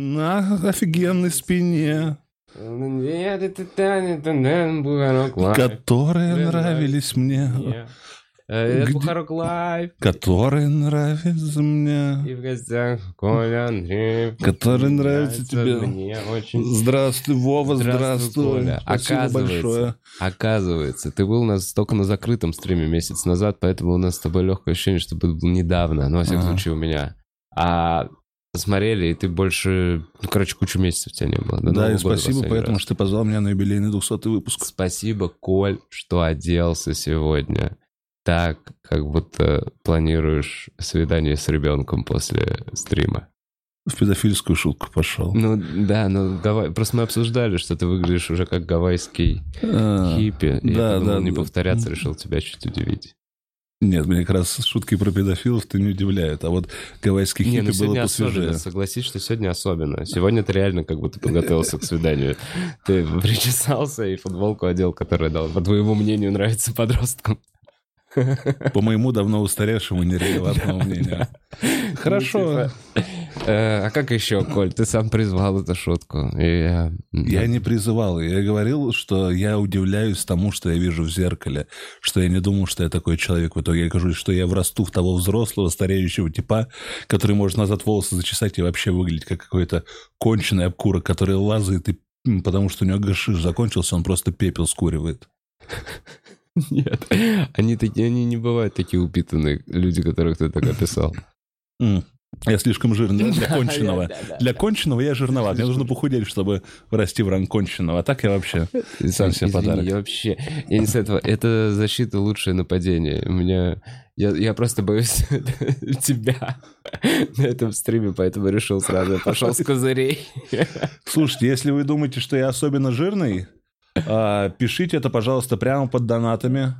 На офигенной спине, которые нравились мне, Это Где- Бухарок Лайв. которые нравятся мне, И в гостях Коля Андреев. которые нравятся тебе. Мне очень. Здравствуй, Вова, Здравствуй, здравствуй. Коля. Спасибо Оказывается, большое. Оказывается, ты был у нас только на закрытом стриме месяц назад, поэтому у нас с тобой легкое ощущение, что был недавно, ну, во всяком Ага. случае, у меня. А смотрели, и ты больше... Ну, короче, кучу месяцев тебя не было. До Да, Нового и спасибо, поэтому раз. что ты позвал меня на юбилейный 200 выпуск. Спасибо, Коль, что оделся сегодня так, как будто планируешь свидание с ребенком после стрима. В педофильскую шутку пошел. Ну да, ну Гавай... просто мы обсуждали, что ты выглядишь уже как гавайский А, хиппи. и да, я подумал, да, не да. повторяться, решил тебя чуть удивить. Нет, мне как раз шутки про педофилов-то не удивляют. А вот гавайский Не, ну хиппи было особенно, посвежее. согласись, что сегодня особенно. Сегодня ты реально как будто подготовился к свиданию. Ты причесался и футболку одел, которая, по твоему мнению, нравится подросткам. По моему давно устаревшему нерелевантному мнению. Хорошо. Ну, типа, э, А как еще, Коль? Ты сам призвал эту шутку. Я... Я не призывал, я говорил, что я удивляюсь тому, что я вижу в зеркале, что я не думал, что я такой человек. В итоге я кажу, что я врасту в того взрослого, стареющего типа, который может назад волосы зачесать и вообще выглядеть как какой-то конченый обкурок, который лазает, и, потому что у него гашиш закончился, он просто пепел скуривает. Нет, они, такие, они не бывают такие упитанные люди, которых ты так описал. Я слишком жирный для конченого. Для конченого я жирноват. Мне нужно похудеть, чтобы расти в ранг конченого. А так я вообще сам себе подарок. Я вообще, я не с этого. Это защита лучшее нападение. У меня, я, я просто боюсь тебя на этом стриме, поэтому решил сразу, пошел с козырей. Слушайте, если вы думаете, что я особенно жирный, пишите это, пожалуйста, прямо под донатами.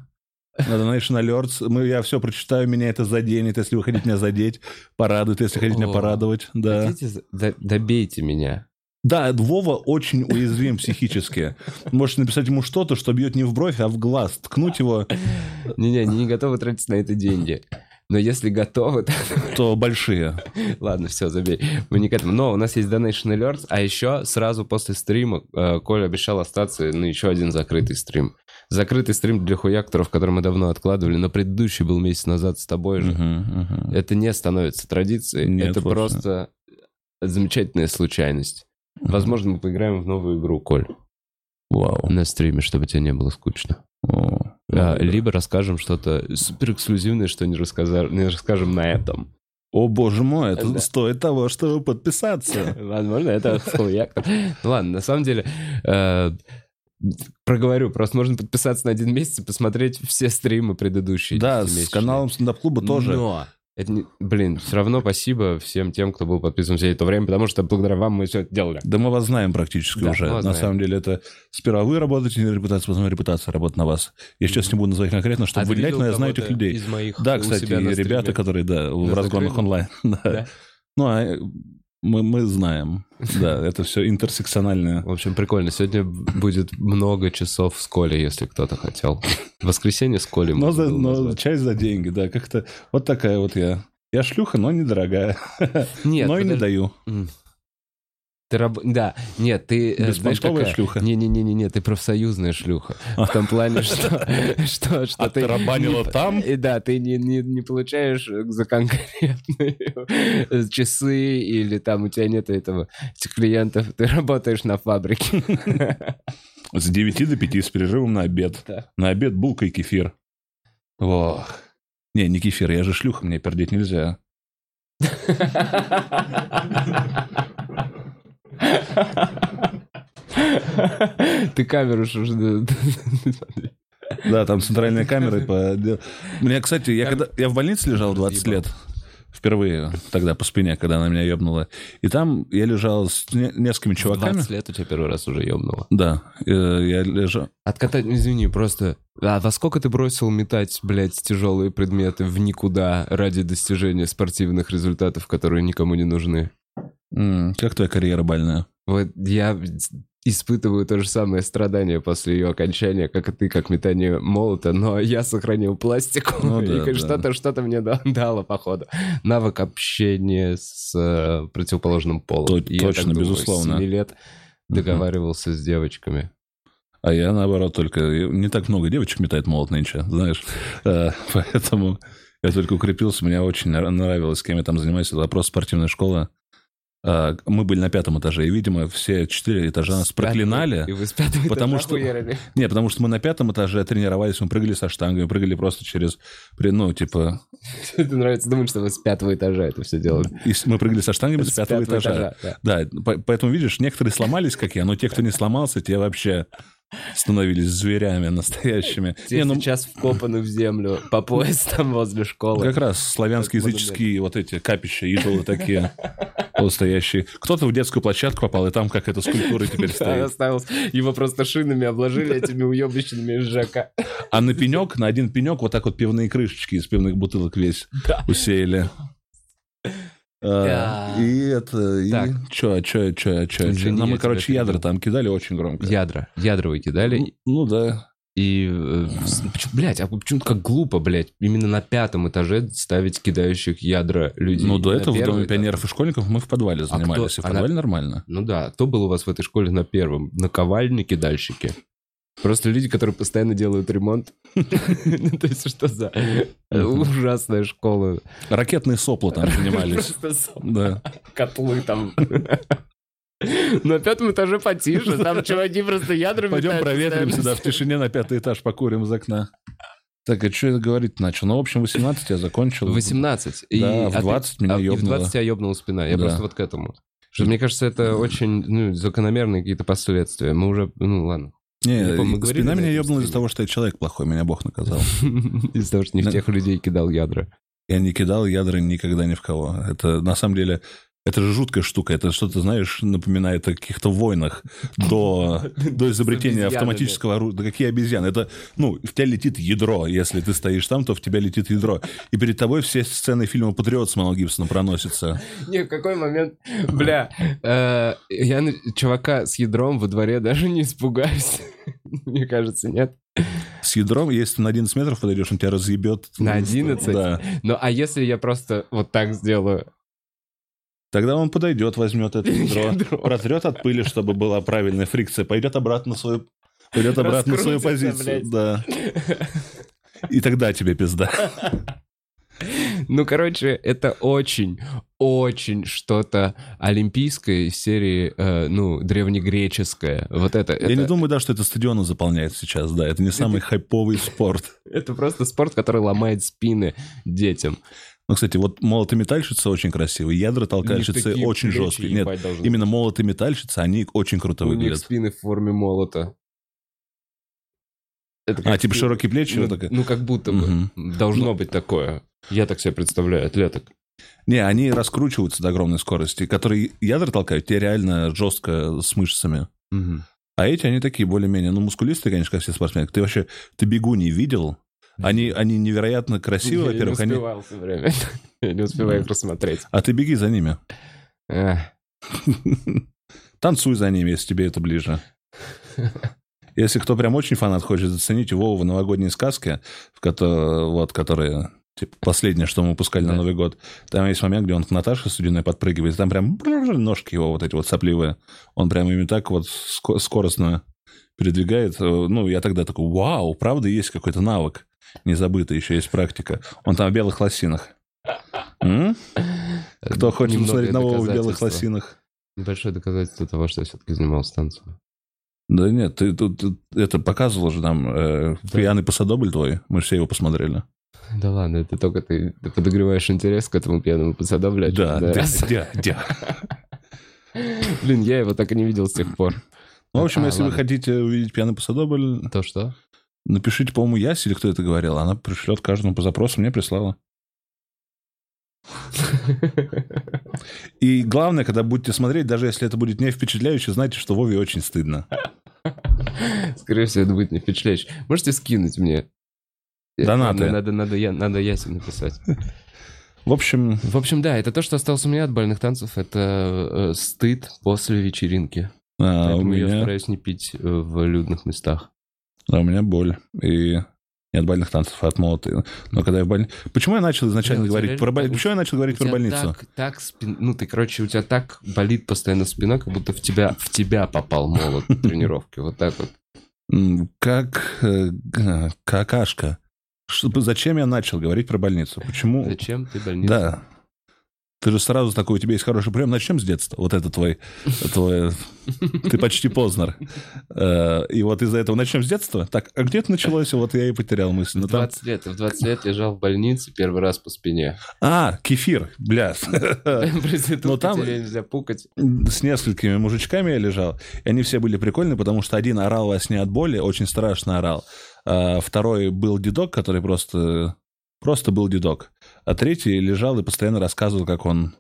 На Donation Alerts. Мы, я все прочитаю, меня это заденет, если вы хотите меня задеть. Порадует, если хотите меня порадовать. Да. Хотите, добейте меня. да, Вова очень уязвим психически. Можете написать ему что-то, что бьет не в бровь, а в глаз. Ткнуть его, Не-не, они не готовы тратить на это деньги. Но если готовы, то... то большие. Ладно, все, забей. Мы не к этому. Но у нас есть Donation Alerts, а еще сразу после стрима э, Коля обещал остаться на еще один закрытый стрим. Закрытый стрим для хуякторов, который мы давно откладывали, но предыдущий был месяц назад с тобой же. Мгм, мгм. Это не становится традицией, Нет, это просто замечательная случайность. Возможно, мы поиграем в новую игру, Коль, Вау. на стриме, чтобы тебе не было скучно. О, А, либо расскажем что-то супер эксклюзивное, что не, рассказа- не расскажем на этом. О, боже мой, это Да. стоит того, чтобы подписаться. Возможно, это хуяк. Ну ладно, на самом деле, э, проговорю, просто можно подписаться на один месяц и посмотреть все стримы предыдущие. Да, с 10-месячные. каналом стендап-клуба тоже. Но, это не- блин, все равно спасибо всем тем, кто был подписан все это время, потому что благодаря вам мы все это делали. Да мы вас знаем практически Да, уже. на знаем. самом деле это сперва вы работаете на репутацию, потом репутация работает на вас. Я сейчас не буду называть конкретно, чтобы А выделять, но я знаю этих людей. Из моих Да, кстати, ребята, которые, да, в На разгонах онлайн. Да. Да. Ну, а мы, мы знаем. Да, это все интерсекциональное. В общем, прикольно. Сегодня будет много часов с Колей, если кто-то хотел. Воскресенье с Колей Но, за, но часть за деньги, да, как-то вот такая вот я. Я шлюха, но недорогая. Нет, но и не даю. Ты раб... Да, нет, ты... э, знаешь, какая? шлюха. Не-не-не-не, ты профсоюзная шлюха. В том плане, что, что, что А ты... тарабанила не- там? И да, ты не, не, не получаешь за конкретные часы или там у тебя нет этого, этих клиентов. Ты работаешь на фабрике. С 9 до 5 с перерывом на обед. Да. На обед булка и кефир. Ох. Не, не кефир, я же шлюха, мне пердеть нельзя. Ты камеру ж уже... Да, там центральная камера. по- Мне, кстати, я когда я в больнице лежал 20 лет. Впервые тогда по спине, когда она меня ебнула. И там я лежал с не- несколькими чуваками. 20 лет у тебя первый раз уже ебнуло. Да, э, я лежал. Откатать, извини, просто... А во сколько ты бросил метать, блядь, тяжелые предметы в никуда ради достижения спортивных результатов, которые никому не нужны? М, Как твоя карьера больная? Вот я... испытываю то же самое страдание после ее окончания, как и ты, как метание молота, но я сохранил пластику, Ну да, и да. что-то что-то мне да- дало, походу. Навык общения с э, противоположным полом. То- И я так точно, думаю, с безусловно. семи лет договаривался с девочками. А я, наоборот, только... Не так много девочек метает молот нынче, знаешь. Э, Поэтому я только укрепился. Мне очень нрав- нравилось, с кем я там занимаюсь. Это просто спортивная школа. А, Мы были на пятом этаже, и, видимо, все четыре этажа нас С пятого- проклинали. И вы с пятого Потому этажа что- хуярили? Не, потому что мы на пятом этаже тренировались, мы прыгали со штангами, прыгали просто через... Ну, типа... Это нравится думать, что вы с пятого этажа это все делали. и с- Мы прыгали со штангами с пятого этажа. да. Да, по- поэтому, видишь, некоторые сломались, как я, но те, кто не сломался, те вообще становились зверями настоящими. Те ну, сейчас вкопаны в землю по пояс там возле школы. Как раз славянско-языческие вот эти капища, идолы такие вот стоящие. Кто-то в детскую площадку попал, и там как эта скульптура теперь стоит. Его просто шинами обложили этими уебищенными из ЖК. А на пенек, на один пенек вот так вот пивные крышечки из пивных бутылок весь Да. А. И это... И Так. чё, чё, чё, чё, чё? Ну, я мы, короче, ядра перебил. там кидали очень громко. Ядра. Ядра вы кидали. Ну да. И, э, блядь, а почему-то как глупо, блядь, именно на пятом этаже ставить кидающих ядра людей. Ну, до этого в Доме этаж. пионеров и школьников мы в подвале кто- занимались. И в она- подвале нормально. Ну да, кто был у вас в этой школе на первом? Наковальни кидальщики? Просто люди, которые постоянно делают ремонт. Ну, То есть что за ужасная школа. Ракетные сопла там занимались. Да. котлы там. На пятом этаже потише, там чуваки просто ядрами Пойдем проветримся, постоянно. да, в тишине на пятый этаж покурим из окна. Так, а что я говорить начал? Ну, в общем, 18 я закончил. 18. И, Да, в а ты- 20 меня а, И в ёбнуло. 20 тебя ёбнула спина. Я Да. просто вот к этому. Что, мне кажется, это очень ну, закономерные какие-то последствия. Мы уже, ну ладно. Не, помню, мы говорили спина на меня ебнула из-за того, что я человек плохой, меня Бог наказал. Из-за того, что не в тех людей кидал ядра. Я не кидал ядра никогда ни в кого. Это, на самом деле, это же жуткая штука. Это что-то, знаешь, напоминает о каких-то войнах до, до изобретения автоматического оружия. Да какие обезьяны? Это, ну, в тебя летит ядро. Если ты стоишь там, то в тебя летит ядро. И перед тобой все сцены фильма «Патриот» с Мэлом Гибсоном проносятся. Не, в какой момент, бля, э, я чувака с ядром во дворе даже не испугаюсь. Мне кажется, нет. С ядром, если ты на 11 метров подойдешь, он тебя разъебет. На 11? Да. Ну, а если я просто вот так сделаю? Тогда он подойдет, возьмет это ядро, протрет от пыли, чтобы была правильная фрикция, пойдет обратно на свою, пойдет обратно на свою позицию. блядь. Да. И тогда тебе пизда. Ну, короче, это очень, очень что-то олимпийское из серии, э, ну, древнегреческое. Вот это, Я это, не думаю, да, что это стадионы заполняет сейчас, да. Это не самый хайповый спорт. это просто спорт, который ломает спины детям. Ну, кстати, вот молотометальщица очень красивый, ядра толкальщицы очень жесткие. Нет, именно молотометальщицы, они очень круто У них выглядят. спины в форме молота. Это А, типа широкие плечи? Ну, такая? ну, как будто бы. Мгм. Должно быть такое. Я так себе представляю, атлеток. Не, они раскручиваются до огромной скорости. Которые ядра толкают, те реально жестко с мышцами. А эти, они такие более-менее, ну, мускулистые, конечно, как все спортсмены. Ты вообще, ты бегуни видел? Они, они невероятно красивые, Я не во-первых, они... успевал все время. Я не успеваю их рассмотреть. А ты беги за ними. Танцуй за ними, если тебе это ближе. Если кто прям очень фанат хочет заценить Вову новогодние сказки, в кото- вот, которые типа, последнее, что мы выпускали на Да. Новый год, там есть момент, где он к Наташе Студиной подпрыгивает, там прям ножки его вот эти вот сопливые. Он прям ими так вот ско- скоростно передвигает. Э, Ну, я тогда такой, вау, правда есть какой-то навык незабытый, еще есть практика. Он там в белых лосинах. М? Кто хочет посмотреть на Вову в белых лосинах? Небольшое доказательство того, что я все-таки занимался танцем. Да нет, ты тут это показывал же нам э, пьяный посадобль твой. Мы все его посмотрели. Да ладно, это только ты, ты подогреваешь интерес к этому пьяному посадоблю. Да, да, да, да. Блин, я его так и не видел с тех пор. Ну, в общем, А, если вы хотите увидеть пьяный посадобль, То что? Напишите, по-моему, Яси или кто это говорил. Она пришлет каждому по запросу, мне прислала. И главное, когда будете смотреть, даже если это будет не впечатляюще, знайте, что Вове очень стыдно. Скорее всего, это будет не впечатляюще. Можете скинуть мне? Донаты. Надо, надо, надо, я, надо Ясе написать. В общем, В общем, да, это то, что осталось у меня от больных танцев. Это э, стыд после вечеринки. А Поэтому я меня, стараюсь не пить э, в людных местах. А у меня боль. И не от больных танцев, а от молоты. Но когда я в больнице... Почему я начал изначально тебя говорить про больницу? Почему я начал говорить про больницу? Так, так спин- Ну, ты, короче, у тебя так болит постоянно спина, как будто в тебя, в тебя попал молот на тренировке. Вот так вот. Как э, какашка. Что- зачем я начал говорить про больницу? Почему? Зачем ты больница? Да. Ты же сразу такой, у тебя есть хороший прием. Начнем с детства. Вот это твой... твой ты почти Познер. Э, И вот из-за этого начнем с детства. Так, а где это началось? Вот я и потерял мысль. В Ну, там... 20 лет. В 20 лет лежал в больнице первый раз по спине. А, кефир, бля. Проститутки Но там- тебе нельзя пукать. С несколькими мужичками я лежал, и они все были прикольные, потому что один орал во сне от боли, очень страшно орал. А второй был дедок, который просто, просто был дедок. А третий лежал и постоянно рассказывал, как он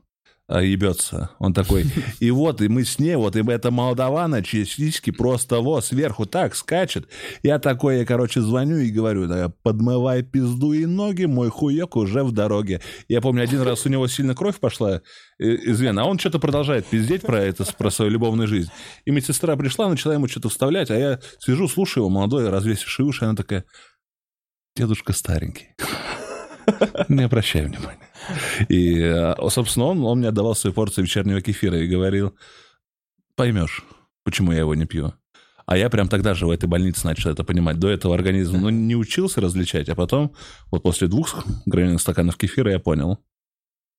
а, ебется. Он такой, и вот, и мы с ней, вот, и эта молдавана, сиськи просто вот сверху так скачет. Я такой, я, короче, звоню и говорю, да, подмывай пизду и ноги, мой хуек уже в дороге. Я помню, один раз у него сильно кровь пошла э, из вены, а он что-то продолжает пиздеть про это, про свою любовную жизнь. И медсестра пришла, начала ему что-то вставлять, а я сижу, слушаю его, молодой, развесивший уши, она такая, дедушка старенький. Не обращай внимания. И, э, собственно, он, он мне отдавал свою порцию вечернего кефира и говорил, поймешь, почему я его не пью. А я прям тогда же в этой больнице начал это понимать. До этого организм ну, не учился различать, а потом, вот после двух граненых стаканов кефира я понял,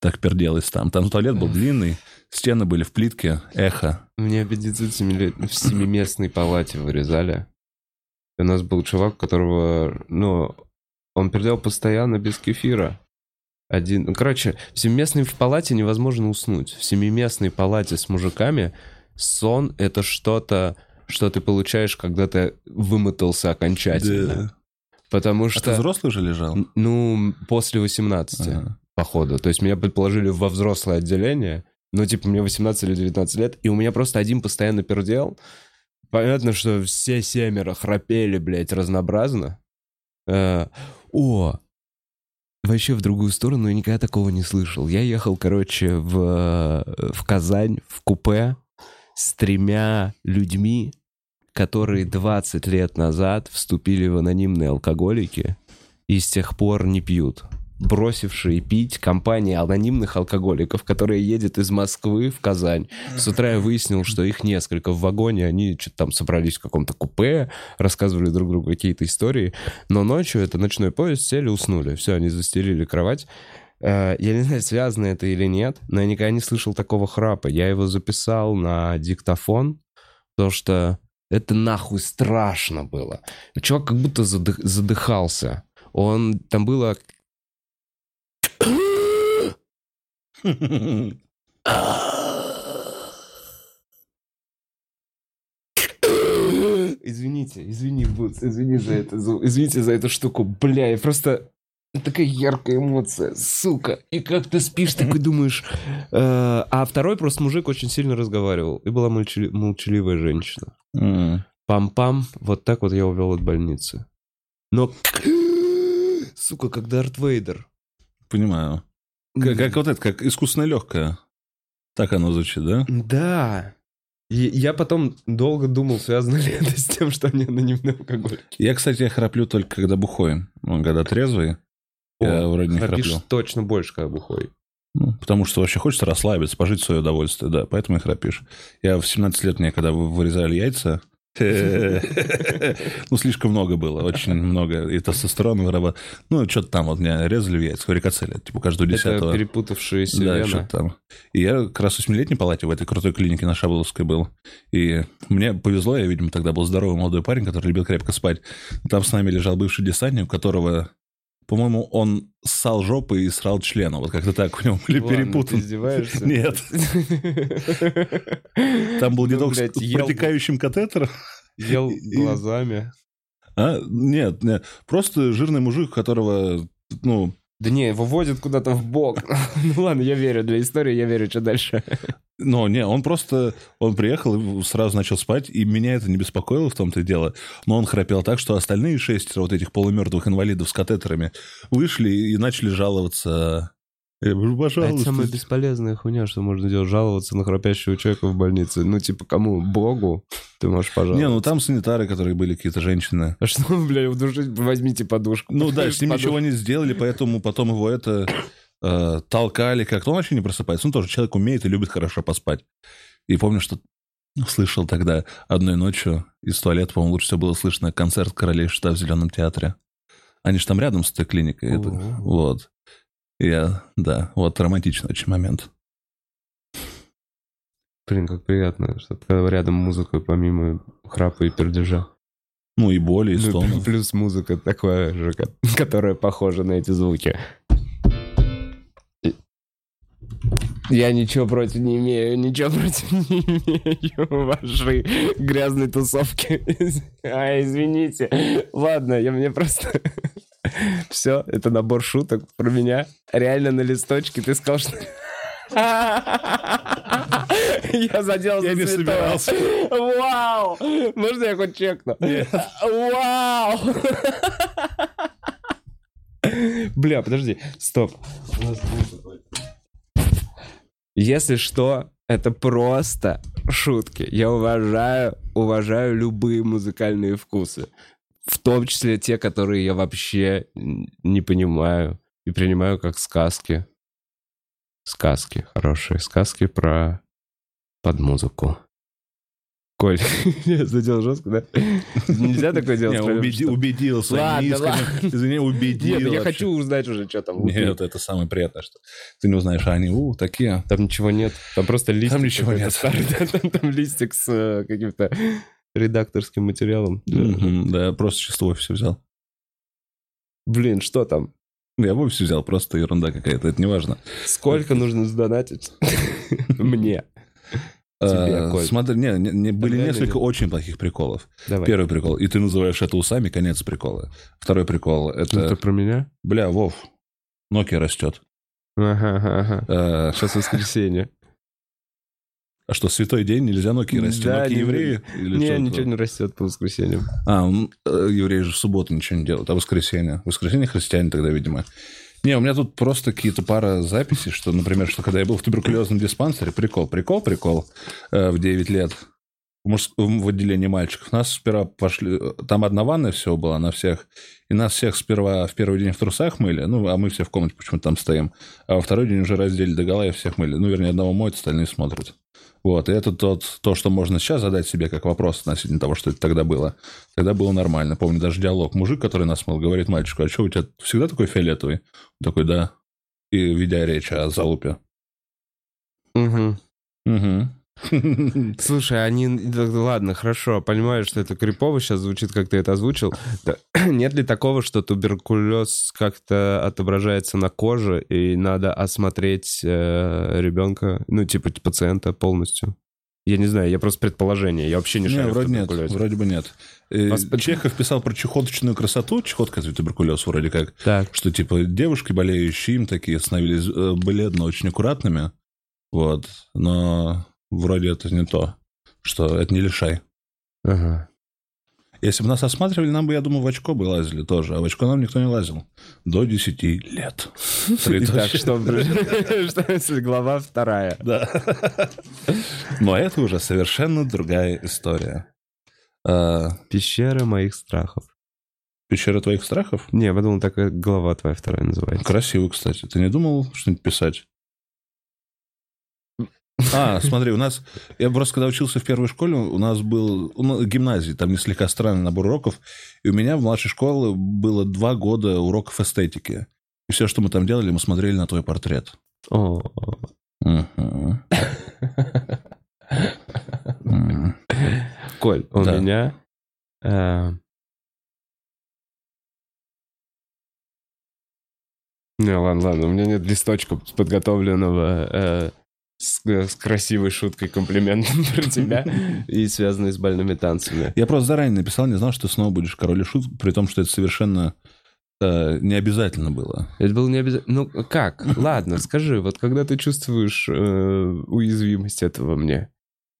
так перделось там. Там туалет был длинный, стены были в плитке, эхо. Мне аппендицит в семиместной палате вырезали. И у нас был чувак, которого, ну, он пердел постоянно без кефира. Один, ну, короче, в семиместной в палате невозможно уснуть. В семиместной палате с мужиками сон — это что-то, что ты получаешь, когда ты вымотался окончательно. Да. Потому А ты что, взрослый же лежал? ну, после 18 Ага. походу. То есть меня предположили во взрослое отделение. Ну, типа, мне 18 или 19 лет, и у меня просто один постоянно пердел. Понятно, что все семеро храпели, блядь, разнообразно. Э, о, вообще в другую сторону я никогда такого не слышал. Я ехал, короче, в, в Казань, в купе с тремя людьми, которые 20 лет назад вступили в анонимные алкоголики и с тех пор не пьют. Бросившие пить компания анонимных алкоголиков, которая едет из Москвы в Казань. С утра я выяснил, что их несколько в вагоне, они что-то там собрались в каком-то купе, рассказывали друг другу какие-то истории. Но ночью это ночной поезд, сели, уснули. Все, они застелили кровать. Э, Я не знаю, связано это или нет, но я никогда не слышал такого храпа. Я его записал на диктофон, потому что это нахуй страшно было. Чувак как будто задых- задыхался. Он... Там было... Извините, извини, Бутс, извини за это, извините за эту штуку. Бля, я просто... Такая яркая эмоция, сука. И как ты спишь, такой думаешь... э, А второй просто мужик очень сильно разговаривал. И была молчали- молчаливая женщина. Пам-пам, вот так вот я увел от больницы. Но... Сука, как Дарт Вейдер. Понимаю. Как, как вот это, как искусственное легкое. Так оно звучит, да? Да. И я потом долго думал, связано ли это с тем, что они анонимные алкоголики. Я, кстати, я храплю только когда бухой. Ну, когда трезвый, я О, вроде не храплю. точно больше, когда бухой. Ну, потому что вообще хочется расслабиться, пожить в свое удовольствие, да, поэтому и храпишь. Я в 17 лет мне, когда вы- вырезали яйца, ну, слишком много было, очень много. И тестостерон вырабатывал. Ну, что-то там вот меня резали в яйца, варикоцеле, типа каждую Это десятого. перепутавшиеся Да, что-то там. И я как раз в 8-летней палате в этой крутой клинике на Шаболовской был. И мне повезло, я, видимо, тогда был здоровый молодой парень, который любил крепко спать. Там с нами лежал бывший десантник, у которого, по-моему, он ссал жопы и срал члена. Вот как-то так у него были Ладно, ты перепутаны. издеваешься? Нет. Там был Ну, дедок с протекающим катетером. Ел глазами. А? Нет, нет. Просто жирный мужик, которого, ну, Да не, его водят куда-то в бок. Ну ладно, я верю, для истории я верю, что дальше. Но не, он просто, он приехал и сразу начал спать, и меня это не беспокоило в том-то и дело. Но он храпел так, что остальные шестеро вот этих полумертвых инвалидов с катетерами вышли и начали жаловаться Я говорю, Это пожалуйста. самая бесполезная хуйня, что можно делать, жаловаться на храпящего человека в больнице. Ну, типа, кому? Богу? Ты можешь пожаловаться. Не, ну там санитары, которые были какие-то женщины. А что, бля, удушить? Возьмите подушку. Ну да, с ним ничего не сделали, поэтому потом его это э, толкали как-то. Он вообще не просыпается. Он тоже человек умеет и любит хорошо поспать. И помню, что слышал тогда одной ночью из туалета, по-моему, лучше всего было слышно концерт королей шута в Зеленом театре. Они же там рядом с этой клиникой. это- вот. Я, да, вот романтичный очень момент. Блин, как приятно, что когда рядом музыка помимо храпа и пердежа. Ну и боли, и Ну, стонов. плюс музыка такая же, ко- которая похожа на эти звуки. Я ничего против не имею, ничего против не имею вашей грязной тусовки. А, извините. Ладно, я мне просто... Все, это набор шуток про меня. Реально на листочке ты сказал, что... Я задел Я не собирался. Вау! Можно я хоть чекну? Вау! Бля, подожди, стоп. Если что, это просто шутки. Я уважаю, уважаю любые музыкальные вкусы. В том числе те, которые я вообще не понимаю и принимаю как сказки. Сказки, хорошие сказки про под музыку. Коль, я задел жестко, да? Нельзя такое делать? Убедил своим Ладно, искренним- ладно. Извини, убедил. Нет, я вообще. хочу узнать уже, что там. Нет, это самое приятное, что ты не узнаешь, а они, у, такие. Там ничего нет. Там просто листик. Там ничего нет. там, листик с э, каким-то редакторским материалом. Да, я просто чисто офисе взял. Блин, что там? Я в офисе взял, просто ерунда какая-то, это не важно. Сколько нужно сдонатить? Мне. Тебе, А, Коль. Смотри, не, не- не- были Тогда несколько или- очень плохих приколов. Давай. Первый прикол, и ты называешь это усами, конец прикола. Второй прикол, это, Это про меня? бля, Вов, Nokia растет. Ага, ага, ага. Сейчас воскресенье. а что, святой день, нельзя Nokia расти? Да, Nokia не- евреи? Или Не, ничего не растет по воскресеньям. А, э, евреи же в субботу ничего не делают, а воскресенье? Воскресенье христиане тогда, видимо. Не, у меня тут просто какие-то пара записей, что, например, что когда я был в туберкулезном диспансере, прикол, прикол, прикол, э, в 9 лет в, отделении мальчиков, нас сперва пошли, э, там одна ванная всего была на всех, и нас всех сперва в первый день в трусах мыли, ну, а мы все в комнате почему-то там стоим, а во второй день уже раздели догола и всех мыли. Ну, вернее, одного моют, остальные смотрят. Вот, и это тот, то, что можно сейчас задать себе как вопрос относительно того, что это тогда было. Тогда было нормально. Помню даже диалог. Мужик, который нас мыл, говорит мальчику, а что у тебя всегда такой фиолетовый? Он такой, да. И ведя речь о залупе. Угу. Угу. Слушай, они... ладно, хорошо, понимаю, что это крипово сейчас звучит, как ты это озвучил. Нет ли такого, что туберкулез как-то отображается на коже, и надо осмотреть э, ребенка, ну, типа пациента полностью? Я не знаю, я просто предположение, я вообще не Не, шарю в вроде нет, вроде бы нет. Э, Чехов писал про чехоточную красоту, чехотка это туберкулез вроде как, Так, что типа девушки, болеющие им, такие становились э, бледно, очень аккуратными, вот, но вроде это не то, что это не лишай. ага. Если бы нас осматривали, нам бы, я думаю, в очко бы лазили тоже, а в очко нам никто не лазил. До 10 лет. Итак, что, глава вторая? Да. Но это уже совершенно другая история. А, Пещера моих страхов. Пещера твоих страхов? Не, я подумал, так глава твоя вторая называется. Красиво, кстати. Ты не думал что-нибудь писать? А, смотри, у нас... Я просто когда учился в первой школе, у нас был... У нас гимназии, там не слегка странный набор уроков. И у меня в младшей школе было два года уроков эстетики. И все, что мы там делали, мы смотрели на твой портрет. О. Коль, у меня... э, Не, ладно, ладно, у меня нет листочка подготовленного э, с, э, с красивой шуткой, комплиментом про тебя и связанной с больными танцами. Я просто заранее написал, не знал, что снова будешь король и шут, при том, что это совершенно э, не обязательно было. Это было не обязательно... Ну, как? Ладно, скажи, вот когда ты чувствуешь э, уязвимость этого мне,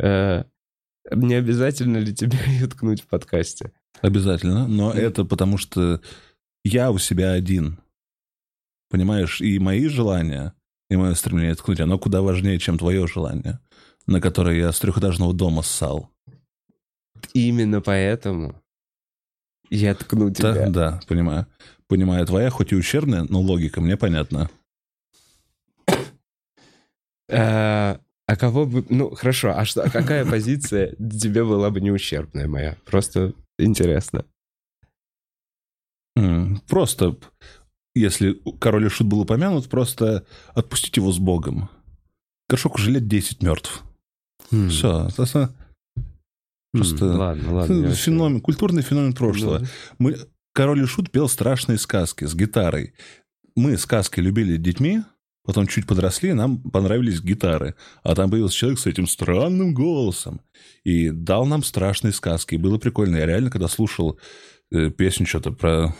э, не обязательно ли тебе ее ткнуть в подкасте? Обязательно. Но это потому, что я у себя один. Понимаешь? И мои желания и мое стремление ткнуть, оно куда важнее, чем твое желание, на которое я с трехэтажного дома ссал. Именно поэтому я ткну тебя. Да, да, понимаю. Понимаю, твоя хоть и ущербная, но логика мне понятна. А, а кого бы... Ну, хорошо, а что, а какая позиция тебе была бы не ущербная моя? Просто интересно. Просто, если король и шут был упомянут, просто отпустить его с Богом. Горшок уже лет 10 мертв. Хм. Все. Хм, Просто Ладно, ладно. я вообще- феномен, культурный феномен прошлого. Ну, Мы, король и шут пел страшные сказки с гитарой. Мы сказки любили детьми, потом чуть подросли, нам понравились гитары. А там появился человек с этим странным голосом. И дал нам страшные сказки. И было прикольно. Я реально, когда слушал э, песню что-то про...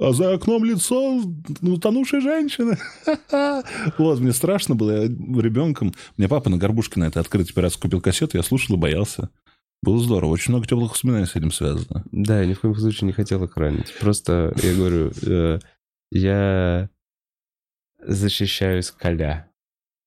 А за окном лицо утонувшей женщины. Вот, мне страшно было. Я ребенком... Мне папа на горбушке на это открытый пиратский купил кассету, я слушал и боялся. Было здорово. Очень много теплых воспоминаний с этим связано. Да, я ни в коем случае не хотел их ранить. Просто, я говорю, э, я защищаю скаля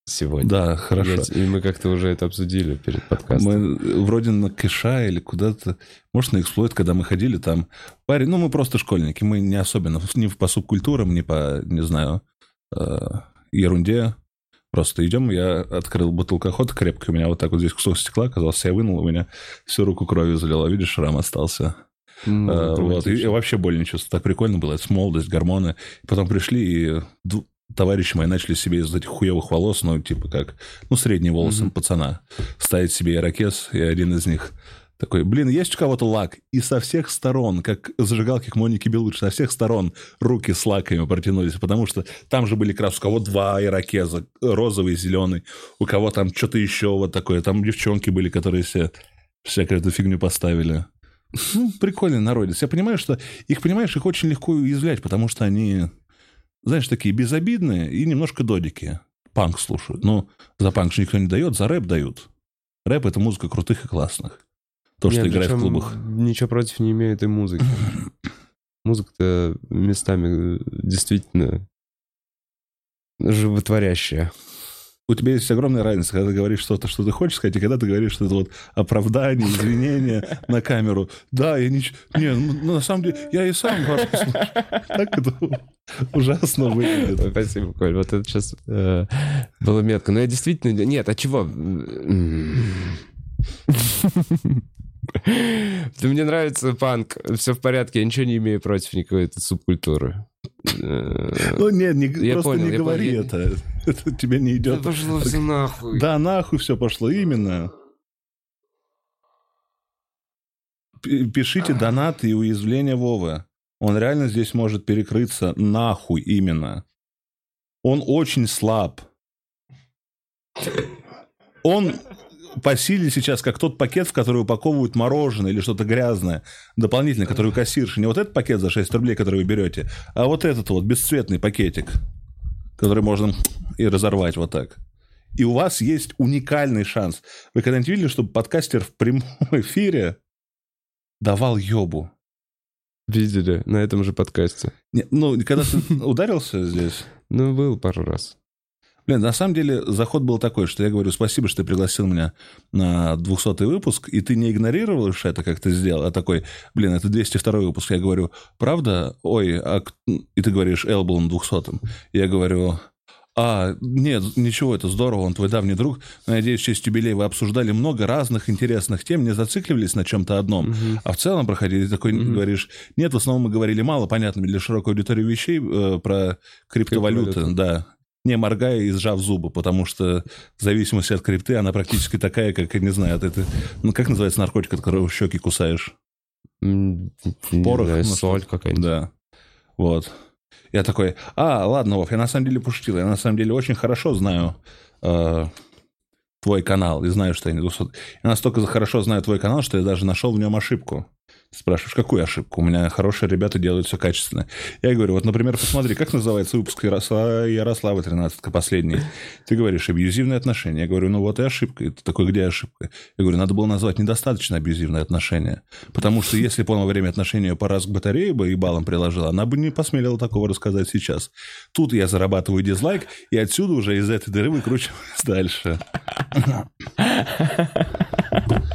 сегодня. Да, хорошо. Я и мы как-то уже это обсудили перед подкастом. Мы вроде на кэша или куда-то, может, на эксплойт, когда мы ходили, там парень, ну, мы просто школьники, мы не особенно, ни по субкультурам, ни по, не знаю, э, ерунде. Просто идем, я открыл бутылку охоты крепкой, у меня вот так вот здесь кусок стекла оказался, я вынул, у меня всю руку кровью залило, видишь, шрам остался. Ну, Э, вот, и, я вообще боль не чувствую. Так прикольно было. Это молодость, гормоны. Потом пришли, и товарищи мои начали себе из этих хуевых волос, ну, типа как, ну, средние волосы Мгм. пацана, ставить себе ирокез, и один из них такой, блин, есть у кого-то лак? И со всех сторон, как зажигалки к Монике Белуч, со всех сторон руки с лаками протянулись, потому что там же были как раз у кого два ирокеза, розовый, зеленый, у кого там что-то еще вот такое, там девчонки были, которые все всякую эту фигню поставили. Ну, прикольный народец. Я понимаю, что их, понимаешь, их очень легко уязвлять, потому что они, знаешь, такие безобидные и немножко додики. Панк слушают. Ну, за панк же никто не дает, за рэп дают. Рэп — это музыка крутых и классных. То, что Нет, играет в клубах. Ничего против не имею этой музыки. Музыка-то местами э, действительно животворящая. У тебя есть огромная разница, когда ты говоришь что-то, что ты хочешь сказать, и когда ты говоришь что это вот оправдание, извинение на камеру. Да, я ничего... Не, ну, на самом деле, я и сам вас. Так это ужасно выглядит. Спасибо, Коль. Вот это сейчас было метко. Но я действительно... Нет, а чего? Мне нравится панк. Все в порядке. Я ничего не имею против никакой этой субкультуры. Э, Ну, нет, не, Я просто понял, не я говори понял. это. Это тебе не Да идет. пошло все нахуй. Да, нахуй все пошло, именно. Пишите донаты и уязвления Вовы. Он реально здесь может перекрыться нахуй именно. Он очень слаб. Он по силе сейчас, как тот пакет, в который упаковывают мороженое или что-то грязное, дополнительно, который у кассирши. Не вот этот пакет за 6 рублей, который вы берете, а вот этот вот бесцветный пакетик, который можно и разорвать вот так. И у вас есть уникальный шанс. Вы когда-нибудь видели, чтобы подкастер в прямом эфире давал ёбу? Видели на этом же подкасте. Не, ну, когда ты ударился здесь... Ну, был пару раз. Блин, на самом деле заход был такой, что я говорю, спасибо, что ты пригласил меня на 200 выпуск, и ты не игнорировал это, как ты сделал, а такой, блин, это 202 выпуск. Я говорю, правда? Ой, а... И ты говоришь, Эл был на 200 Я говорю, а, нет, ничего, это здорово, он твой давний друг. Надеюсь, в честь юбилея вы обсуждали много разных интересных тем, не зацикливались на чем-то одном, Мгм. а в целом проходили такой, Мгм. говоришь, нет, в основном мы говорили мало понятными для широкой аудитории вещей э, про криптовалюты, Криптовалюты. да, не моргая и сжав зубы, потому что в зависимости от крипты она практически такая, как, я не знаю, от этой, ну, как называется наркотик, от которого щеки кусаешь? Порох, знаю, ну, соль какая-нибудь. Да. Вот. Я такой, а, ладно, Вов, я на самом деле пошутил. Я на самом деле очень хорошо знаю э, твой канал и знаю, что я не 200. Я настолько хорошо знаю твой канал, что я даже нашел в нем ошибку. Спрашиваешь, какую ошибку? У меня хорошие ребята делают все качественно. Я говорю, вот, например, посмотри, как называется выпуск Ярослава, Ярослава 13 последний. Ты говоришь, абьюзивные отношения. Я говорю, ну вот и ошибка. Ты такой, где ошибка? Я говорю, надо было назвать недостаточно абьюзивные отношения. Потому что если бы он во время отношений по раз к батарее бы и баллом приложил, она бы не посмелила такого рассказать сейчас. Тут я зарабатываю дизлайк, и отсюда уже из этой дыры выкручиваюсь дальше.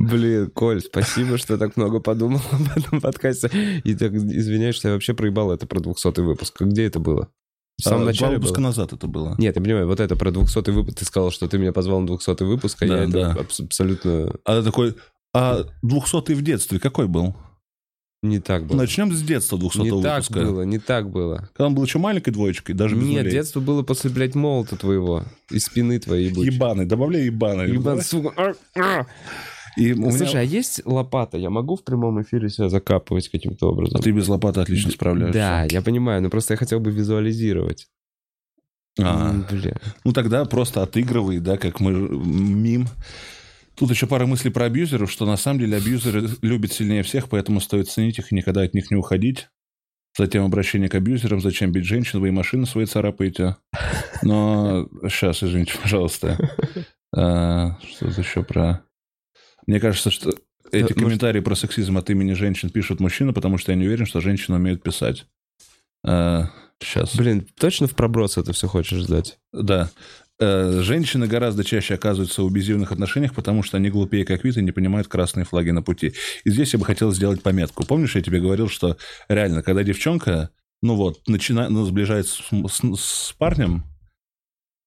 Блин, Коль, спасибо, что так много подумал об этом подкасте. И так извиняюсь, что я вообще проебал это про 200 выпуск. Где это было? В самом а, начале выпуска было? назад это было. Нет, я понимаю, вот это про 200 выпуск. Ты сказал, что ты меня позвал на 200 выпуск, а да, я да. это абсолютно... А ты такой, а 200 в детстве какой был? Не так было. Начнем с детства 200 не выпуска. Не так было, не так было. Когда он был еще маленькой двоечкой, даже без Нет, нулей. детство было после, блядь, молота твоего. Из спины твоей ебучей. Ебаный, добавляй ебаный. Ебаный, сука. И у Слушай, меня... а есть лопата? Я могу в прямом эфире себя закапывать каким-то образом? А ты без лопаты отлично справляешься. Да, я понимаю, но просто я хотел бы визуализировать. А, Бля. ну тогда просто отыгрывай, да, как мы мим. Тут еще пара мыслей про абьюзеров, что на самом деле абьюзеры любят сильнее всех, поэтому стоит ценить их и никогда от них не уходить. Затем обращение к абьюзерам, зачем бить женщин, вы и машины свои царапаете. Но сейчас, извините, пожалуйста. А, что еще про... Мне кажется, что эти комментарии про сексизм от имени женщин пишут мужчины, потому что я не уверен, что женщины умеют писать. А, сейчас. Блин, точно в проброс это все хочешь сдать? Да. Э, женщины гораздо чаще оказываются в абьюзивных отношениях, потому что они глупее как вид и не понимают красные флаги на пути. И здесь я бы хотел сделать пометку. Помнишь, я тебе говорил, что реально, когда девчонка, ну вот, начинает, ну, сближается с, с, с парнем,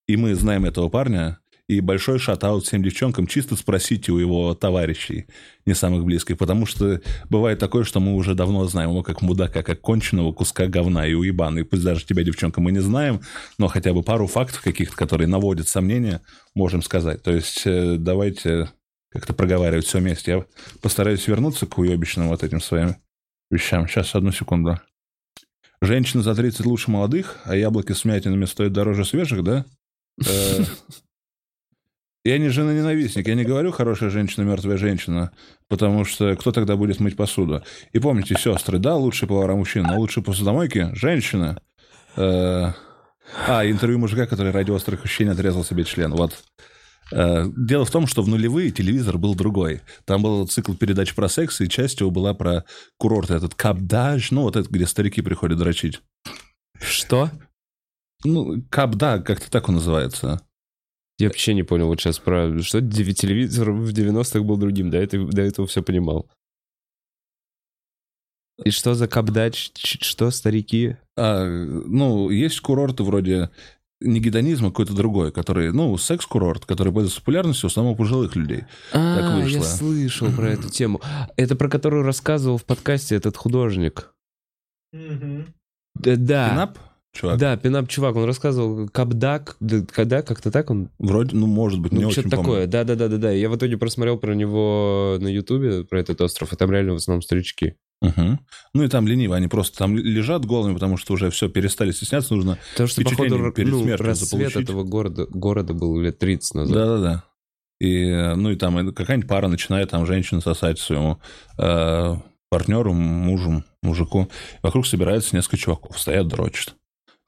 и мы знаем этого парня, и большой шатаут всем девчонкам, чисто спросите у его товарищей, не самых близких, потому что бывает такое, что мы уже давно знаем его как мудака, как конченого куска говна и уебана. Пусть даже тебя, девчонка, мы не знаем, но хотя бы пару фактов каких-то, которые наводят сомнения, можем сказать. То есть э, давайте как-то проговаривать все вместе. Я постараюсь вернуться к уебищным вот этим своим вещам. Сейчас, одну секунду. Женщины за 30 лучше молодых, а яблоки с мятинами стоят дороже свежих, да? Я не жена-ненавистник, я не говорю хорошая женщина, мертвая женщина, потому что кто тогда будет мыть посуду? И помните, сестры, да, лучшие повара мужчина, но лучшие посудомойки – женщина. Э, а, интервью мужика, который ради острых ощущений отрезал себе член. Вот. Э, дело в том, что в нулевые телевизор был другой. Там был цикл передач про секс, и часть его была про курорт этот Кабдаж, ну, вот это, где старики приходят дрочить. Что? Ну, Кабда, как-то так он называется. Я вообще не понял вот сейчас про... Что телевизор в 90-х был другим, до этого, до этого все понимал. И что за капдач? Что, старики? А, ну, есть курорты вроде не гедонизм, а какой-то другой, который, ну, секс-курорт, который пользуется популярностью в основном у пожилых людей. А, так вышло. я слышал про эту тему. Это про которую рассказывал в подкасте этот художник. Да, да. Пинап? Чувак. Да, пинап чувак, он рассказывал Капдак, когда как-то так он. Вроде, ну может быть, не ну, что-то такое. Да, да, да, да, да. Я в итоге просмотрел про него на Ютубе про этот остров, и там реально в основном старички. Угу. Ну и там лениво, они просто там лежат голыми, потому что уже все перестали стесняться, нужно Потому что, походу, перед ну, смертью заполучить. этого города, города был лет 30 назад. Да-да-да. И, ну и там какая-нибудь пара начинает там женщину сосать своему э, партнеру, мужу, мужику. Вокруг собирается несколько чуваков, стоят, дрочат.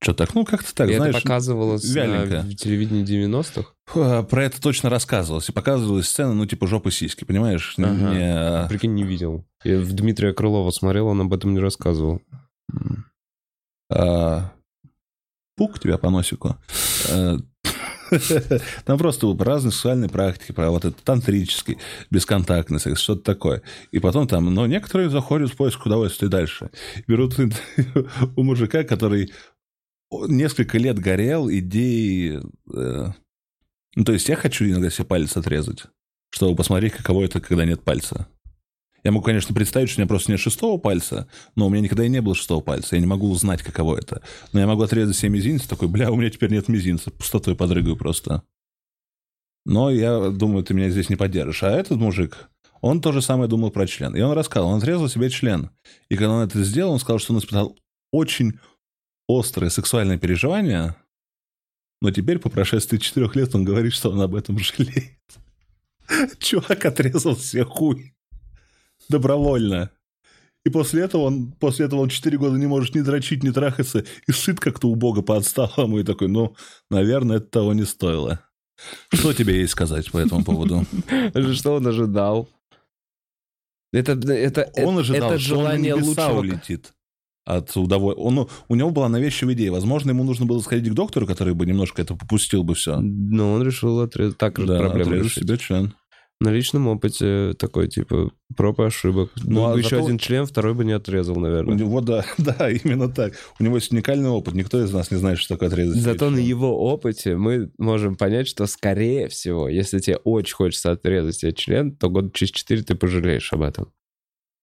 Что так? Ну, как-то так, и знаешь. это показывалось вяленько. на телевидении 90-х? А, про это точно рассказывалось. И показывалась сцена, ну, типа жопы сиськи, понимаешь? Ага. Не... А, Прикинь, не видел. Я в Дмитрия Крылова смотрел, он об этом не рассказывал. А... Пук тебя по носику. Э, там просто разные сексуальные практики, про вот этот тантрический, бесконтактный секс, что-то такое. И потом там, но некоторые заходят в поиск удовольствия дальше. Берут у мужика, который несколько лет горел идеей... Э, ну, то есть я хочу иногда себе палец отрезать, чтобы посмотреть, каково это, когда нет пальца. Я могу, конечно, представить, что у меня просто нет шестого пальца, но у меня никогда и не было шестого пальца. Я не могу узнать, каково это. Но я могу отрезать себе мизинец, такой, бля, у меня теперь нет мизинца. Пустотой подрыгаю просто. Но я думаю, ты меня здесь не поддержишь. А этот мужик, он то же самое думал про член. И он рассказал, он отрезал себе член. И когда он это сделал, он сказал, что он испытал очень острое сексуальное переживание, но теперь, по прошествии четырех лет, он говорит, что он об этом жалеет. Чувак отрезал себе хуй. добровольно. И после этого он, после этого он 4 года не может ни дрочить, ни трахаться, и сыт как-то убого по отсталому, и такой, ну, наверное, это того не стоило. Что тебе есть сказать по этому поводу? Что он ожидал? Это, это, Он ожидал, это что он желание лучшего. улетит от удовольствия. Он, ну, у него была навязчивая идея. Возможно, ему нужно было сходить к доктору, который бы немножко это попустил бы все. Но он решил отрезать, так же Да, проблему решить. себе член. На личном опыте такой, типа, проб и ошибок. Ну, Ну, а еще зато- один член, второй бы не отрезал, У наверное. него, да, да, именно так. У него есть уникальный опыт. Никто из нас не знает, что такое отрезать. Зато на его опыте мы можем понять, что, скорее всего, если тебе очень хочется отрезать себе член, то год через четыре ты пожалеешь об этом.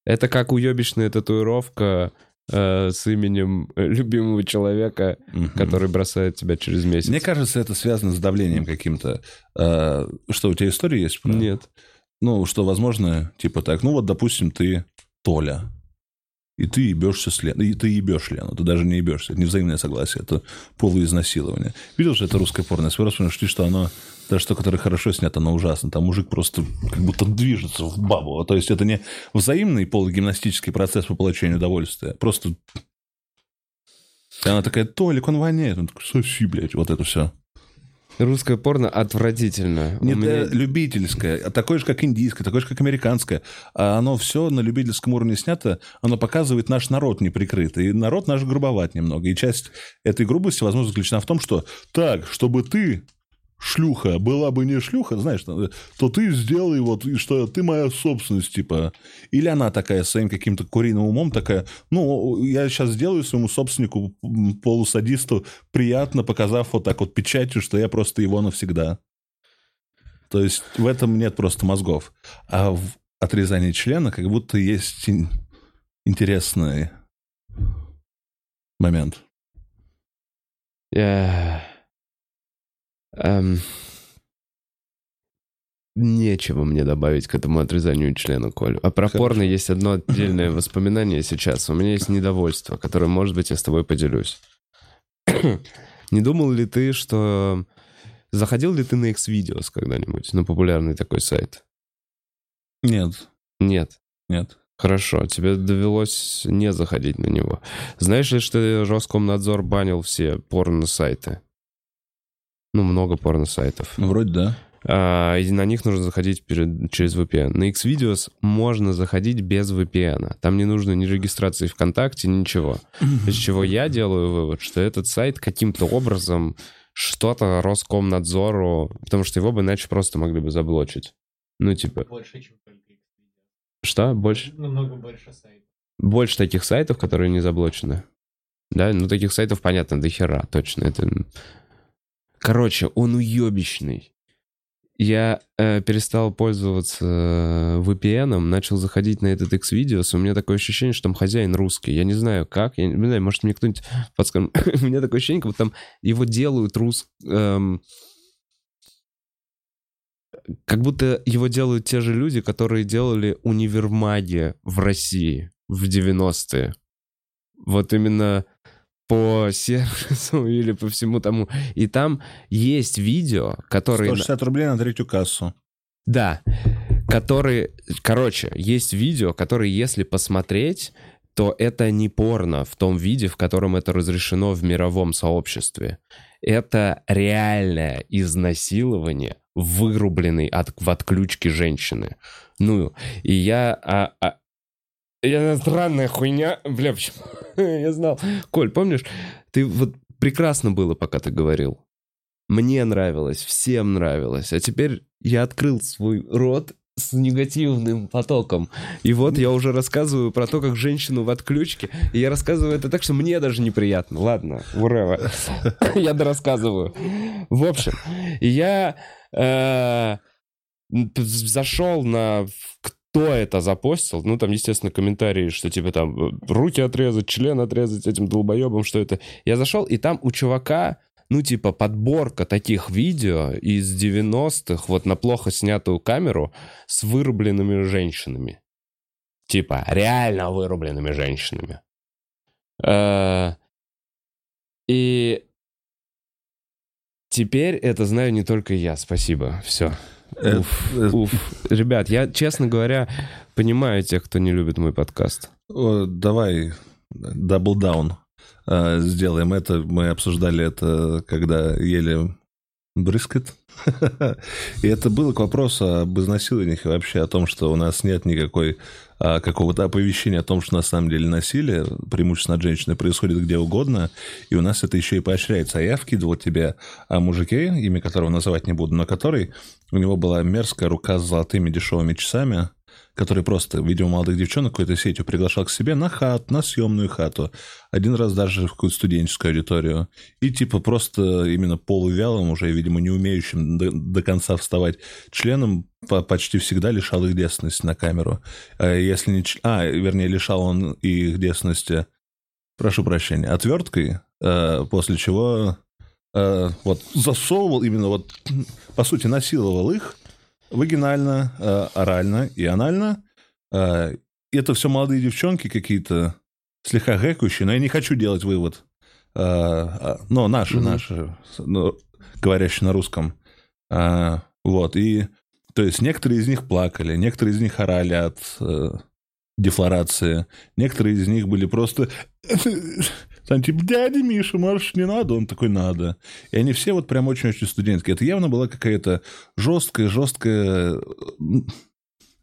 Это как уебищная татуировка с именем э, любимого человека, Мгм. который бросает тебя через месяц. Мне кажется, это связано с давлением каким-то. А, Что, у тебя история есть? про- Нет. Ну, что, возможно, типа так, ну вот, допустим, ты Толя, и ты ебешься с Леной, и ты ебешь Лену, ты даже не ебешься, это не взаимное согласие, это полуизнасилование. Видел же это русское порно? Раз нашли, что оно, даже то, которое хорошо снято, оно ужасно. Там мужик просто как будто движется в бабу. То есть это не взаимный полугимнастический процесс по получению удовольствия. Просто... И она такая, Толик, он воняет. Он такой, соси, блядь, вот это все. Русское порно отвратительно. У Нет, меня- любительское, а такое же, как индийское, такое же, как американское. А оно все на любительском уровне снято, оно показывает наш народ неприкрытый. И народ наш грубоват немного. И часть этой грубости, возможно, заключена в том, что так, чтобы ты, шлюха, была бы не шлюха, знаешь, то ты сделай вот, что ты моя собственность, типа. Или она такая своим каким-то куриным умом такая, ну, я сейчас сделаю своему собственнику, полусадисту, приятно, показав вот так вот печатью, что я просто его навсегда. То есть в этом нет просто мозгов. А в отрезании члена как будто есть ин- интересный момент. Я- Эм, Нечего мне добавить к этому отрезанию члена, Коль. А про Хорошо. порно есть одно отдельное воспоминание сейчас. У меня есть недовольство, которое, может быть, я с тобой поделюсь. Не думал ли ты, что... Заходил ли ты на X-Videos когда-нибудь, на популярный такой сайт? Нет, Нет. нет. Хорошо, тебе довелось не заходить на него. Знаешь ли, что Роскомнадзор банил все порно-сайты? Ну, много порно-сайтов. Ну, вроде да. А, и на них нужно заходить перед- через VPN. На Xvideos можно заходить без VPN. Там не нужно ни регистрации ВКонтакте, ничего. Из чего я делаю вывод, что этот сайт каким-то образом что-то Роскомнадзору... Потому что его бы иначе просто могли бы заблочить. Ну, типа... Больше, чем только Xvideos. Что? Больше? Намного больше сайтов. больше таких сайтов, которые не заблочены. Да, ну таких сайтов, понятно, до хера, точно. Это... Короче, он уебищный. Я э, перестал пользоваться э, VPN, начал заходить на этот X-Videos, у меня такое ощущение, что там хозяин русский. Я не знаю как, я не знаю, может мне кто-нибудь подскажет. у меня такое ощущение, как будто там его делают рус... эм, как будто его делают те же люди, которые делали универмаги в России в 90-е. Вот именно по сервису или по всему тому. И там есть видео, которые... 160 рублей на третью кассу. Да, которые... Короче, есть видео, которые, если посмотреть, то это не порно в том виде, в котором это разрешено в мировом сообществе. Это реальное изнасилование, вырубленной от, в отключке женщины. Ну, и я... А, а, я странная хуйня. Бля, почему? я знал. Коль, помнишь, ты вот прекрасно было, пока ты говорил. Мне нравилось, всем нравилось. А теперь я открыл свой рот с негативным потоком. И вот я уже рассказываю про то, как женщину в отключке. И я рассказываю это так, что мне даже неприятно. Ладно, ура. Я дорассказываю. В общем, я э, зашел на кто это запостил. Ну, там, естественно, комментарии, что типа там руки отрезать, член отрезать этим долбоебом, что это. Я зашел, и там у чувака ну, типа, подборка таких видео из 90-х, вот на плохо снятую камеру, с вырубленными женщинами. Типа, реально вырубленными женщинами. Э, И теперь это знаю не только я, спасибо, все. Э, Уф, э, уф. Ребят, я, честно говоря, понимаю тех, кто не любит мой подкаст. О, Давай double down э, сделаем это. Мы обсуждали это, когда ели брискет. И это было к вопросу об изнасилованиях и вообще о том, что у нас нет никакой а, какого-то оповещения о том, что на самом деле насилие, преимущественно от женщины, происходит где угодно, и у нас это еще и поощряется. А я вкидывал тебе о мужике, имя которого называть не буду, но который, у него была мерзкая рука с золотыми дешевыми часами, который просто, видимо, молодых девчонок какой-то сетью приглашал к себе на хату, на съемную хату. Один раз даже в какую-то студенческую аудиторию. И типа просто именно полувялым, уже, видимо, не умеющим до, до конца вставать членом по- почти всегда лишал их девственности на камеру. А если не... А, вернее, лишал он их девственности, прошу прощения, отверткой, э, после чего э, вот засовывал именно вот, по сути, насиловал их, вагинально, э, орально и анально. Э, это все молодые девчонки какие-то слегка гэкающие, но я не хочу делать вывод. Э, а, но наши, Мгм. наши, ну, говорящие на русском. А, вот, и то есть некоторые из них плакали, некоторые из них орали от э, дефлорации, некоторые из них были просто там типа, дядя Миша, можешь, не надо? Он такой, надо. И они все вот прям очень-очень студентские. Это явно была какая-то жесткая, жесткая...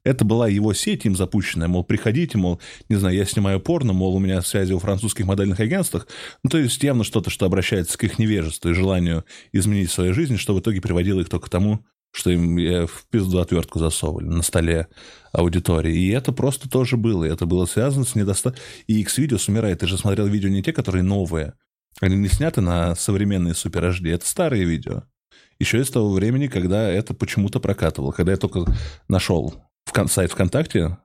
Это была его сеть им запущенная, мол, приходите, мол, не знаю, я снимаю порно, мол, у меня связи у французских модельных агентств. Ну, то есть явно что-то, что обращается к их невежеству и желанию изменить свою жизнь, что в итоге приводило их только к тому, что им э, в пизду отвертку засовывали на столе аудитории. И это просто тоже было. И это было связано с недостатком... И X-Videos умирает. Ты же смотрел видео не те, которые новые. Они не сняты на современные супер HD. Это старые видео. Еще из того времени, когда это почему-то прокатывало. Когда я только нашел в кон- сайт ВКонтакте,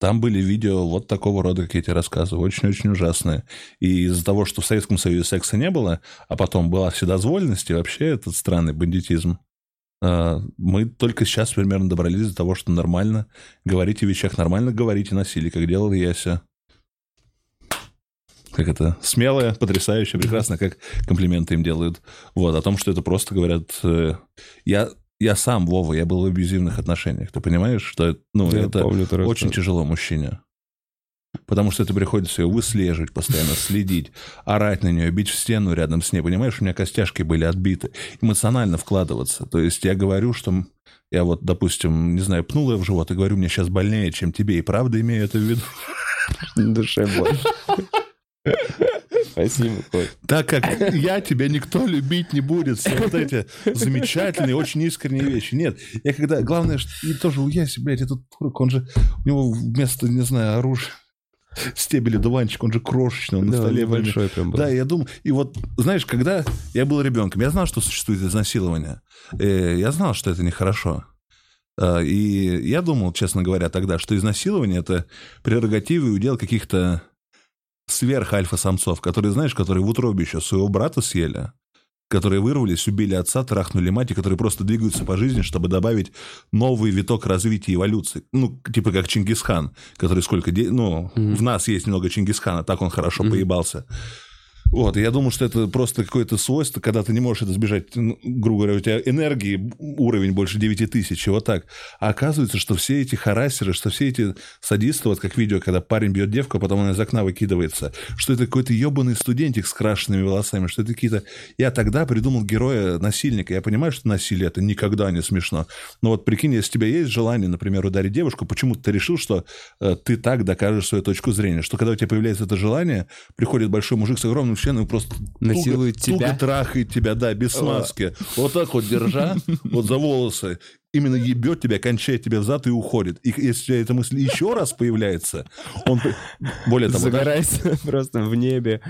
там были видео вот такого рода, как я тебе рассказываю, очень-очень ужасные. И из-за того, что в Советском Союзе секса не было, а потом была вседозволенность и вообще этот странный бандитизм, мы только сейчас примерно добрались до того, что нормально говорить о вещах, нормально говорить о насилии, как делал Яся. Как это? Смелое, потрясающе, прекрасно, как комплименты им делают. Вот, о том, что это просто говорят... э, Я, я сам, Вова, я был в абьюзивных отношениях. Ты понимаешь, что ну, Я это помню, очень рассказывал. тяжело мужчине. Потому что это приходится ее выслеживать постоянно, следить, орать на нее, бить в стену рядом с ней. Понимаешь, у меня костяшки были отбиты. Эмоционально вкладываться. То есть я говорю, что я вот, допустим, не знаю, пнул ее в живот и говорю, мне сейчас больнее, чем тебе. И правда имею это в виду. Душе больше. Спасибо, Коль. Так как я тебя никто любить не будет. Все вот эти замечательные, очень искренние вещи. Нет, я когда... Главное, что... И тоже у Яси, блядь, этот турок, он же... У него вместо, не знаю, оружия... Стебель дуванчик, он же крошечный, он на Да, столе был. небольшой прям был. Да, я думал, и вот, знаешь, когда я был ребенком, я знал, что существует изнасилование. Э, Я знал, что это нехорошо. Э, И я думал, честно говоря, тогда, что изнасилование — это прерогатива и удел каких-то сверх-альфа-самцов, которые, знаешь, которые в утробе еще своего брата съели, которые вырвались, убили отца, трахнули мать, и которые просто двигаются по жизни, чтобы добавить новый виток развития эволюции. Ну, типа как Чингисхан, который сколько... де- Ну, Мгм. в нас есть немного Чингисхана, так он хорошо Мгм. поебался. Вот, я думаю, что это просто какое-то свойство, когда ты не можешь это сбежать, ну, грубо говоря, у тебя энергии уровень больше 9 тысяч, вот так. А оказывается, что все эти харасеры, что все эти садисты, вот как видео, когда парень бьет девку, а потом она из окна выкидывается, что это какой-то ебаный студентик с крашенными волосами, что это какие-то... Я тогда придумал героя-насильника. Я понимаю, что насилие это никогда не смешно. Но вот прикинь, если у тебя есть желание, например, ударить девушку, почему-то ты решил, что э, ты так докажешь свою точку зрения, что когда у тебя появляется это желание, приходит большой мужик с огромным членом и просто Насилует туго, тебя? туго трахает тебя, да, без смазки. Вот так вот держа, вот за волосы, именно ебет тебя, кончает тебя в зад и уходит. И если эта мысль еще раз появляется, он... Более того, Загорается просто в небе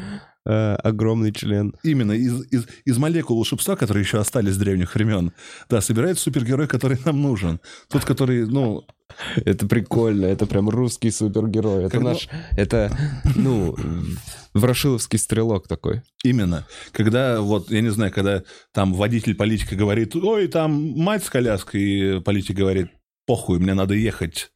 э, огромный член. Именно из, из, из молекул волшебства, которые еще остались с древних времен, да, собирается супергерой, который нам нужен. Тот, который, ну, Это прикольно, это прям русский супергерой. Это Когда- наш, это, ну, ворошиловский стрелок такой. именно. Когда, вот, я не знаю, когда там водитель политика говорит, ой, там мать с коляской, и политик говорит, похуй, мне надо ехать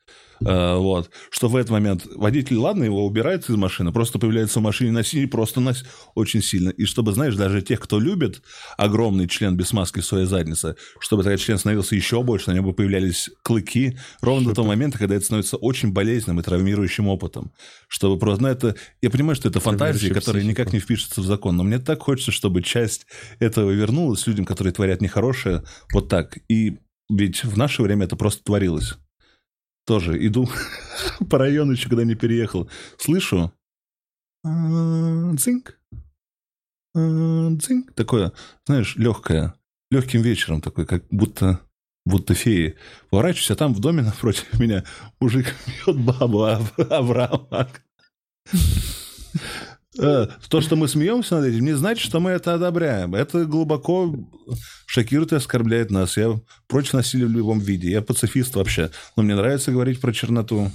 вот. Что в этот момент водитель, ладно, его убирает из машины, просто появляется в машине насилие, просто нас очень сильно. И чтобы, знаешь, даже тех, кто любит огромный член без маски в своей заднице, чтобы этот член становился еще больше, на нем бы появлялись клыки, ровно до того момента, когда это становится очень болезненным и травмирующим опытом. Чтобы просто, ну, это, я понимаю, что это фантазии, которые психику. никак не впишутся в закон, но мне так хочется, чтобы часть этого вернулась людям, которые творят нехорошее, вот так. И ведь в наше время это просто творилось. Тоже иду по району еще, когда не переехал. Слышу. а, Цинк. а. Такое, знаешь, легкое. Легким вечером такой, как будто будто феи. Поворачиваюсь, а там в доме напротив меня мужик бьет бабу Ав- Авраама. Э, То, что мы смеемся над этим, не значит, что мы это одобряем. Это глубоко шокирует и оскорбляет нас. Я против насилия в любом виде. Я пацифист вообще. Но мне нравится говорить про черноту.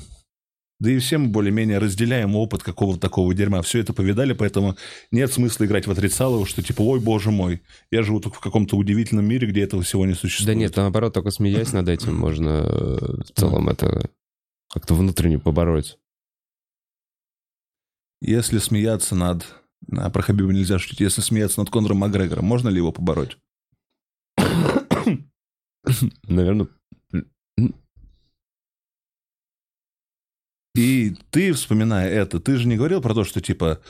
Да и все мы более-менее разделяем опыт какого-то такого дерьма. Все это повидали, поэтому нет смысла играть в отрицалово, что типа, ой, боже мой, я живу только в каком-то удивительном мире, где этого всего не Да существует. нет, наоборот, только смеясь над этим можно э, в целом это как-то внутренне побороть. Если смеяться над... А, про Хабиба нельзя шутить. Если смеяться над Конором Макгрегором, можно ли его побороть? Наверное, И ты, вспоминая это, ты же не говорил про то, что типа,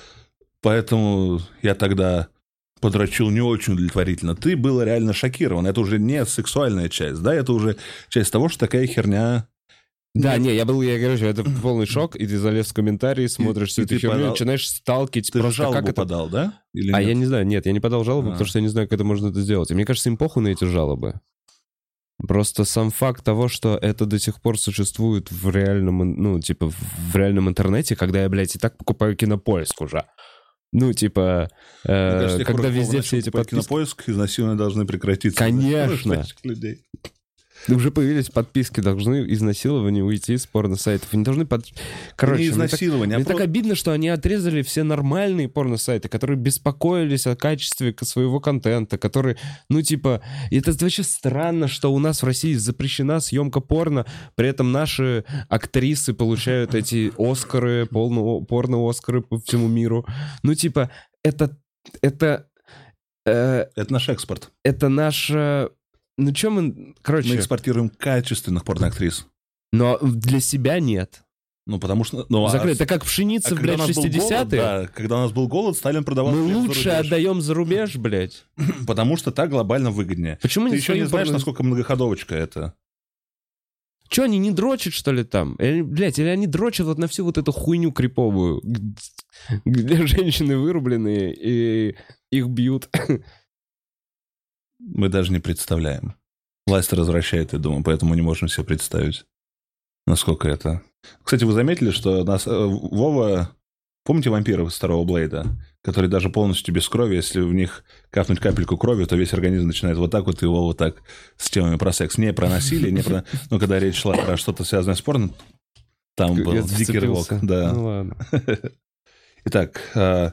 поэтому я тогда подрочил не очень удовлетворительно. Ты был реально шокирован. Это уже не сексуальная часть, да? Это уже часть того, что такая херня... Да, не, я был, я, короче, это полный шок, и ты залез в комментарии, смотришь всю эту херню, начинаешь сталкивать Ты просто как это... подал, да? Или А я не знаю, нет, я не подал жалобу, А. потому что я не знаю, как это можно это сделать. И мне кажется, им похуй на эти жалобы. Просто сам факт того, что это до сих пор существует в реальном, ну, типа, в реальном интернете, когда я, блядь, и так покупаю кинопоиск уже. Ну, типа, э, кажется, когда везде все эти подписки... Кинопоиск, изнасилования должны прекратиться. Конечно. Людей. Уже появились подписки, должны изнасилования уйти с порно-сайтов. Они должны под... Короче, не мне так- изнасилование, а Мне так просто- обидно, что они отрезали все нормальные порно-сайты, которые беспокоились о качестве своего контента, которые, ну, типа, это вообще странно, что у нас в России запрещена съемка порно, при этом наши актрисы получают эти Оскары, порно-Оскары по всему миру. Ну, типа, это, это, э, Это наш экспорт. это наша... Ну, что мы... Короче, Мы экспортируем качественных порноактрис. но для себя нет. Ну, потому что... Ну, а- Закрыто. Это как пшеница, а когда блядь, у нас был 60-е. голод, да, когда у нас был голод, Сталин продавал... Мы хлеб за лучше рубеж. отдаем за рубеж, блядь. Потому что так глобально выгоднее. Почему Ты не еще не знаешь, порно- насколько многоходовочка это. Че, они не дрочат, что ли, там? Или, блядь, или они дрочат вот на всю вот эту хуйню криповую, г- где женщины вырубленные и их бьют. Мы даже не представляем. Власть развращает, я думаю, поэтому не можем себе представить, насколько это... Кстати, вы заметили, что нас... э, Вова... Помните вампиров из второго Блейда? Которые даже полностью без крови, если в них капнуть капельку крови, то весь организм начинает вот так вот, и его вот так с темами про секс. Не про насилие, не про... Ну, когда речь шла про что-то связанное с порно, там был дикий рывок. Да. Ну ладно. Итак, э,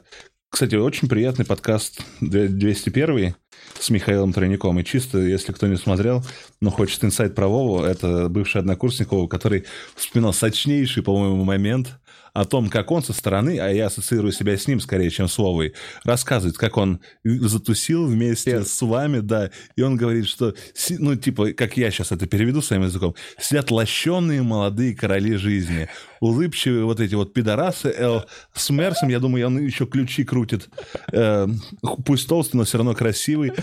кстати, очень приятный подкаст 201 с Михаилом Тройником. И чисто, если кто не смотрел, но хочет инсайт про Вову, это бывший однокурсник Вова, который вспоминал сочнейший, по-моему, момент о том, как он со стороны, а я ассоциирую себя с ним скорее, чем с Вовой, рассказывает, как он затусил вместе Пер- с вами, да, и он говорит, что, ну, типа, как я сейчас это переведу своим языком, сидят лощеные молодые короли жизни, улыбчивые вот эти вот пидорасы, Эл с Мерсом, я думаю, он еще ключи крутит, Э, пусть толстый, но все равно красивый,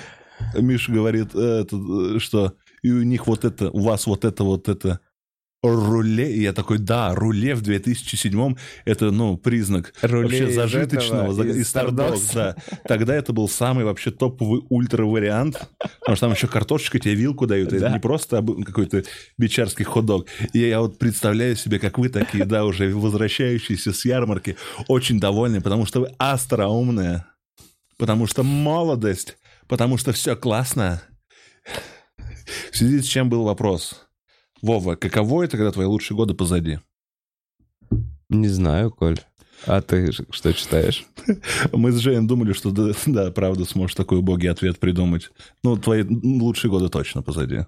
Миша говорит, э, это, э, что и у них вот это, у вас вот это, вот это руле, и я такой, да, руле в 2007-м, это, ну, признак Руле вообще из зажиточного, этого, за- из из Stardogs. да. Тогда это был самый вообще топовый ультра-вариант, потому что там еще картошечка тебе вилку дают, это Да. не просто какой-то бичарский хот-дог. И я вот представляю себе, как вы такие, да, уже возвращающиеся с ярмарки, очень довольны, потому что вы остроумные, потому что молодость, потому что все классно. В связи с чем был вопрос? Вова, каково это, когда твои лучшие годы позади? Не знаю, Коль. А ты что читаешь? Мы с Джеем думали, что да, да, правда, сможешь такой убогий ответ придумать. Ну, твои лучшие годы точно позади.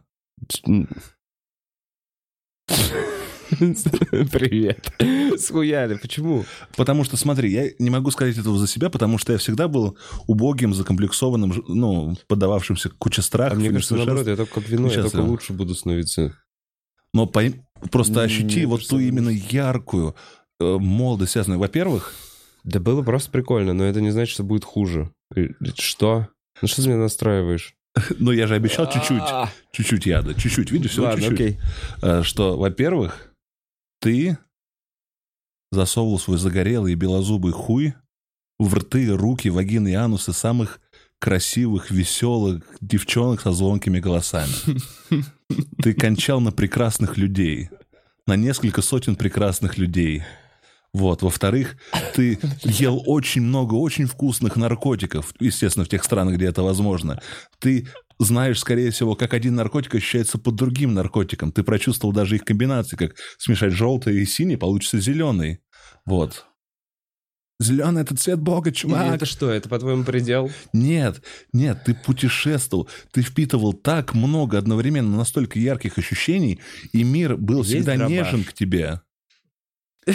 Привет. Схуяли. Почему? Потому что, смотри, я не могу сказать этого за себя, потому что я всегда был убогим, закомплексованным, ну, поддававшимся куче А страхов. мне и кажется, наоборот, я только вино, я только лучше буду становиться. Но пойм- просто ощути мне вот ту именно яркую э, молодость связанную. Во-первых, Да было просто прикольно, но это не значит, что будет хуже. Что? Ну что ты меня настраиваешь? ну я же обещал чуть-чуть, А, чуть-чуть яда, чуть-чуть, видишь, все Ладно, чуть-чуть. окей. Э, Что, во-первых, ты засовывал свой загорелый белозубый хуй в рты, руки, вагины и анусы самых красивых, веселых девчонок со звонкими голосами. Ты кончал на прекрасных людей. На несколько сотен прекрасных людей. Вот. Во-вторых, ты ел очень много очень вкусных наркотиков, естественно, в тех странах, где это возможно. Ты знаешь, скорее всего, как один наркотик ощущается под другим наркотиком. Ты прочувствовал даже их комбинации, как смешать желтый и синий, получится зеленый. Вот. Зеленый — это цвет Бога, чувак. Это что, это, по-твоему, предел? Нет, нет, ты путешествовал, ты впитывал так много одновременно настолько ярких ощущений, и мир был Есть всегда дробаш? нежен к тебе.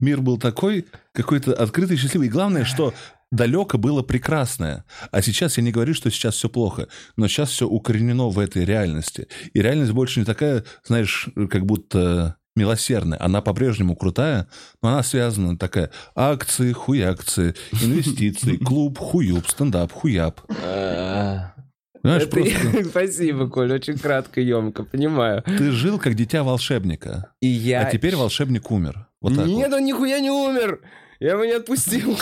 Мир был такой, какой-то открытый, счастливый. И главное, что далеко было прекрасное. А сейчас я не говорю, что сейчас все плохо, но сейчас все укоренено в этой реальности. И реальность больше не такая, знаешь, как будто милосердная. Она по-прежнему крутая, но она связана такая. Акции, хуякции, инвестиции, клуб, хуюб, стендап, хуяб. Это- просто Спасибо, Коль, очень кратко, емко, понимаю. ты жил как дитя волшебника, И я... а теперь волшебник умер. Вот так Нет, вот. он нихуя не умер! Я его не отпустил.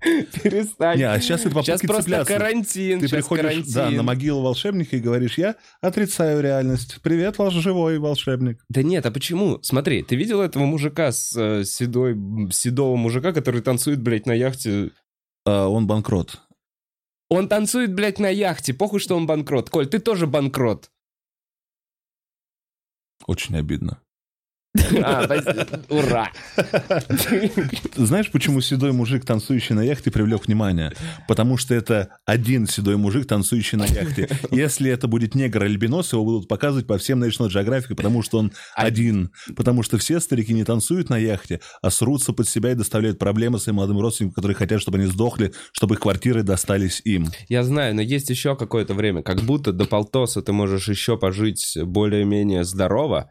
Перестань. Не, а сейчас это попытки Сейчас просто цепляться. карантин. Ты приходишь карантин. да, на могилу волшебника и говоришь, я отрицаю реальность. Привет, ваш живой волшебник. Да нет, а почему? Смотри, ты видел этого мужика с э, седой, седого мужика, который танцует, блядь, на яхте? А, он банкрот. Он танцует, блядь, на яхте. Похуй, что он банкрот. Коль, ты тоже банкрот. Очень обидно. А. Ура. Знаешь, почему седой мужик, танцующий на яхте, привлек внимание? Потому что это один седой мужик, танцующий на яхте. Если это будет негр-альбинос, его будут показывать по всем National Geographic, потому что он один. Потому что все старики не танцуют на яхте, а срутся под себя и доставляют проблемы своим молодым родственникам, которые хотят, чтобы они сдохли, чтобы их квартиры достались им. Я знаю, но есть еще какое-то время. Как будто до полтоса ты можешь еще пожить более-менее здорово.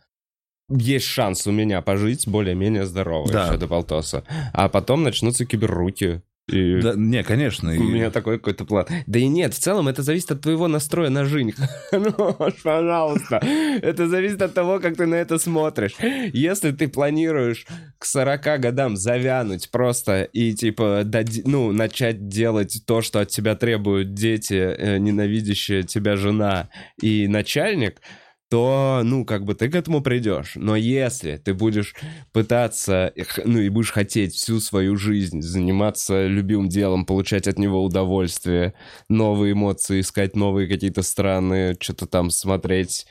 Есть шанс у меня пожить более-менее здорово Да. еще до полтоса. А потом начнутся киберруки. И Да, не, конечно. у и- меня такой какой-то план. Да и нет, в целом это зависит от твоего настроя на жизнь. Ну, пожалуйста. Это зависит от того, как ты на это смотришь. Если ты планируешь к 40 годам завянуть просто и, типа, доди- ну, начать делать то, что от тебя требуют дети, э, ненавидящая тебя жена и начальник, то, ну, как бы ты к этому придешь. Но если ты будешь пытаться, ну, и будешь хотеть всю свою жизнь заниматься любимым делом, получать от него удовольствие, новые эмоции, искать новые какие-то страны, что-то там смотреть,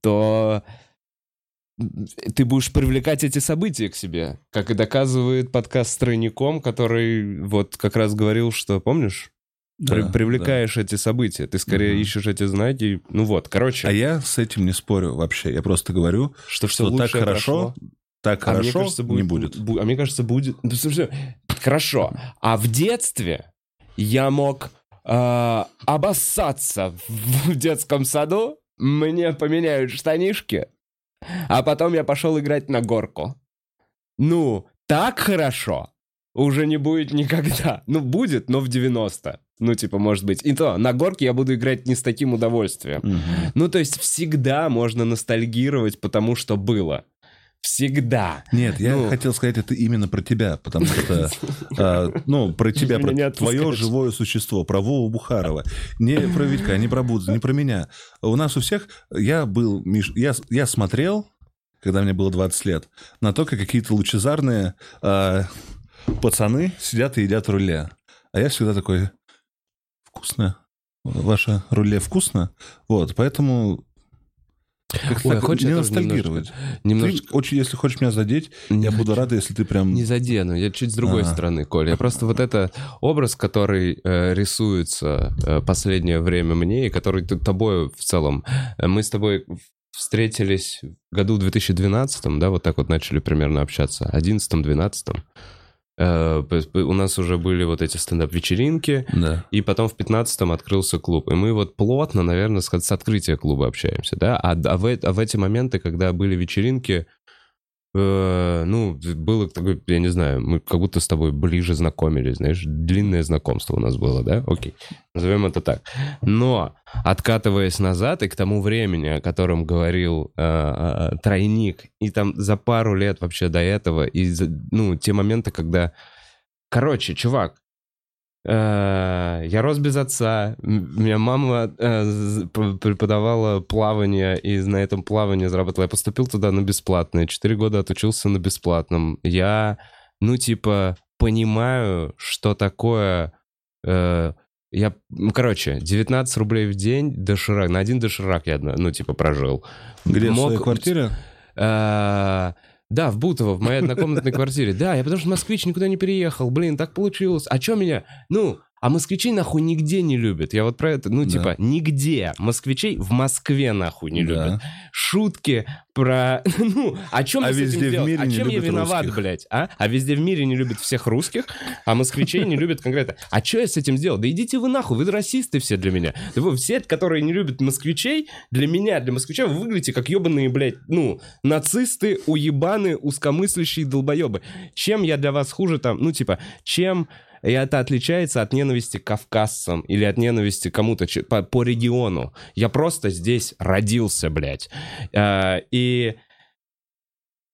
то ты будешь привлекать эти события к себе. Как и доказывает подкаст с тройником, который вот как раз говорил, что, помнишь? Да, При- привлекаешь эти события. Ты скорее Мгм. ищешь эти знаки. Ну вот, короче, А я с этим не спорю вообще. Я просто говорю, что все что так хорошо, так А хорошо кажется, будет, не будет. бу- а мне кажется, будет... Слушай, Хорошо. А в детстве я мог а, обоссаться в в детском саду, мне поменяют штанишки, а потом я пошел играть на горку. Ну, так хорошо уже не будет никогда. Ну, будет, но в 90. Ну, типа, может быть. И то, на горке я буду играть не с таким удовольствием. Мгм. Ну, то есть всегда можно ностальгировать, потому что было. Всегда. Нет, я Ну. хотел сказать это именно про тебя, потому что, а, ну, про тебя, про твое живое существо, про Вову Бухарова. Не про Витька, не про Будзу, не про меня. У нас у всех, я был, Миш, я, я смотрел, когда мне было 20 лет, на то, как какие-то лучезарные а, пацаны сидят и едят руле. А я всегда такой, вкусно. Ваше руле вкусно? Вот, поэтому... Ой, так хочешь, не ностальгировать. Немножечко... Ты очень, если хочешь меня задеть, Не я буду хочу. рад, если ты прям... Не задену, я чуть с другой А. стороны, Коля. Я просто вот это образ, который э, рисуется э, последнее время мне, и который ты тобой в целом... мы с тобой встретились в году 2012, да, вот так вот начали примерно общаться, 11-12. Э, у нас уже были вот эти стендап-вечеринки, Да. и потом в 15-м открылся клуб. И мы вот плотно, наверное, с, с открытия клуба общаемся, да? А, а в, а в эти моменты, когда были вечеринки, э, ну, было такое, я не знаю, мы как будто с тобой ближе знакомились, знаешь, длинное знакомство у нас было, да? Окей, назовем это так. Но, откатываясь назад и к тому времени, о котором говорил э, э, тройник, и там за пару лет вообще до этого, и, ну, те моменты, когда... Короче, чувак, Э, Я рос без отца. Меня мама э, преподавала плавание, и на этом плавании заработала. Я поступил туда на бесплатное. Четыре года отучился на бесплатном. Я, ну, типа, понимаю, что такое... э, Я, ну, короче, 19 рублей в день доширак. На один доширак я, ну, типа, прожил. Где, в Мог- своей квартире? Да, в Бутово, в моей однокомнатной квартире. Да, я потому что москвич никуда не переехал. Блин, так получилось. А чё меня? Ну, а москвичей нахуй нигде не любят. Я вот про это, ну, Да. типа, нигде. Москвичей в Москве нахуй не любят. Да. Шутки про... Ну, о чем А с этим везде в мире А не чем я любят виноват, русских. блядь? А? а везде в мире не любят всех русских, а москвичей не любят конкретно. А что я с этим сделал? Да идите вы нахуй, вы расисты все для меня. Да вы все, которые не любят москвичей, для меня, для москвича, вы выглядите как ебаные, блядь, ну, нацисты, уебаны, узкомыслящие долбоебы. Чем я для вас хуже там, ну, типа, чем и это отличается от ненависти к кавказцам или от ненависти кому-то по, по региону. Я просто здесь родился, блядь. А, и,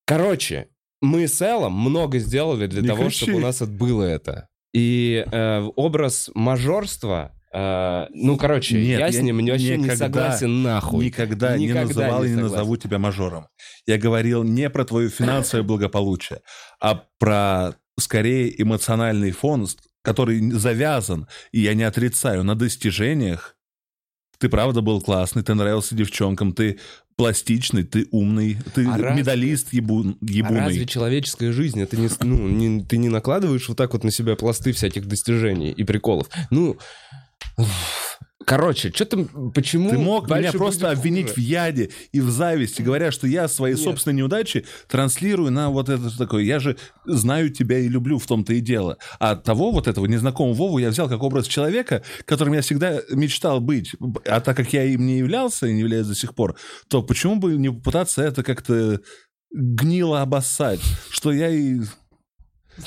короче, мы с Эллом много сделали для Не того, кричи. чтобы у нас было это. И э, образ мажорства, э, ну, короче, Нет, я, я с ним не- вообще не никогда- согласен нахуй. Никогда, не Никогда называл не и не назову тебя мажором. Я говорил не про твое финансовое благополучие, а про скорее эмоциональный фон, который завязан, и я не отрицаю, на достижениях. Ты правда был классный, ты нравился девчонкам, ты пластичный, ты умный, ты А разве- медалист ебу- А ебуный. разве человеческая жизнь, это не, ну, не- ты не накладываешь вот так вот на себя пласты всяких достижений и приколов? Ну, короче, что ты, почему... Ты мог меня просто обвинить хуже? в яде и в зависти, говоря, что я свои Нет. собственные неудачи транслирую на вот это такое. Я же знаю тебя и люблю, в том-то и дело. А того вот этого незнакомого Вову я взял как образ человека, которым я всегда мечтал быть. А так как я им не являлся и не являюсь до сих пор, то почему бы не попытаться это как-то гнило обоссать, что я и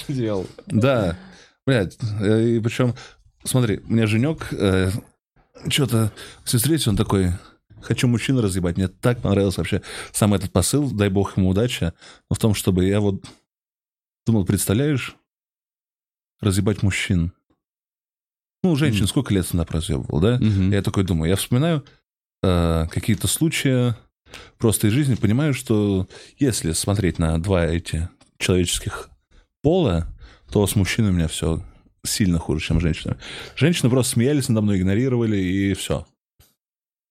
Сделал. да, блядь, э, и причем, смотри, мне Женек э, что-то все встретил, он такой, хочу мужчину разъебать, мне так понравился вообще сам этот посыл, дай бог ему удачи, но в том, чтобы я вот думал, представляешь, разъебать мужчин. Ну, женщин Мгм. сколько лет она разъебывал, да? Мгм. Я такой думаю, я вспоминаю э, какие-то случаи просто из жизни, понимаю, что если смотреть на два эти человеческих пола, то с мужчиной у меня все сильно хуже, чем женщинами. Женщины просто смеялись надо мной, игнорировали, и все.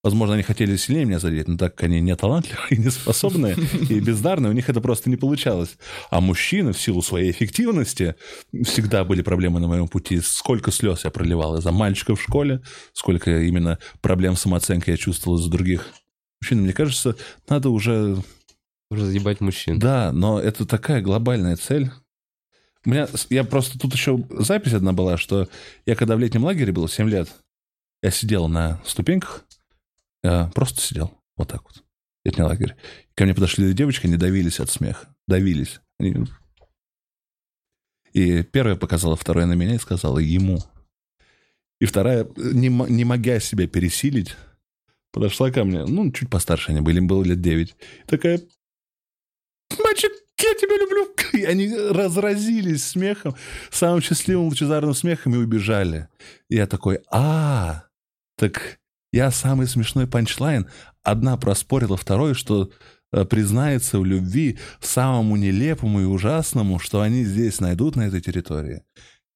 Возможно, они хотели сильнее меня задеть, но так как они не талантливые, не способные, и бездарные, у них это просто не получалось. А мужчины, в силу своей эффективности, всегда были проблемы на моем пути. Сколько слез я проливал из-за мальчиков в школе, сколько именно проблем самооценкой я чувствовал из-за других мужчин. Мне кажется, надо уже... Разъебать мужчин. Да, но это такая глобальная цель. У меня, я просто тут еще запись одна была, что я когда в летнем лагере был, 7 лет, я сидел на ступеньках, я просто сидел вот так вот, летний лагерь. Ко мне подошли девочки, они давились от смеха, давились. Они- И первая показала вторая на меня и сказала ему. И вторая, не, мо- не могя себя пересилить, подошла ко мне, ну, чуть постарше они были, им было лет 9. Такая, мальчик, я тебя люблю. И они разразились смехом, самым счастливым лучезарным смехом и убежали. И я такой, а, так я самый смешной панчлайн. Одна проспорила второй, что э, признается в любви самому нелепому и ужасному, что они здесь найдут на этой территории.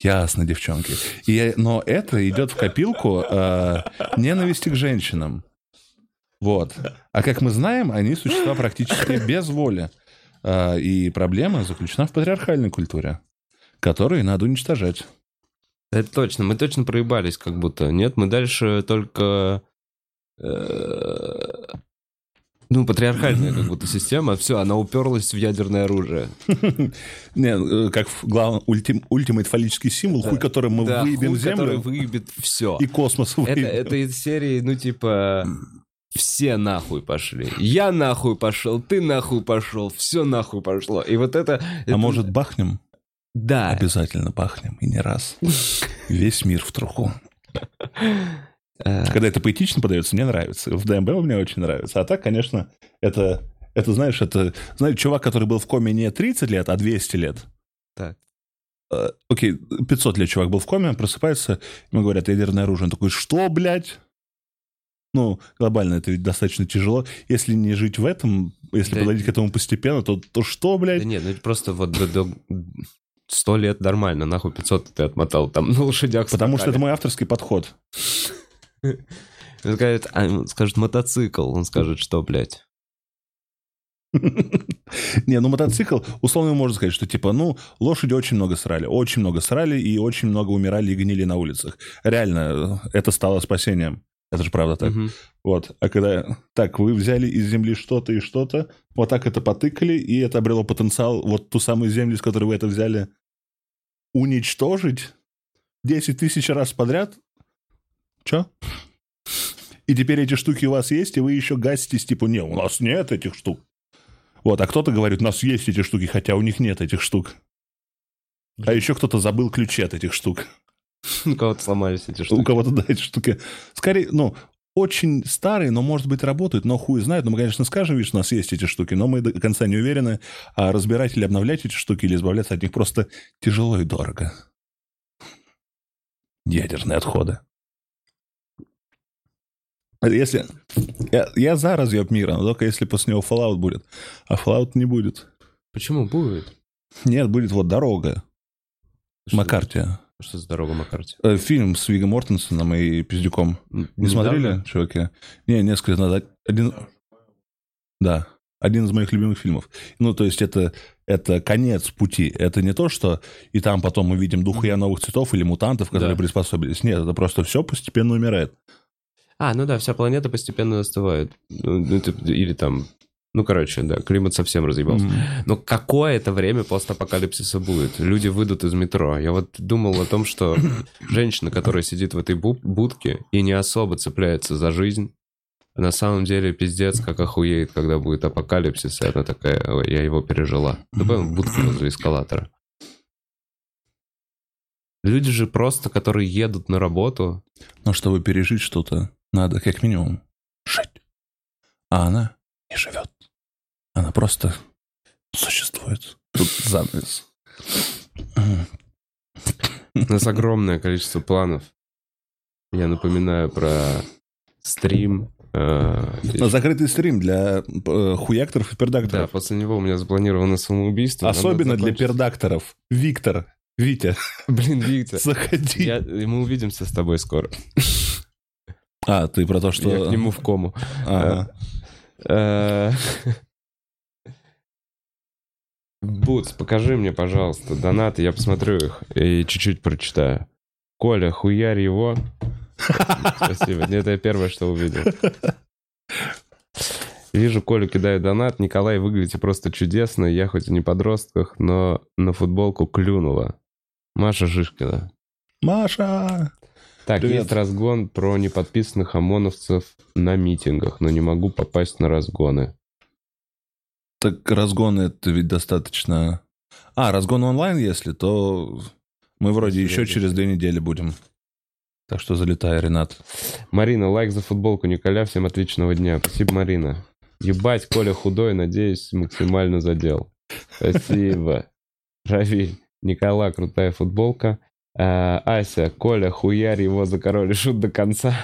Ясно, девчонки. И, но это идет в копилку э, ненависти к женщинам. Вот. А как мы знаем, они существа практически без воли. А, И проблема заключена в патриархальной культуре, которую надо уничтожать. Это точно, мы точно проебались как будто. Нет, мы дальше только... э, Ну, патриархальная как будто система, все, она уперлась в ядерное оружие. Не, э, как ультим, ультимейт фаллический символ, хуй которым мы выебем землю который выебет все. и космос выебем. это из серии, ну, типа, все нахуй пошли. Я нахуй пошел, ты нахуй пошел, все нахуй пошло. И вот это... А это- может бахнем? Да. Обязательно бахнем, и не раз. Весь мир в труху. Э, Когда это поэтично подается, мне нравится. В ДМБ мне очень нравится. А так, конечно, это, это знаешь, это, знаешь, чувак, который был в коме не 30 лет, а 200 лет. Так. Э, Окей, 500 лет чувак был в коме, просыпается, ему говорят, ядерное оружие. Он такой, что, блядь? Ну, глобально это ведь достаточно тяжело. Если не жить в этом, если Да. подойти к этому постепенно, то, то что, Да блядь? нет, ну просто вот до, 100 лет нормально, нахуй 500 ты отмотал, там на лошадях Потому что это мой авторский подход. Он скажет, а, он скажет мотоцикл, он скажет, что, блядь. Не, ну мотоцикл, условно можно сказать, что типа, ну, лошади очень много срали, очень много срали и очень много умирали и гнили на улицах. Реально, э, это стало спасением. Это же правда так. Мгм. Вот. А когда так, вы взяли из земли что-то и что-то, вот так это потыкали, и это обрело потенциал вот ту самую землю, с которой вы это взяли, уничтожить 10 тысяч раз подряд. Чё? И теперь эти штуки у вас есть, и вы еще гаситесь, типа, не, у нас нет этих штук. Вот, а кто-то говорит, у нас есть эти штуки, хотя у них нет этих штук. А еще кто-то забыл ключи от этих штук. У кого-то сломались эти У штуки. кого-то, да, эти штуки. Скорее, ну, очень старые, но, может быть, работают, но хуй знает. Но мы, конечно, скажем, видишь, у нас есть эти штуки, но мы до конца не уверены, а разбирать или обновлять эти штуки, или избавляться от них просто тяжело и дорого. Ядерные отходы. Если... Я, я за разъеб мира, но только если после него Fallout будет. А Fallout не будет. Почему будет? Нет, будет вот дорога. Что- Маккартия. Что за дорога Маккарти? Э, Фильм с Вигом Мортенсоном и Пиздюком. Не Недавно? смотрели, чуваки? Не, несколько назад. Один... Да, один из моих любимых фильмов. Ну, то есть это, это конец пути. Это не то, что и там потом мы видим духуя новых цветов или мутантов, которые Да. приспособились. Нет, это просто все постепенно умирает. А, ну да, вся планета постепенно остывает. Ну, ну, или там... Ну, короче, да, климат совсем разъебался. М. Но какое-то время постапокалипсиса будет. Люди выйдут из метро. Я вот думал о том, что женщина, которая сидит в этой бу- будке и не особо цепляется за жизнь, на самом деле пиздец как охуеет, когда будет апокалипсис, и она такая, ой, я его пережила. Добавим будку возле эскалатора. Люди же просто, которые едут на работу, Но чтобы пережить что-то, надо как минимум жить. А она не живет. Она просто существует. Тут занавес. у нас огромное количество планов. Я напоминаю про стрим. э, закрытый стрим для э, хуякторов и Да, пердакторов. после него у меня запланировано самоубийство. Особенно для пердакторов. Виктор, Витя, Блин, Виктор. заходи. я- мы увидимся с тобой скоро. А, ты про то, что... Я к нему в кому. Ага. Бутс, покажи мне, пожалуйста, донаты, я посмотрю их и чуть-чуть прочитаю. Коля, хуярь его. Спасибо. Это я первое, что увидел. Вижу, Колю кидает донат. Николай, выглядите просто чудесно. Я хоть и не подростках, но на футболку клюнула. Маша Жишкина. Маша! Так, Привет. есть разгон про неподписанных ОМОНовцев на митингах, но не могу попасть на разгоны. Так разгон это ведь достаточно... А, разгон онлайн, если, то мы вроде еще через две недели будем. Так что залетай, Ренат. Марина, лайк за футболку Николя. Всем отличного дня. Спасибо, Марина. Ебать, Коля худой, надеюсь, максимально задел. Спасибо. Равиль, Никола, крутая футболка. А, Ася, Коля, хуярь его за король и шут до конца.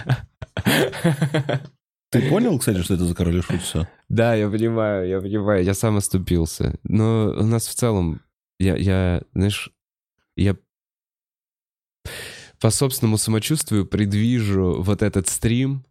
Ты понял, кстати, что это за король и шут все? Да, я понимаю, я понимаю, я сам оступился. Но у нас в целом, я, я знаешь, я по собственному самочувствию предвижу вот этот стрим,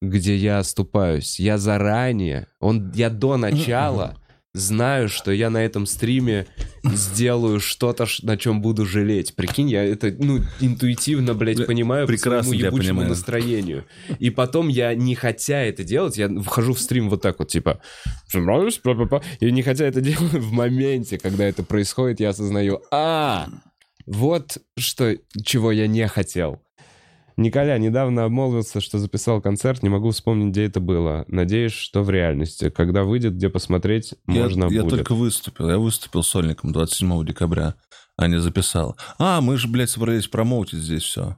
где я оступаюсь. Я заранее, он, я до начала знаю, что я на этом стриме сделаю что-то, на чем буду жалеть. Прикинь, я это, ну, интуитивно, блядь, Бля, понимаю прекрасно по своему ебучему понимаю. настроению. И потом я, не хотя это делать, я вхожу в стрим вот так вот, типа, и не хотя это делаю в моменте, когда это происходит, я осознаю, а, вот что, чего я не хотел. Николя недавно обмолвился, что записал концерт, не могу вспомнить, где это было. Надеюсь, что в реальности. Когда выйдет, где посмотреть, Я, можно я будет. только выступил. Я выступил сольником 27 декабря, а не записал. А, мы же, блядь, собрались промоутить здесь все.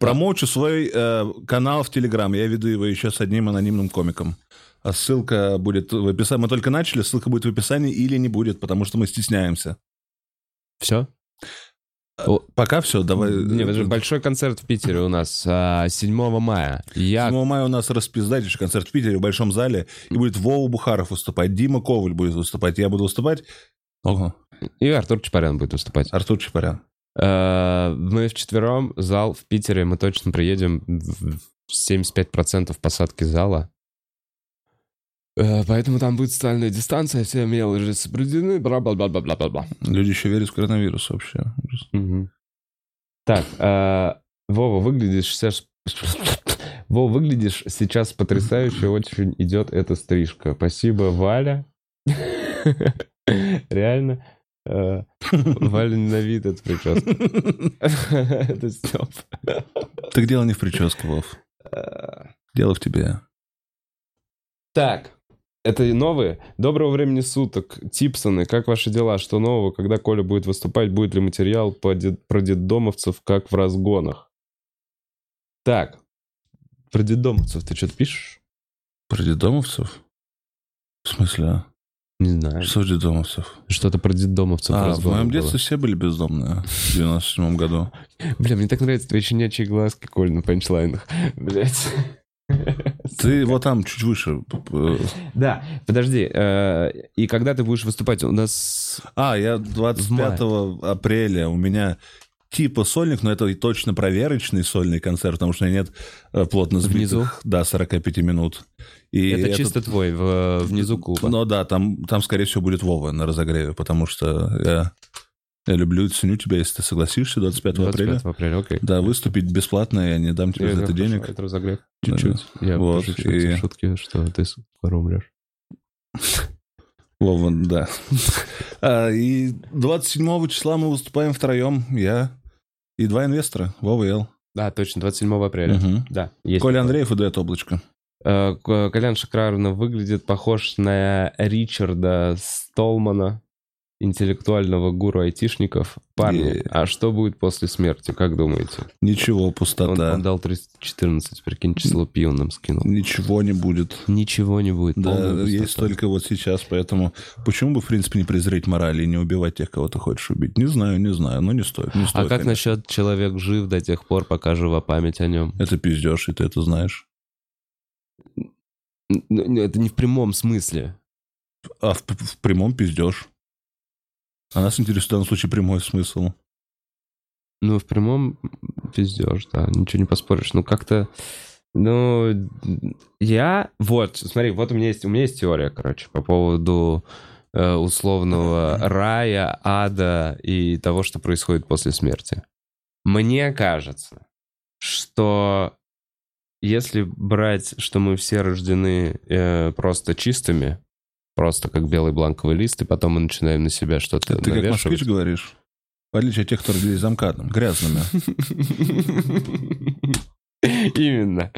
Промоучу свой э, канал в Телеграм. Я веду его еще с одним анонимным комиком. А ссылка будет в описании. Мы только начали, ссылка будет в описании или не будет, потому что мы стесняемся. Все? Пока все, давай. Не, это же большой концерт в Питере у нас а, 7 мая. Я 7 мая у нас распиздатейший концерт в Питере в Большом зале. И будет Вова Бухаров выступать, Дима Коваль будет выступать, я буду выступать. Ого, и Артур Чапарян будет выступать. Артур Чапарян. Э, Мы вчетвером, зал в Питере, мы точно приедем в 75% посадки зала. Э, Поэтому там будет социальная дистанция, все мелочи соблюдены, бла-бла-бла-бла-бла-бла. Люди еще верят в коронавирус вообще. Мгм. Так, э, Вова, выглядишь сейчас... Вова, выглядишь сейчас потрясающе, очень идет эта стрижка. Спасибо, Валя. Реально. Э, Валя ненавидит эту прическу. Это Степ. Так дело не в прическе, Вов. Дело в тебе. Так, это новые. Доброго времени суток. Типсоны, как ваши дела? Что нового? Когда Коля будет выступать? Будет ли материал по дед- про детдомовцев, как в разгонах? Так, про детдомовцев ты что-то пишешь? Про детдомовцев? В смысле? а? Не знаю. Что детдомовцев? Что-то про детдомовцев А, в моем было. детстве все были бездомные в 97 году. Бля, мне так нравятся твои щенячьи глазки, Коль, на панчлайнах. Блять. Ты вот там чуть выше. э, Да, подожди. э, И когда ты будешь выступать? У нас... А, я 25 апреля у меня типа сольник, но это точно проверочный сольный концерт, потому что нет э, плотно сбитых, Внизу? да, 45 минут. И Это этот- чисто твой, в- внизу клуба. Ну да, там, там, скорее всего, будет Вова на разогреве, потому что я, я люблю и ценю тебя, если ты согласишься 25, 25 апреля. апреля, окей. Да, выступить бесплатно, я не дам тебе Я за это хорошо, денег. Это разогрев. Да. Чуть-чуть. Я Вот, пошучу и- шутки, что ты скоро умрешь. Вова, да. А, И 27 числа мы выступаем втроем, я и два инвестора, Вова и Эл. Да, точно, 27 апреля. Да, есть. Коля такое. Андреев и Дуэт Облачко. Э, Колян шикарно выглядит, похож на Ричарда Столмана, интеллектуального гуру айтишников. Парни, Е. а что будет после смерти, как думаете? Ничего, Он, пустота. он дал 314, прикинь, число пи он нам скинул. Ничего не будет. Ничего не будет. Да, есть только вот сейчас, поэтому почему бы, в принципе, не презреть мораль и не убивать тех, кого ты хочешь убить? Не знаю, не знаю, но не стоит. Не А стоит как конечно. насчет человек жив до тех пор, пока жива память о нем? Это пиздешь, и ты это знаешь. Это не в прямом смысле. А в, в прямом пиздешь. А нас интересует в данном случае прямой смысл. Ну, в прямом пиздешь, да, ничего не поспоришь. Ну, как-то... Ну, я... Вот, смотри, вот у меня есть, у меня есть теория, короче, по поводу э, условного рая, ада и того, что происходит после смерти. Мне кажется, что если брать, что мы все рождены э, просто чистыми, просто как белый бланковый лист, и потом мы начинаем на себя что-то Ты как навешивать. москвич говоришь? В отличие от тех, кто родились замкадом, грязными. Именно.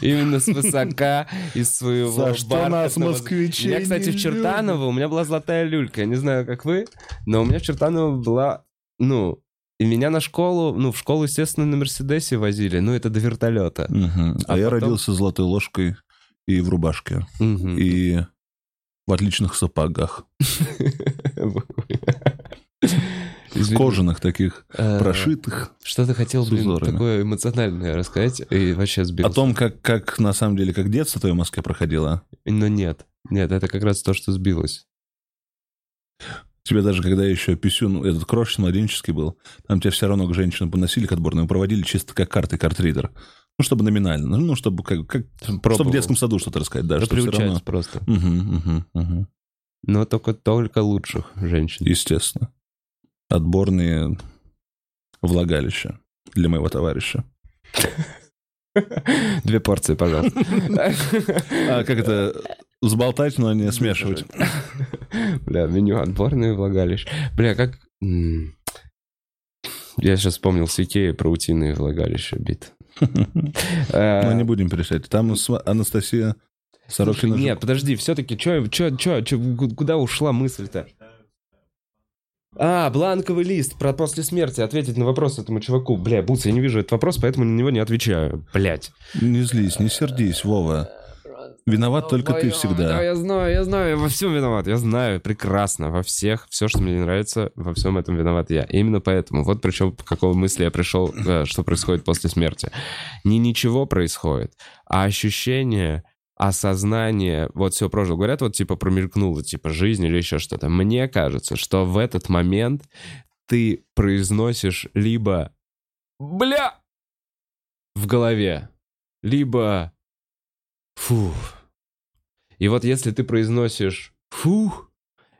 Именно с высока из своего За что нас, У меня, кстати, в Чертаново у меня была золотая люлька. Я не знаю, как вы, но у меня в Чертаново была, ну, и меня на школу, ну, в школу, естественно, на Мерседесе возили, ну, это до вертолета. А, А я потом- родился золотой ложкой и в рубашке. И в отличных сапогах. Извини. Кожаных таких, Э, прошитых. Что ты хотел, блин, узорами. такое эмоциональное рассказать и вообще сбился. О том, как, как на самом деле, как детство твое в Москве проходило. Но нет, нет, это как раз то, что сбилось. Тебе даже, когда еще писюн, этот крошечный, младенческий был, там тебя все равно к женщинам поносили к отборным, проводили чисто как карты, картридер. Ну, чтобы номинально. Ну, чтобы как, как чтобы в детском саду что-то рассказать, да, что равно... просто. Мгм, мгм, мгм. Но только, только лучших женщин. Естественно. Отборные влагалища для моего товарища. Две порции, пожалуйста. А как это взболтать, но не смешивать? Бля, меню отборные влагалища. Бля, как... Я сейчас вспомнил с Икеи про утиные влагалища бит. Э, Ну, не будем перечислять. Там Анастасия Сорокина... Нет, подожди, все-таки, чё, чё, чё, чё, ку- куда ушла мысль-то? А, бланковый лист про после смерти. Ответить на вопрос этому чуваку. Бля, Буц, я не вижу этот вопрос, поэтому на него не отвечаю. Блять. Не злись, не сердись, Вова. Виноват только ты Да, всегда. я знаю, я знаю, я во всем виноват. Я знаю прекрасно, во всех, все, что мне не нравится, во всем этом виноват я. И именно поэтому, вот причем к какой мысли я пришел, э, что происходит после смерти. Не ничего происходит, а ощущение, осознание, вот все прошлое. Говорят, вот типа промелькнула, типа жизнь или еще что-то. Мне кажется, что в этот момент ты произносишь либо «бля» в голове, либо «фу». И вот если ты произносишь «фу»,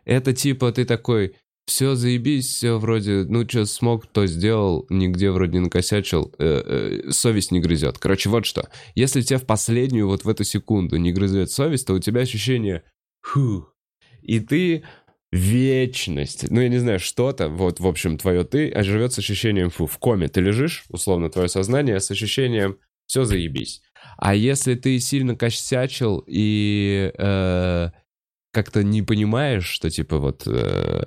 это типа ты такой все заебись, все вроде, ну что смог, то сделал, нигде вроде не накосячил, э, э, совесть не грызет. Короче, вот что. Если тебе в последнюю, вот в эту секунду не грызет совесть, то у тебя ощущение «фу». И ты вечность, ну я не знаю, что-то, вот, в общем, твое ты, а живет с ощущением фу. В коме ты лежишь, условно, твое сознание с ощущением все заебись. А если ты сильно косячил и э, как-то не понимаешь, что типа вот э,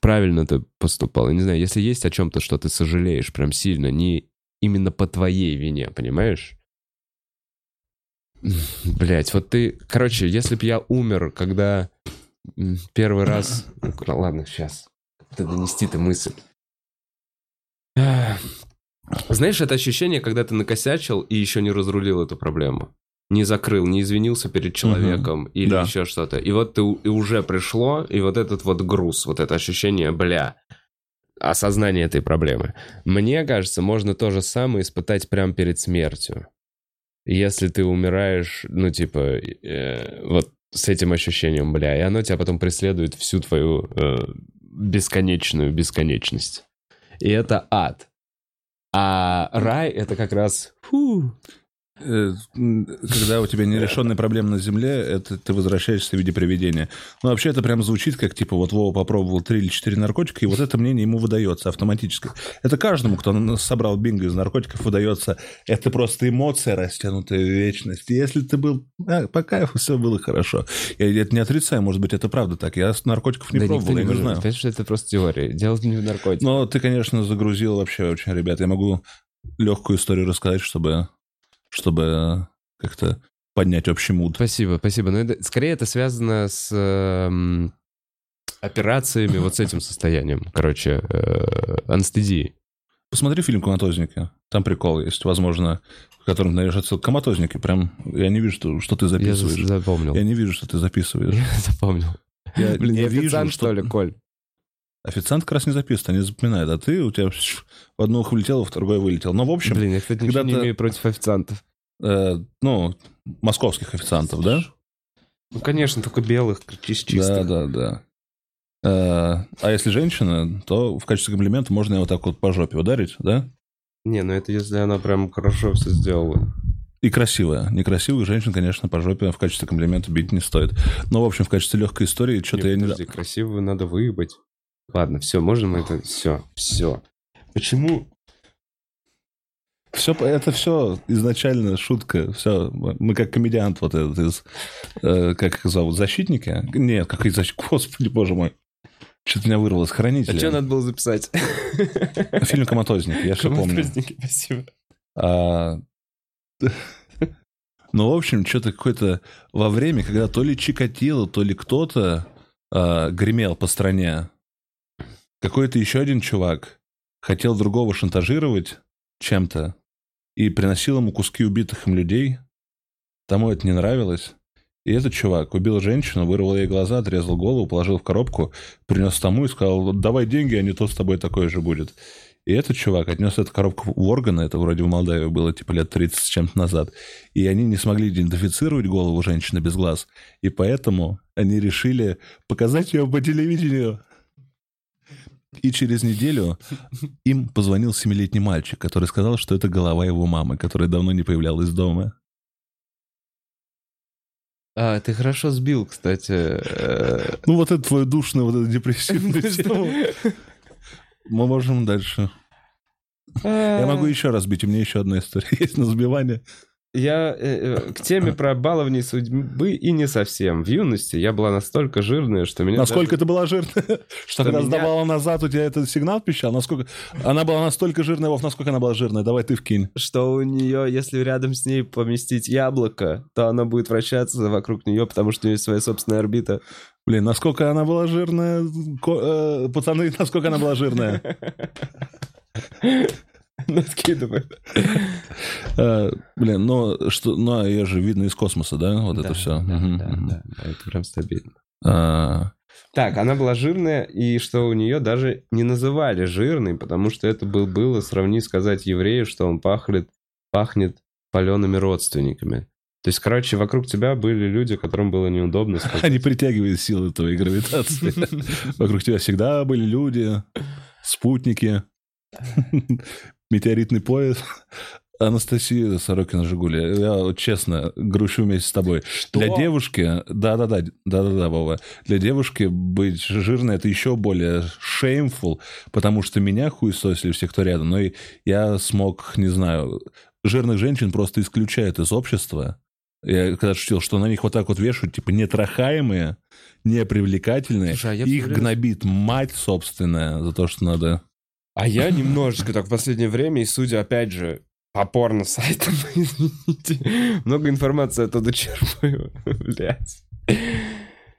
правильно ты поступал, я не знаю, если есть о чем-то, что ты сожалеешь прям сильно, не именно по твоей вине, понимаешь? Блять, вот ты, короче, если бы я умер, когда первый раз, ладно, сейчас, донести-то мысль. Знаешь, это ощущение, когда ты накосячил и еще не разрулил эту проблему. Не закрыл, не извинился перед человеком или Да. еще что-то. И вот ты и уже пришло, и вот этот вот груз, вот это ощущение, бля, осознание этой проблемы. Мне кажется, можно то же самое испытать прямо перед смертью. Если ты умираешь, ну, типа, э, вот с этим ощущением, бля, и оно тебя потом преследует всю твою э, бесконечную бесконечность. И это ад. А рай — это как раз... фу, Когда у тебя нерешенные проблемы на земле, это ты возвращаешься в виде привидения. Ну, вообще, это прям звучит как, типа, вот Вова попробовал три или четыре наркотика, и вот это мнение ему выдается автоматически. Это каждому, кто собрал бинго из наркотиков, выдается. Это просто эмоция, растянутая в вечность. Если ты был а, по кайфу, все было хорошо. Я это не отрицаю, может быть, это правда так. Я наркотиков не да пробовал, я не знаю. Понимаешь, что это просто теория. Дело не в наркотиках. Но ты, конечно, загрузил вообще очень, ребят. Я могу легкую историю рассказать, чтобы, чтобы как-то поднять общий муд. Спасибо, спасибо. Но это- скорее это связано с эм, операциями, вот с этим состоянием. Короче, э, анестезии. Посмотри фильм «Коматозники». Там прикол есть, возможно, в котором найдешь отсылку. «Коматозники». Прям я не вижу, что, что ты Я записываешь. за- запомнил. Я не вижу, что ты записываешь. Я запомнил. Я Блин, я вижу, официант, что ли, Коль? Официант как раз не записывает, они запоминают. А ты, у тебя в одно ухо влетело, в другое вылетел. Но, в общем, Блин, я, кстати, ничего не имею против официантов. э, ну, московских официантов, да? Ну, конечно, только белых, чис- чистых. Да, да, да. Э, а если женщина, то в качестве комплимента можно ее вот так вот по жопе ударить, да? Не, ну это если она прям хорошо все сделала. И красивая. Некрасивых женщин, конечно, по жопе в качестве комплимента бить не стоит. Но, в общем, в качестве легкой истории, что-то я не... подожди, красивую надо выебать. Ладно, все, можно мы это... Все, все. Почему? Все, это все изначально шутка. Все, мы как комедиант вот этот из... э, как их зовут? Защитники? Нет, как из защитники. Господи, боже мой. Что-то меня вырвалось. А Хранители. что надо было записать? Фильм «Коматозник», я все помню. Коматозники, Спасибо. А, Ну, в общем, что-то какое-то во время, когда то ли Чикатило, то ли кто-то а, гремел по стране, какой-то еще один чувак хотел другого шантажировать чем-то и приносил ему куски убитых им людей. Тому это не нравилось. И этот чувак убил женщину, вырвал ей глаза, отрезал голову, положил в коробку, принес тому и сказал, давай деньги, а не то с тобой такое же будет. И этот чувак отнес эту коробку в органы, это вроде в Молдавии было типа лет 30 с чем-то назад, и они не смогли идентифицировать голову женщины без глаз, и поэтому они решили показать ее по телевидению. И через неделю им позвонил семилетний мальчик, который сказал, что это голова его мамы, которая давно не появлялась дома. А, ты хорошо сбил, кстати. э, Ну вот это твое душное, вот это депрессивное. Мы можем дальше. Я могу еще раз бить, у меня еще одна история есть на сбивание. Я э, э, к теме про баловни судьбы и не совсем. В юности я была настолько жирная, что меня... Насколько даже- ты была жирная? Что когда меня- сдавала назад, у тебя этот сигнал пищал? Насколько... Она была настолько жирная, Вов, насколько она была жирная? Давай ты вкинь. Что у нее, если рядом с ней поместить яблоко, то она будет вращаться вокруг нее, потому что у нее есть своя собственная орбита. Блин, насколько она была жирная? Ко- э, Пацаны, насколько она была жирная? Наскидывай. Э, Блин, ну, что, ну, ее же видно из космоса, да? Вот это все. Да, это прям стабильно. А, Так, она была жирная, и что у нее даже не называли жирной, потому что это был, было сравнить сказать еврею, что он пахнет, пахнет палеными родственниками. То есть, короче, вокруг тебя были люди, которым было неудобно сказать. Они притягивают силы твоей гравитации. Вокруг тебя всегда были люди, спутники, метеоритный пояс. Анастасия Сорокина Жигули, я вот честно грущу вместе с тобой. Для девушки, да-да-да, да-да-да, Вова, для девушки быть жирной это еще более shameful, потому что меня хуесосили все, кто рядом, но и я смог, не знаю, жирных женщин просто исключают из общества. Я когда шутил, что на них вот так вот вешают, типа, нетрахаемые, непривлекательные, Слушай, а я их гнобит мать собственная за то, что надо... А я немножечко так в последнее время, и судя, опять же, по порно-сайтам, извините, много информации оттуда черпаю, блядь.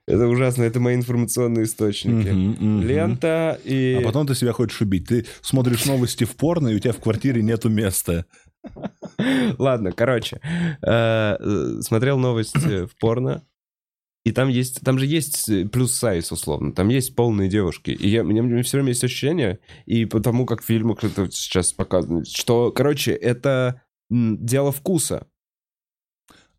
Это ужасно, это мои информационные источники. Мгм, мгм. Лента и... А потом ты себя хочешь убить. Ты смотришь новости в порно, и у тебя в квартире нету места. Ладно, короче, э, э, смотрел новости в порно, и там есть, там же есть э, плюс сайз условно, там есть полные девушки, и я, мне, мне все время есть ощущение, и потому как в фильмах это сейчас показано, что, короче, это дело вкуса.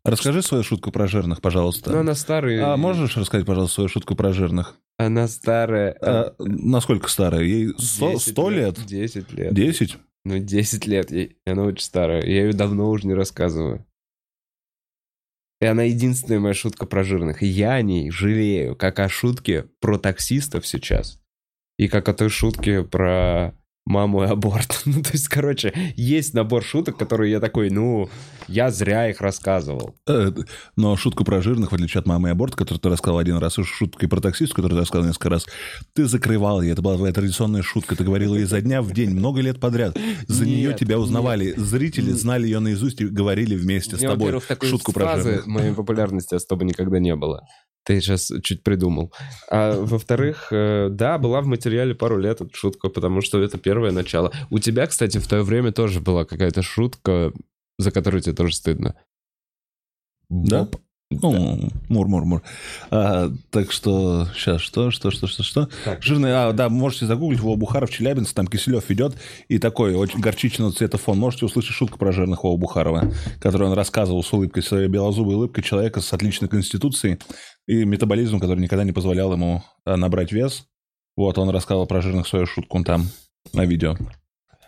Расскажи свою шутку про жирных, пожалуйста. Но она старая. А можешь рассказать, пожалуйста, свою шутку про жирных? Она старая. А, насколько старая? Ей сто 10 лет? 10 лет. Десять? Ну, 10 лет. ей- Она очень старая. Я ее давно уже не рассказываю. И она единственная моя шутка про жирных. И я о ней жалею, как о шутке про таксистов сейчас. И как о той шутке про маму и аборт. Ну, то есть, короче, есть набор шуток, которые я такой, ну, я зря их рассказывал. Э, Но шутку про жирных, в отличие от мамы и аборт, которую ты рассказал один раз, и шутку про таксиста, которую ты рассказал несколько раз, ты закрывал ее. Это была твоя традиционная шутка. Ты говорил ее изо дня в день, много лет подряд. За Нет, нее тебя нет. узнавали. Зрители знали ее наизусть и говорили вместе с тобой шутку про жирных. моей популярности особо никогда не было. Ты сейчас чуть придумал. А во-вторых, э, да, была в материале пару лет эта шутка, потому что это первое начало. У тебя, кстати, в то время тоже была какая-то шутка, за которую тебе тоже стыдно. Да? Боп? Ну, мур-мур-мур. А, так что, сейчас, что, что, что, что, что? Так. Жирный, а, да, можете загуглить Вова Бухаров, Челябинск, там Киселев идет, и такой очень горчичного цвета фон. Можете услышать шутку про жирных Вова Бухарова, которую он рассказывал с улыбкой, своей белозубой улыбкой человека с отличной конституцией и метаболизмом, который никогда не позволял ему а, набрать вес. Вот, он рассказывал про жирных свою шутку, там на видео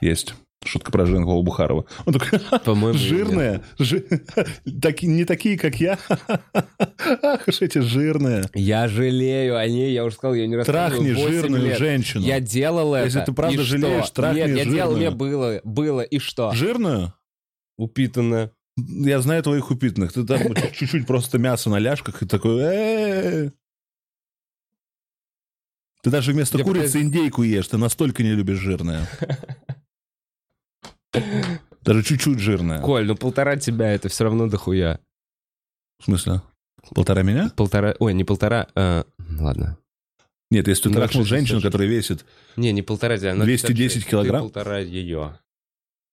есть. Шутка про жирных Вова Бухарова. Он такой, По-моему, Жирные? Жи- таки- Не такие, как я? Ах уж эти жирные. Я жалею о ней, я уже сказал, я не рассказывал Трахни 8 жирную лет. женщину. Я делал это. Если ты правда и жалеешь, что? трахни Нет, я делал, мне было, было, и что? Жирную? Упитанно. Я знаю твоих упитанных. Ты там чуть-чуть просто мясо на ляжках и такой... Ты даже вместо курицы индейку ешь. Ты настолько не любишь жирное. Даже чуть-чуть жирное. Коль, ну полтора тебя, это все равно дохуя. В смысле? Полтора меня? Полтора, ой, не полтора, а, ладно. Нет, если ты Ну, трахнул женщину, которая весит... Не, не полтора тебя, она 210 56, ты килограмм? полтора ее.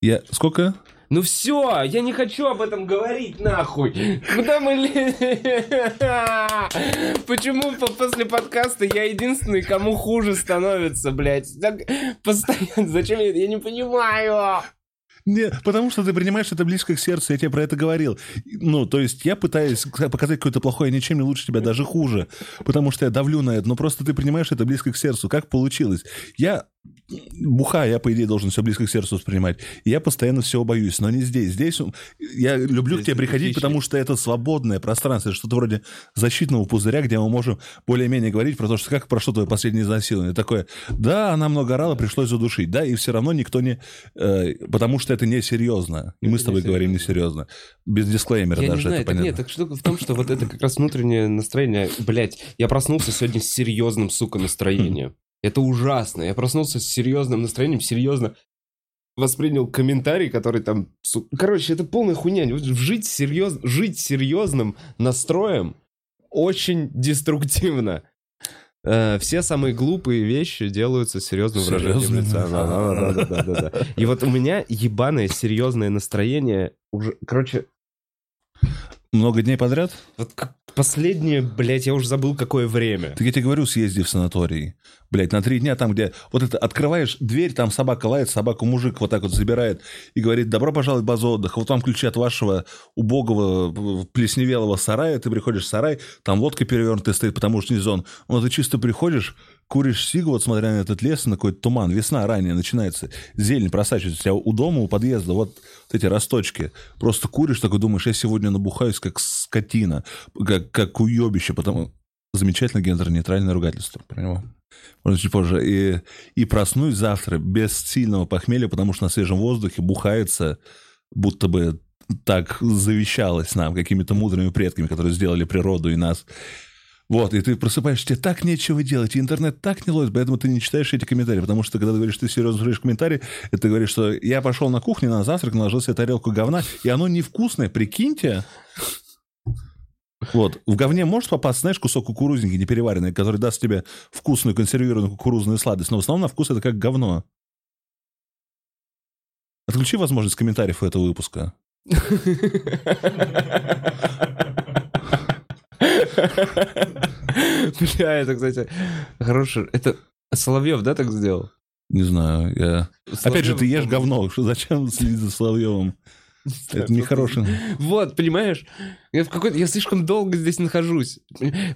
Я... Сколько? Ну все, я не хочу об этом говорить, нахуй. Куда мы... Почему по- после подкаста я единственный, кому хуже становится, блядь? Так постоянно. Зачем я... Я не понимаю. Не, потому что ты принимаешь это близко к сердцу, я тебе про это говорил. Ну, то есть я пытаюсь показать какое-то плохое, ничем не лучше тебя, даже хуже, потому что я давлю на это, но просто ты принимаешь это близко к сердцу. Как получилось? Я бухая, я, по идее, должен все близко к сердцу воспринимать. И я постоянно всего боюсь, но не здесь. Здесь я люблю Здесь к тебе приходить, тихий. потому что это свободное пространство, что-то вроде защитного пузыря, где мы можем более-менее говорить про то, что как прошло твое последнее изнасилование. Такое, да, она много орала, пришлось задушить, да, и все равно никто не... э, потому что это несерьезно. И мы Это с тобой не говорим несерьезно. Без дисклеймера Я не даже, знаю, это так понятно. нет, так штука в том, что вот это как раз внутреннее настроение. Блять, я проснулся сегодня с серьезным, сука, настроением. Это ужасно. Я проснулся с серьезным настроением, серьезно воспринял комментарий, который там... Короче, это полная хуйня. Жить, серьез... Жить серьезным настроем очень деструктивно. Э, Все самые глупые вещи делаются серьезным выражением лица. Да, да, да, да. И вот у меня ебаное серьезное настроение уже, короче, Много дней подряд? вот как последнее, блядь, я уже забыл, какое время. Так я тебе говорю, съезди в санаторий. Блять, на три дня там, где вот это открываешь дверь, там собака лает, собаку мужик вот так вот забирает и говорит, добро пожаловать в базу отдыха. Вот вам ключи от вашего убогого э, плесневелого сарая. Ты приходишь в сарай, там лодка перевернутая стоит, потому что не зон. Вот ты чисто приходишь, куришь сигу, вот смотря на этот лес, на какой-то туман. Весна ранее начинается. Зелень просачивается. У тебя у дома, у подъезда вот, вот эти росточки. Просто куришь, такой думаешь, я сегодня набухаюсь как скотина, как, как уебище, потому... Замечательно гендерно-нейтральное ругательство него. Можно чуть позже. И, и проснусь завтра без сильного похмелья, потому что на свежем воздухе бухается, будто бы так завещалось нам какими-то мудрыми предками, которые сделали природу и нас. Вот, и ты просыпаешься, тебе так нечего делать, и интернет так не ловит, поэтому ты не читаешь эти комментарии, потому что когда ты говоришь, ты серьезно слушаешь комментарии, это ты говоришь, что я пошел на кухню на завтрак, наложил себе тарелку говна, и оно невкусное, прикиньте. Вот, в говне может попасть, знаешь, кусок кукурузники непереваренный, который даст тебе вкусную консервированную кукурузную сладость, но в основном на вкус это как говно. Отключи возможность комментариев у этого выпуска. Бля, это, кстати, хороший... Это Соловьев, да, так сделал? Не знаю, я... Опять же, ты ешь Соловьев, говно, что зачем следить за Соловьевым? Это нехороший. Вот, понимаешь? Я в какой-то... Я слишком долго здесь нахожусь.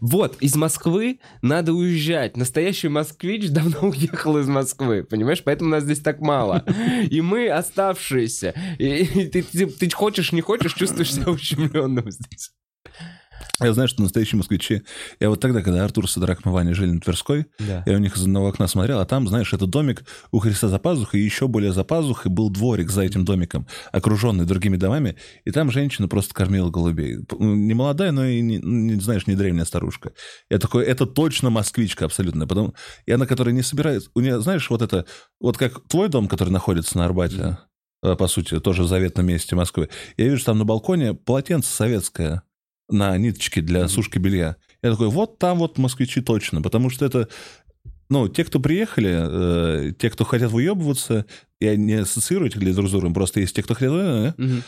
Вот, из Москвы надо уезжать. Настоящий москвич давно уехал из Москвы, понимаешь? Поэтому нас здесь так мало. И мы оставшиеся. И, и ты, ты, ты хочешь, не хочешь, чувствуешь себя ущемленным здесь. Я знаю, что настоящие москвичи... Я вот тогда, когда Артур с Адраком и Ваня жили на Тверской, Да. я у них из одного окна смотрел, а там, знаешь, это домик у Христа за пазухой, и еще более за пазухой был дворик за этим домиком, окруженный другими домами, и там женщина просто кормила голубей. Ну, Не молодая, но и, не, не знаешь, не древняя старушка. Я такой, это точно москвичка абсолютно. Потом, и она, которая не собирается... У нее, знаешь, вот это... Вот как твой дом, который находится на Арбате, э, по сути, тоже в заветном месте Москвы. Я вижу, что там на балконе полотенце советское на ниточке для сушки белья. Я такой, вот там вот москвичи точно, потому что это, ну, те, кто приехали, э, те, кто хотят выебываться, я не ассоциирую этих людей друг с другом, просто есть те, кто хотят, э, Мгм.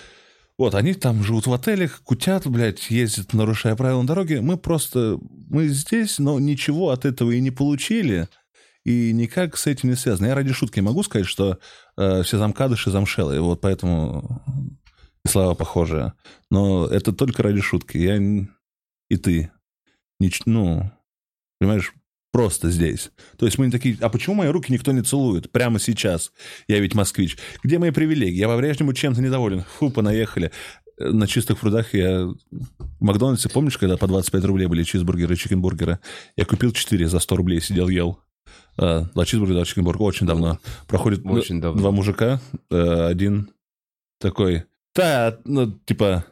вот, они там живут в отелях, кутят, блядь, ездят, нарушая правила на дороге. Мы просто, мы здесь, но ничего от этого и не получили, и никак с этим не связано. Я ради шутки могу сказать, что э, все замкадыши замшелые, вот поэтому слова похожие. Но это только ради шутки. Я и ты. Нич- ну, понимаешь, просто здесь. То есть мы не такие, а почему мои руки никто не целует прямо сейчас? Я ведь москвич. Где мои привилегии? Я по-прежнему чем-то недоволен. Фу, понаехали. На чистых прудах я... В Макдональдсе, помнишь, когда по 25 рублей были чизбургеры и чикенбургеры? Я купил 4 за 100 рублей, сидел, ел. А, Два чизбургера, два чикенбургера. Очень давно. Проходит ну, Очень давно. два мужика. э, Один такой... Да, ну, типа...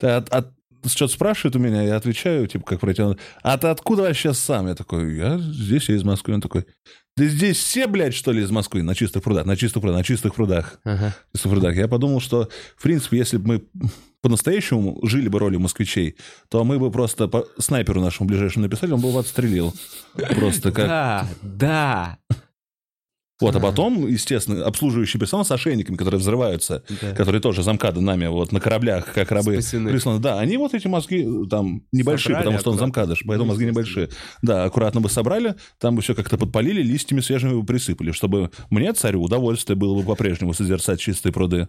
Да, от- от- что-то спрашивает у меня, я отвечаю, типа, как протянут. А ты откуда вообще сам? Я такой, я здесь, я из Москвы. Он такой, ты здесь все, блядь, что ли, из Москвы? На чистых прудах, на чистых прудах, на чистых прудах. Ага. чистых прудах. Я подумал, что, в принципе, если бы мы по-настоящему жили бы ролью москвичей, то мы бы просто по снайперу нашему ближайшему написали, он бы его отстрелил. Просто как... Да, да. Вот, а потом, естественно, обслуживающий персонал с ошейниками, которые взрываются, Да. которые тоже замкады нами вот на кораблях, как рабы Спасены. присланы. Да, они вот эти мозги э, там небольшие, Собрали потому что он замкадыш, поэтому мозги небольшие. Да, аккуратно бы собрали, там бы все как-то подпалили, листьями свежими бы присыпали, чтобы мне, царю, удовольствие было бы по-прежнему созерцать чистые пруды.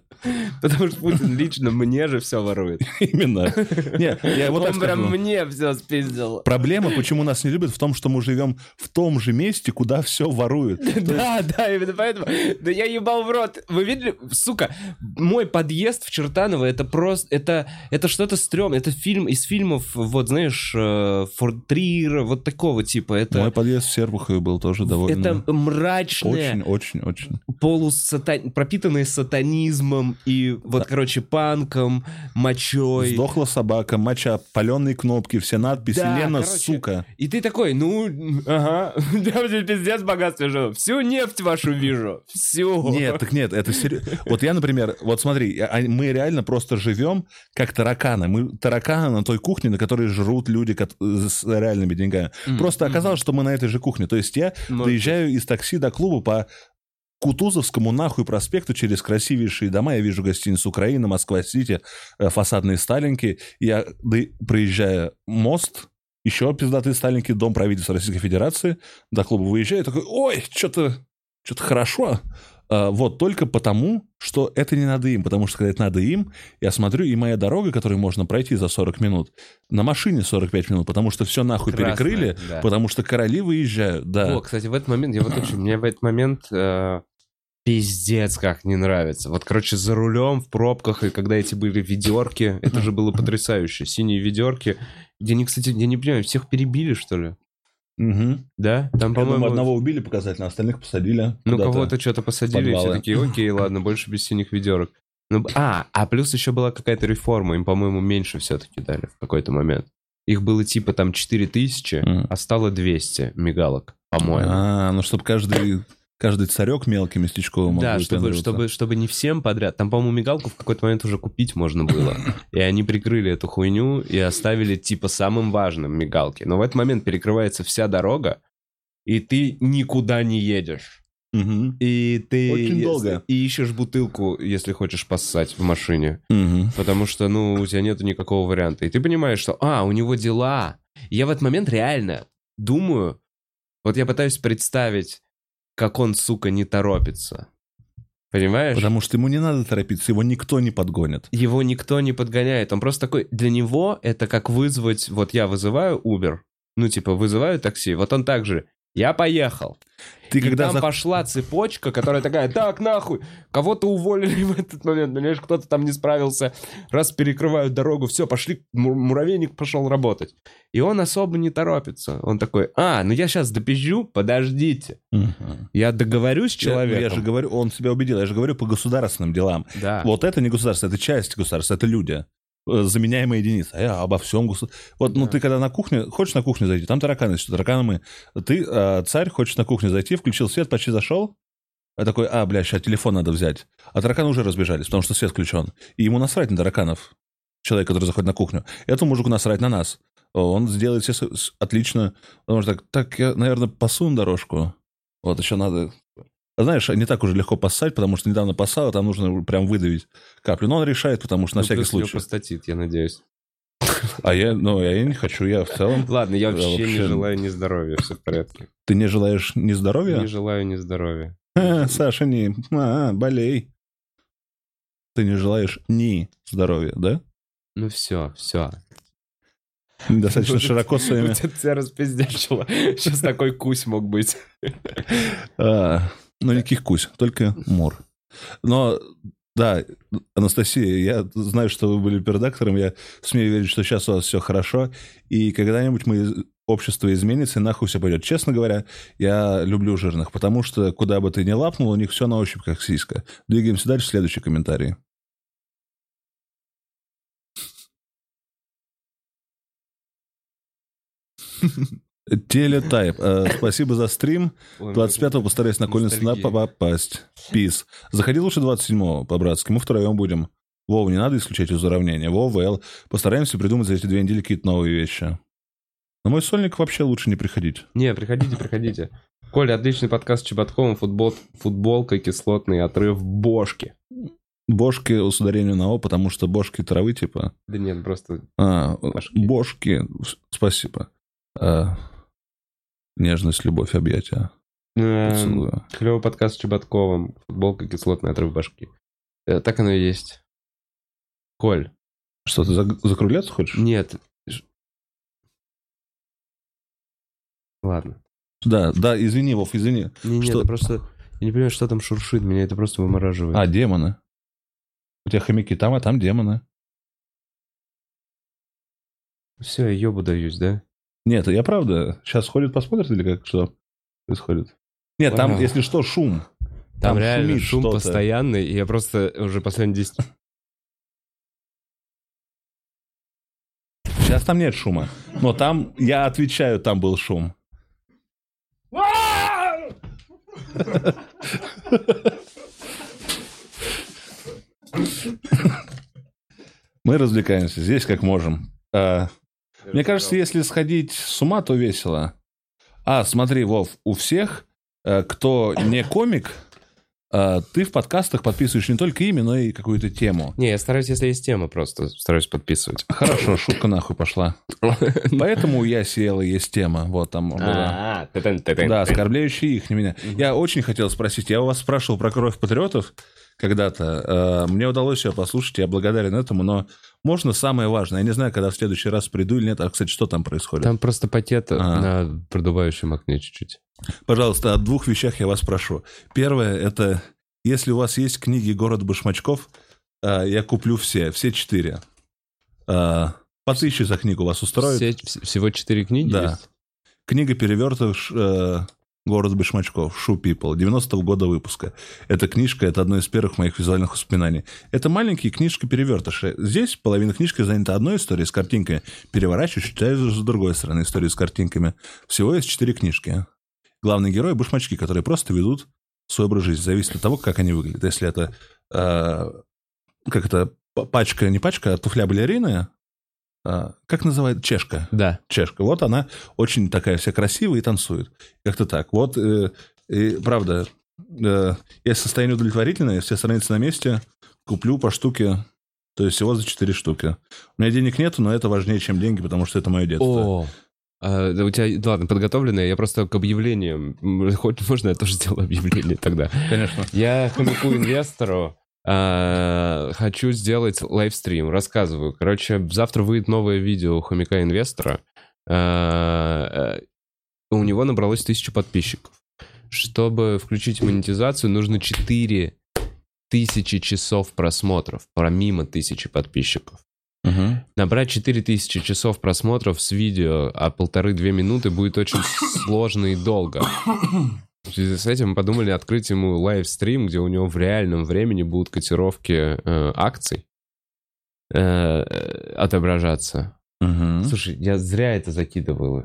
Потому что Путин лично мне же все ворует. Именно. Не, я вот так Он прям мне все спиздил. Проблема, почему нас не любят, в том, что мы живем в том же месте, куда все воруют. Да, да, именно поэтому. Да я ебал в рот. Вы видели, сука, мой подъезд в Чертаново, это просто, это, это что-то стрёмное. Это фильм из фильмов, вот, знаешь, э, Форд Триера, вот такого типа. Это, Мой подъезд в Серпухове был тоже довольно... это мрачное, Очень, очень, очень. полусатан... пропитанное сатанизмом и вот, короче, панком, мочой. Сдохла собака, моча, паленые кнопки, все надписи, Да, Лена, короче, сука. И ты такой, ну, ага, здесь пиздец богатство живу. Всю нефть вашу вижу. Всю. Нет, так нет, это серьезно. Вот я, например, вот смотри, а- мы реально просто живем как тараканы. Мы тараканы на той кухне, на которой жрут люди кот- с реальными деньгами. Просто оказалось, что мы на этой же кухне. То есть я Может доезжаю из такси до клуба по Кутузовскому нахуй проспекту через красивейшие дома. Я вижу гостиницу Украина, Москва-Сити, э, фасадные Сталинки. Я проезжая мост, еще пиздатые Сталинки, дом правительства Российской Федерации, до клуба выезжаю, такой, ой, что-то что-то хорошо. А, Вот, только потому, что это не надо им. Потому что, когда это надо им, я смотрю, и моя дорога, которую можно пройти за 40 минут, на машине 45 минут, потому что все нахуй Красная, перекрыли, да. потому что короли выезжают, да. О, кстати, в этот момент, я вот очень, мне в этот момент э, пиздец как не нравится. Вот, короче, за рулем, в пробках, и когда эти были ведерки, это же было потрясающе. Синие ведерки, где они, кстати, я не понимаю, всех перебили, что ли? Мгм. Да? Там, по-моему, одного убили показательно, остальных посадили. ну кого-то что-то посадили, и все такие, окей, ладно, больше без синих ведерок. Ну, а, а плюс еще была какая-то реформа, им, по-моему, меньше все-таки дали в какой-то момент. Их было типа там 4000, Мгм. а стало 200 мигалок, по-моему. А, ну чтобы каждый, каждый царек мелкий местечковый мог Да, чтобы, чтобы, чтобы не всем подряд. Там, по-моему, мигалку в какой-то момент уже купить можно было. И они прикрыли эту хуйню и оставили типа самым важным мигалки. Но в этот момент перекрывается вся дорога, и ты никуда не едешь. Мгм. И ты... Очень если- долго. И ищешь бутылку, если хочешь поссать в машине. Мгм. Потому что, ну, у тебя нету никакого варианта. И ты понимаешь, что, а, у него дела. Я в этот момент реально думаю, вот я пытаюсь представить, как он, сука, не торопится. Понимаешь? Потому что ему не надо торопиться, его никто не подгонит. Его никто не подгоняет. Он просто такой... Для него это как вызвать... Вот я вызываю Uber, ну, типа, вызываю такси. Вот он так же... Я поехал. Ты и когда там за- пошла цепочка, которая такая, так, нахуй, кого-то уволили в этот момент, понимаешь, кто-то там не справился, раз перекрывают дорогу, все, пошли, му- муравейник пошел работать. И он особо не торопится. Он такой, а, ну я сейчас допизжу, подождите. Мгм. Я договорюсь с Я- человеком. Я, же говорю, он себя убедил, я же говорю по государственным делам. Да. Вот это не государство, это часть государства, это люди. Э, Заменяемая единица. А я обо всем государстве. Вот, ну, Да. ты когда на кухне, хочешь на кухню зайти, там тараканы, что тараканы мы. Ты, э, царь, хочешь на кухню зайти, включил свет, почти зашел, а такой, а, бля, сейчас телефон надо взять. А тараканы уже разбежались, потому что свет включен. И ему насрать на тараканов, человек, который заходит на кухню. Этому мужику насрать на нас. Он сделает все отлично. Потому что так, так я, наверное, посуну дорожку. Вот еще надо... Знаешь, не так уже легко поссать, потому что недавно поссал, там нужно прям выдавить каплю. Но он решает, потому что на Ну, всякий у него случай. простатит, я надеюсь. А я, ну, я не хочу, я в целом... Ладно, я Да, вообще, не вообще. желаю ни здоровья, все в порядке. Ты не желаешь ни здоровья? Не желаю ни здоровья. А, Саша, не... А, болей. Ты не желаешь ни здоровья, да? Ну все, все. Достаточно широко своими... Вот это тебя распиздячило. Сейчас такой кусь мог быть. А, ну, никаких кусь, только мур. Но, да, Анастасия, я знаю, что вы были передактором, я смею верить, что сейчас у вас все хорошо, и когда-нибудь мы общество изменится, и нахуй все пойдет. Честно говоря, я люблю жирных, потому что куда бы ты ни лапнул, у них все на ощупь, как сиська. Двигаемся дальше, следующий комментарий. Телетайп. Э, Спасибо за стрим. Ой, 25-го постараюсь на Колин Ностальгия. попасть. Пис. Заходи лучше 27-го по-братски. Мы втроем будем. Вова, не надо исключать из уравнения. Вова, Эл. Постараемся придумать за эти две недели какие-то новые вещи. На мой сольник вообще лучше не приходить. Не, приходите, приходите. Коля, отличный подкаст с Чеботковым, футбол, футболка, кислотный отрыв бошки. Бошки с ударением на О, потому что бошки травы, типа. Да нет, просто... А, Бошки. бошки. Спасибо. А, нежность, любовь, объятия. эм, Поцелую. Клевый подкаст с Чеботковым, футболка, кислотный отрыв башки. Э, Так оно и есть. Коль, Что, ты закругляться хочешь? нет. Ладно. Да, да, извини, Вов, извини. Не, нет, Что? это просто... Я не понимаю, что там шуршит, меня это просто вымораживает. А, демоны. У тебя хомяки там, а там демоны. Все, я ебу даюсь, да? Нет, я правда. Сейчас ходит, посмотрит или как что происходит? Нет, там, Ага. если что, шум. Там, Там реально шум что-то. постоянный, и я просто уже последние 10... Сейчас там нет шума. Но там, я отвечаю, там был шум. Мы развлекаемся здесь как можем. Мне кажется, если сходить с ума, то весело. А, смотри, Вов, у всех, э, кто не комик, э, ты в подкастах подписываешь не только имя, но и какую-то тему. Не, я стараюсь, если есть тема, просто стараюсь подписывать. Хорошо, шутка нахуй пошла. Поэтому я села есть тема. Вот там была. Да, оскорбляющие их, не меня. Я очень хотел спросить, я у вас спрашивал про кровь патриотов когда-то. Э, Мне удалось ее послушать, я благодарен этому, но можно самое важное. Я не знаю, когда в следующий раз приду или нет. А, кстати, что там происходит? Там просто пакет А. на продувающем окне чуть-чуть. Пожалуйста, о двух вещах я вас прошу. Первое, это если у вас есть книги «Город башмачков», э, я куплю все, все четыре. Э, По тысяче за книгу вас устроит. Все- вс- всего четыре книги Да. есть? Книга перевертыш «Город башмачков», «Шу People», 90-го года выпуска. Эта книжка, это одно из первых моих визуальных воспоминаний. Это маленькие книжки-перевертыши. Здесь половина книжки занята одной историей с картинками. Переворачиваю, читаю с другой стороны историю с картинками. Всего есть четыре книжки. Главный герой – башмачки, которые просто ведут свой образ жизни. Зависит от того, как они выглядят. Если это, э, как это, пачка, не пачка, а туфля балерины, а, как называют, чешка Да. чешка. Вот она очень такая вся красивая и танцует. Как-то так. Вот, э, и, правда, э, если состояние удовлетворительное, все страницы на месте, куплю по штуке, то есть всего за 4 штуки. У меня денег нету, но это важнее, чем деньги, потому что это мое детство. О, а, да у тебя, ладно, подготовленное, я просто к объявлениям, м, хоть можно я тоже сделаю объявление тогда. Конечно. Я хомяку-инвестору а, хочу сделать лайвстрим, рассказываю. Короче, завтра выйдет новое видео у хомяка-инвестора. А, э, у него набралось тысячу подписчиков. Чтобы включить монетизацию, нужно 4 тысячи часов просмотров, помимо тысячи подписчиков. Мгм. Набрать 4000 часов просмотров с видео, а полторы-две минуты будет очень сложно и долго. В связи с этим мы подумали открыть ему лайвстрим, где у него в реальном времени будут котировки э, акций э, э, отображаться. Мгм. Слушай, я зря это закидывал.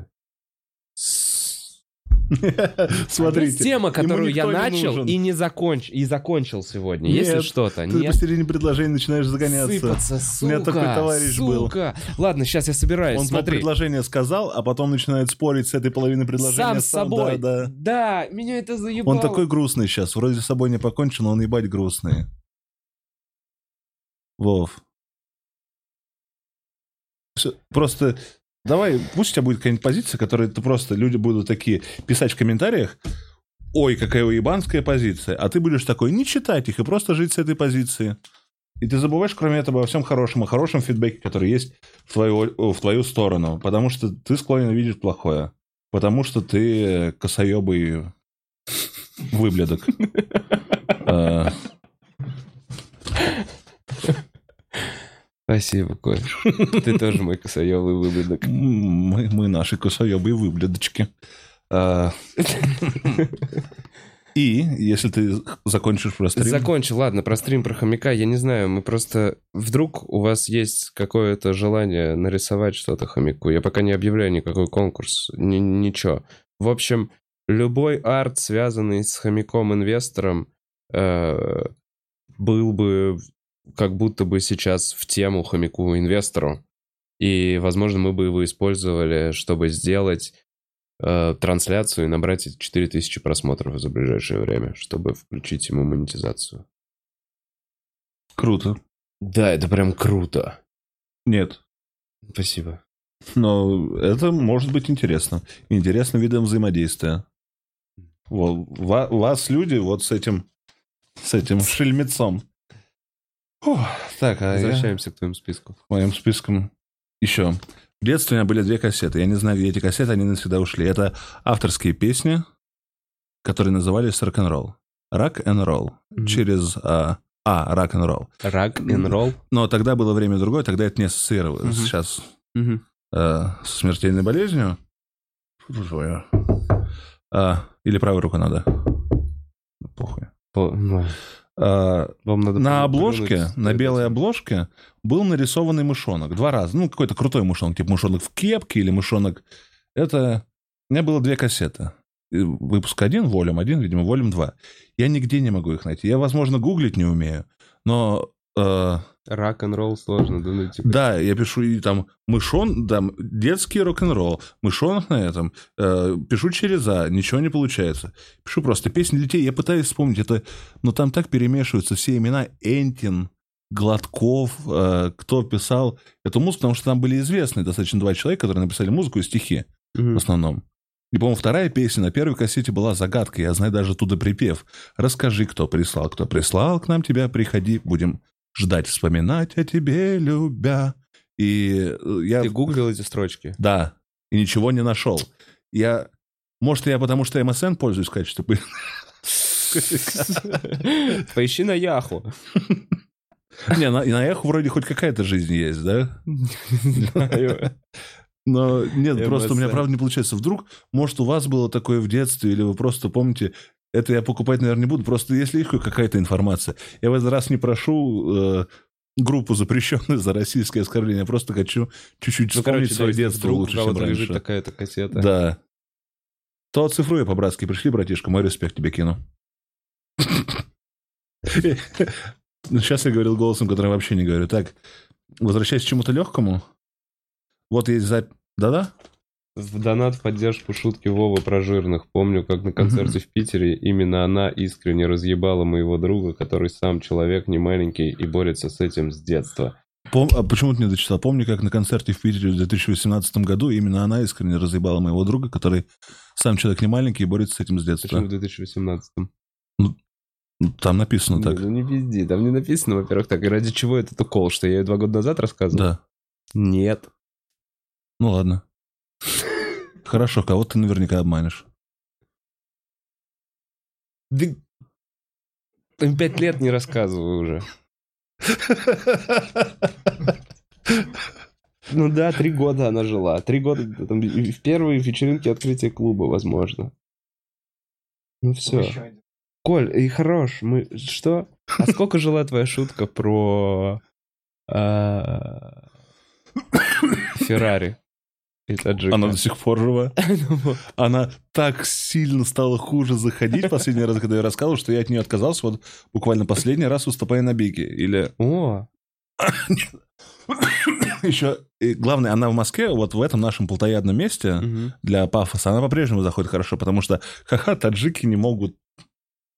Смотрите. тема, которую я начал и не законч... и закончил сегодня. Если что-то. Ты посередине предложения начинаешь загоняться. Сыпаться, сука, У меня такой товарищ был. Ладно, сейчас я собираюсь, Он смотри. предложение сказал, а потом начинает спорить с этой половиной предложения. Сам с собой. Да, да. Да, меня это заебало. Он такой грустный сейчас. Вроде с собой не покончил, но он ебать грустный. Вов. Просто давай, пусть у тебя будет какая-нибудь позиция, которая ты просто, люди будут такие писать в комментариях, ой, какая уебанская позиция, а ты будешь такой, не читать их и просто жить с этой позиции. И ты забываешь, кроме этого, обо всем хорошем, о хорошем фидбэке, который есть в твою, в твою сторону, потому что ты склонен видеть плохое, потому что ты косоебый выблядок. Спасибо, Коль. Ты тоже мой косоевый выводок. Мы, мы наши косоебые выблядочки. А, И, если ты закончишь про стрим... Закончил, ладно, про стрим про хомяка, я не знаю, мы просто... Вдруг у вас есть какое-то желание нарисовать что-то хомяку? Я пока не объявляю никакой конкурс, ни- ничего. В общем, любой арт, связанный с хомяком-инвестором, э, был бы как будто бы сейчас в тему хомяку-инвестору. И, возможно, мы бы его использовали, чтобы сделать э, трансляцию и набрать эти 4000 просмотров за ближайшее время, чтобы включить ему монетизацию. Круто. Да, это прям круто. Нет. Спасибо. Но это может быть интересно. Интересным видом взаимодействия. Вот, ва- вас люди вот с этим, с этим шельмецом. Фух, так, а я Возвращаемся к твоему списку. к моим спискам еще. В детстве у меня были две кассеты. Я не знаю, где эти кассеты, они навсегда ушли. Это авторские песни, которые назывались рок-н-ролл. Рок-н-ролл. Мгм. Через А, а рок-н-ролл. Рак н ролл. Но тогда было время другое, тогда это не ассоциировалось. Мгм. Сейчас э, со смертельной болезнью. Твою. А, или правую руку надо. Ну, Похуй. А, Вам надо на обложке, на белой обложке был нарисованный мышонок. Два раза. Ну, какой-то крутой мышонок. Типа мышонок в кепке или мышонок... Это... У меня было две кассеты. Выпуск один, волюм один, видимо, волюм два. Я нигде не могу их найти. Я, возможно, гуглить не умею. Но... э, Рак н ролл сложно, да, ну, типа, Да, я пишу и там мышон, там детский рок-н-ролл, мышонок на этом, э, пишу через А, ничего не получается. Пишу просто песни детей, я пытаюсь вспомнить это, но там так перемешиваются все имена Энтин, Гладков, э, кто писал эту музыку, потому что там были известные достаточно два человека, которые написали музыку и стихи Мгм. в основном. И, по-моему, вторая песня на первой кассете была загадка. Я знаю даже оттуда припев. Расскажи, кто прислал. Кто прислал к нам тебя, приходи. Будем ждать, вспоминать о тебе, любя. И э, я... Ты гуглил эти строчки? Да. И ничего не нашел. Я... Может, я потому что MSN пользуюсь в качестве... Поищи на Яху. Не, на, эхо вроде хоть какая-то жизнь есть, да? Но нет, просто у меня правда не получается. Вдруг, может, у вас было такое в детстве, или вы просто помните, это я покупать, наверное, не буду, просто если есть какая-то информация. Я в этот раз не прошу э, группу запрещенную за российское оскорбление, я просто хочу чуть-чуть Ну, вспомнить да, свое если детство вдруг лучше, чем кого-то лежит раньше. такая-то кассета. Да. То оцифруй по-братски. Пришли, братишка, мой респект тебе кину. Сейчас я говорил голосом, которым вообще не говорю. Так, возвращаясь к чему-то легкому. Вот есть запись. Да-да? В донат в поддержку шутки Вовы про жирных. Помню, как на концерте в Питере именно она искренне разъебала моего друга, который сам человек не маленький и борется с этим с детства. Пом- а почему ты не дочитал? Помню, как на концерте в Питере в 2018 году именно она искренне разъебала моего друга, который сам человек не маленький и борется с этим с Почему в детства. 2018-м? Ну, Там написано так. Ну не пизди, там не написано, во-первых, так. И ради чего этот укол? Что я ее два года назад рассказывал? Да. Нет. Ну ладно. Хорошо, кого ты наверняка обманешь. Да... Там Пять лет не рассказываю уже. Ну да, три года она жила. Три года там, в первые вечеринки открытия клуба, возможно. Ну все. Коль, и хорош. Мы что? А сколько жила твоя шутка про а, Феррари и таджика? Она до сих пор жива. Ну, Она так сильно стала хуже заходить последний раз, когда я рассказывал, что я от нее отказался вот буквально последний раз выступая на биге. Или О, еще, и главное, она в Москве, вот в этом нашем плотоядном месте мгм. для пафоса, она по-прежнему заходит хорошо, потому что, ха-ха, таджики не могут,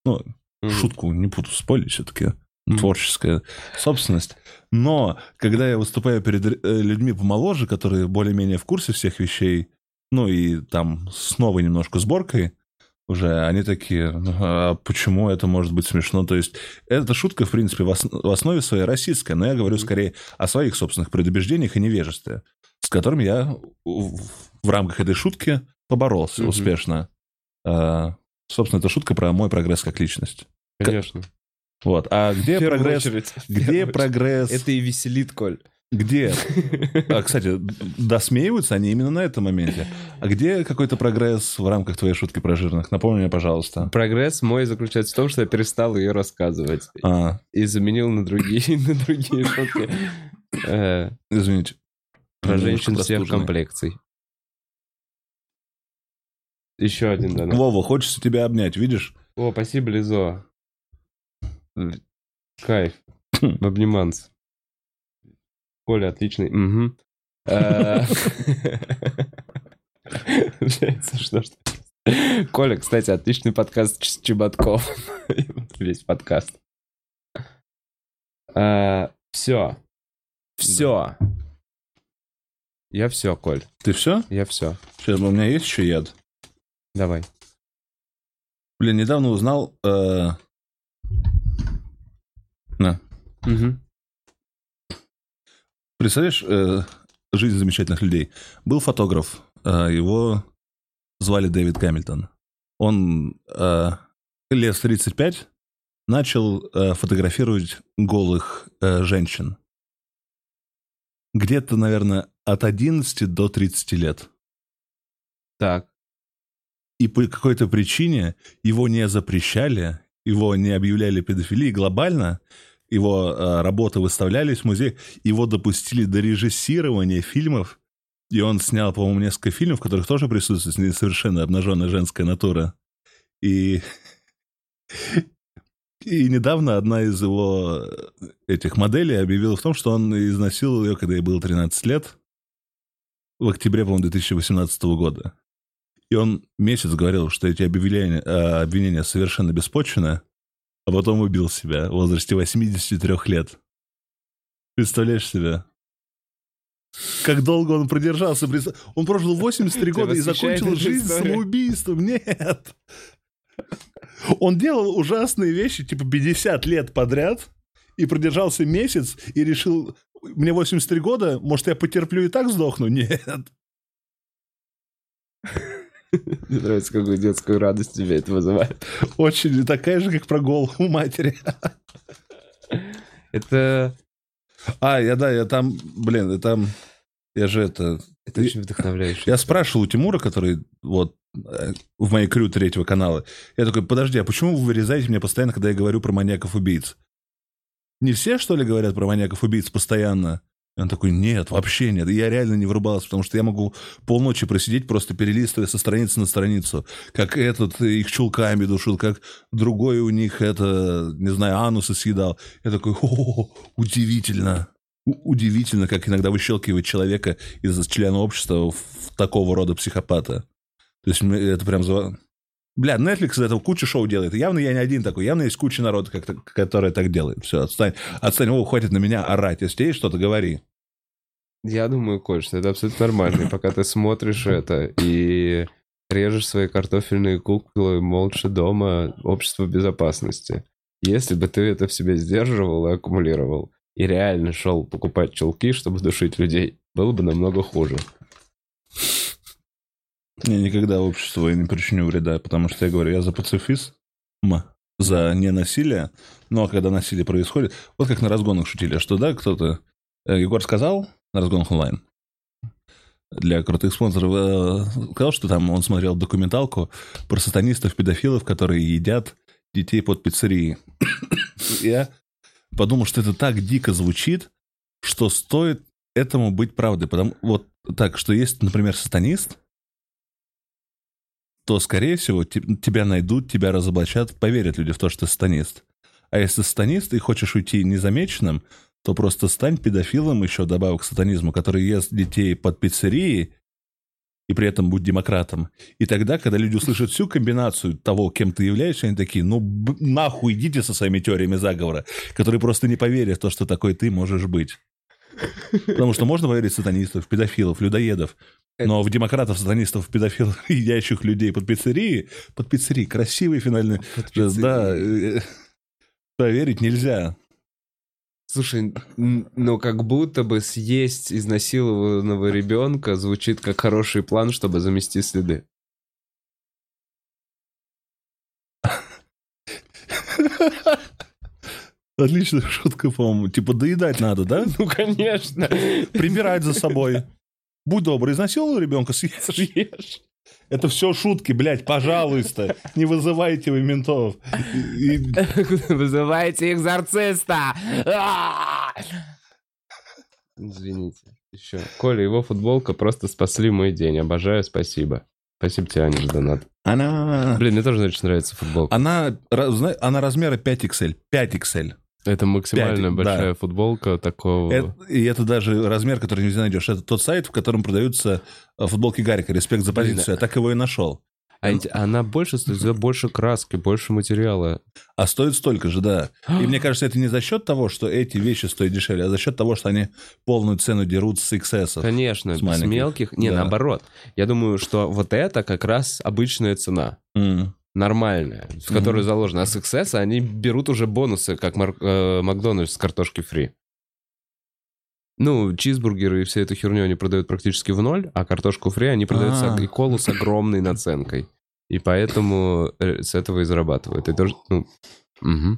ну, Мгм. шутку не буду спорить, все-таки Творческая собственность. Но когда я выступаю перед э, людьми помоложе, которые более-менее в курсе всех вещей, ну и там с новой немножко сборкой, уже они такие, «Ну, а почему это может быть смешно? То есть эта шутка, в принципе, в, ос- в основе своей российская, но я говорю скорее о своих собственных предубеждениях и невежестве, с которым я в, в рамках этой шутки поборолся Мгм. успешно. А, собственно, это шутка про мой прогресс как личность. Конечно. Вот. А где прогресс? очередь, Где прогресс? Это и веселит, Коль. Где? А, кстати, досмеиваются они именно на этом моменте. А где какой-то прогресс в рамках твоей шутки про жирных? Напомни мне, пожалуйста. Прогресс мой заключается в том, что я перестал ее рассказывать А, и заменил на другие, на другие шутки. Э, извините. Про женщин всех комплекций. Еще один донат. Вова, хочется тебя обнять, видишь? О, спасибо, Лизо. Кайф. Хм. Обниманс. Коля, отличный. Э, что... Коля, кстати, отличный подкаст Ч- Чеботков. Весь подкаст. Все. Все. Я все, Коль. Ты все? Я все. Сейчас, у меня есть еще яд. Давай. Блин, недавно узнал... э, Мгм. Представляешь, э, жизнь замечательных людей. Был фотограф, э, его звали Дэвид Гамильтон. Он э, лет в 35 начал э, фотографировать голых э, женщин. Где-то, наверное, от 11 до 30 лет. Так. И по какой-то причине его не запрещали, его не объявляли педофилией глобально, его э, работы выставлялись в музей, его допустили до режиссирования фильмов, и он снял, по-моему, несколько фильмов, в которых тоже присутствует совершенно обнаженная женская натура. И, и недавно одна из его э, этих моделей объявила в том, что он изнасиловал ее, когда ей было 13 лет, в октябре, по-моему, 2018 года. И он месяц говорил, что эти объявления, э, обвинения совершенно беспочвенны, а потом убил себя в возрасте 83 лет. Представляешь себе? Как долго он продержался? Он прожил 83 Тебя года и закончил жизнь история? самоубийством. Нет. Он делал ужасные вещи, типа 50 лет подряд, и продержался месяц, и решил, мне 83 года, может, я потерплю и так сдохну? Нет. Мне нравится, какую детскую радость тебе это вызывает. Очень такая же, как про голову матери. Это, А, я да, я там, блин, я там, я же это... это очень вдохновляюще. Я спрашивал у Тимура, который вот э, в моей крю третьего канала, я такой, подожди, а почему вы вырезаете меня постоянно, когда я говорю про маньяков-убийц? Не все, что ли, говорят про маньяков-убийц постоянно? И он такой, нет, вообще нет. И я реально не врубался, потому что я могу полночи просидеть, просто перелистывая со страницы на страницу. Как этот их чулками душил, как другой у них это, не знаю, анусы съедал. Я такой, о, удивительно. У- удивительно, как иногда выщелкивает человека из члена общества в такого рода психопата. То есть это прям... Бля, Netflix из этого кучу шоу делает. Явно я не один такой. Явно есть куча народа, как так делает. Все, отстань. Отстань. О, хватит на меня орать. Если есть что-то, говори. Я думаю, Коль, что это абсолютно нормально. Пока ты смотришь это и режешь свои картофельные куклы молча дома, общество безопасности. Если бы ты это в себе сдерживал и аккумулировал, и реально шел покупать чулки, чтобы душить людей, было бы намного хуже. Я никогда обществу не причиню вреда, потому что я говорю, я за пацифизм, за ненасилие, но когда насилие происходит, вот как на разгонах шутили, что да, кто-то, э, Егор сказал на разгонах онлайн, для крутых спонсоров, э, сказал, что там он смотрел документалку про сатанистов-педофилов, которые едят детей под пиццерией. Я подумал, что это так дико звучит, что стоит этому быть правдой. Потому вот так, что есть, например, сатанист, то, скорее всего, те- тебя найдут, тебя разоблачат, поверят люди в то, что ты сатанист. А если сатанист и хочешь уйти незамеченным, то просто стань педофилом еще добавок к сатанизму, который ест детей под пиццерией, и при этом будь демократом. И тогда, когда люди услышат всю комбинацию того, кем ты являешься, они такие, ну нахуй идите со своими теориями заговора, которые просто не поверят в то, что такой ты можешь быть. Потому что можно поверить сатанистов, педофилов, людоедов, но в демократов, сатанистов, педофилов, едящих людей под пиццерией, под пиццерией, красивый финальный, да, э, поверить нельзя. Слушай, ну как будто бы съесть изнасилованного ребенка звучит как хороший план, чтобы замести следы. Отличная шутка, по-моему. Типа доедать надо, да? Ну, конечно. Прибирать за собой. Будь добр, изнасиловал ребенка, съешь. Съешь. Это все шутки, блядь, пожалуйста. Не вызывайте вы ментов. И- Вызывайте экзорциста! А! Извините. Еще. Коля, его футболка просто спасли мой день. Обожаю, спасибо. Спасибо тебе, Аня, за донат. Она... Блин, мне тоже очень нравится футболка. Она, она размера 5XL. 5XL. Это максимально Пять, большая футболка такого... Это- и это даже размер, который нельзя найдешь. Это тот сайт, в котором продаются э, футболки Гарика. Респект за позицию. Я так его и нашел. А она больше стоит, больше краски, больше материала. А стоит столько же, да. И мне кажется, это не за счет того, что эти вещи стоят дешевле, а за счет того, что они полную цену дерут с XS. Конечно, С с, маленьких. мелких. Не, Да. наоборот. Я думаю, что вот это как раз обычная цена. М. Нормальная, в которой заложена. А с XS они берут уже бонусы, как Мар- э, Макдональдс с картошки фри. Ну, чизбургеры и всю эту херню они продают практически в ноль, а картошку фри они продают с- А. и колу с огромной наценкой. И поэтому э, с этого и зарабатывают. И тоже, ну. О,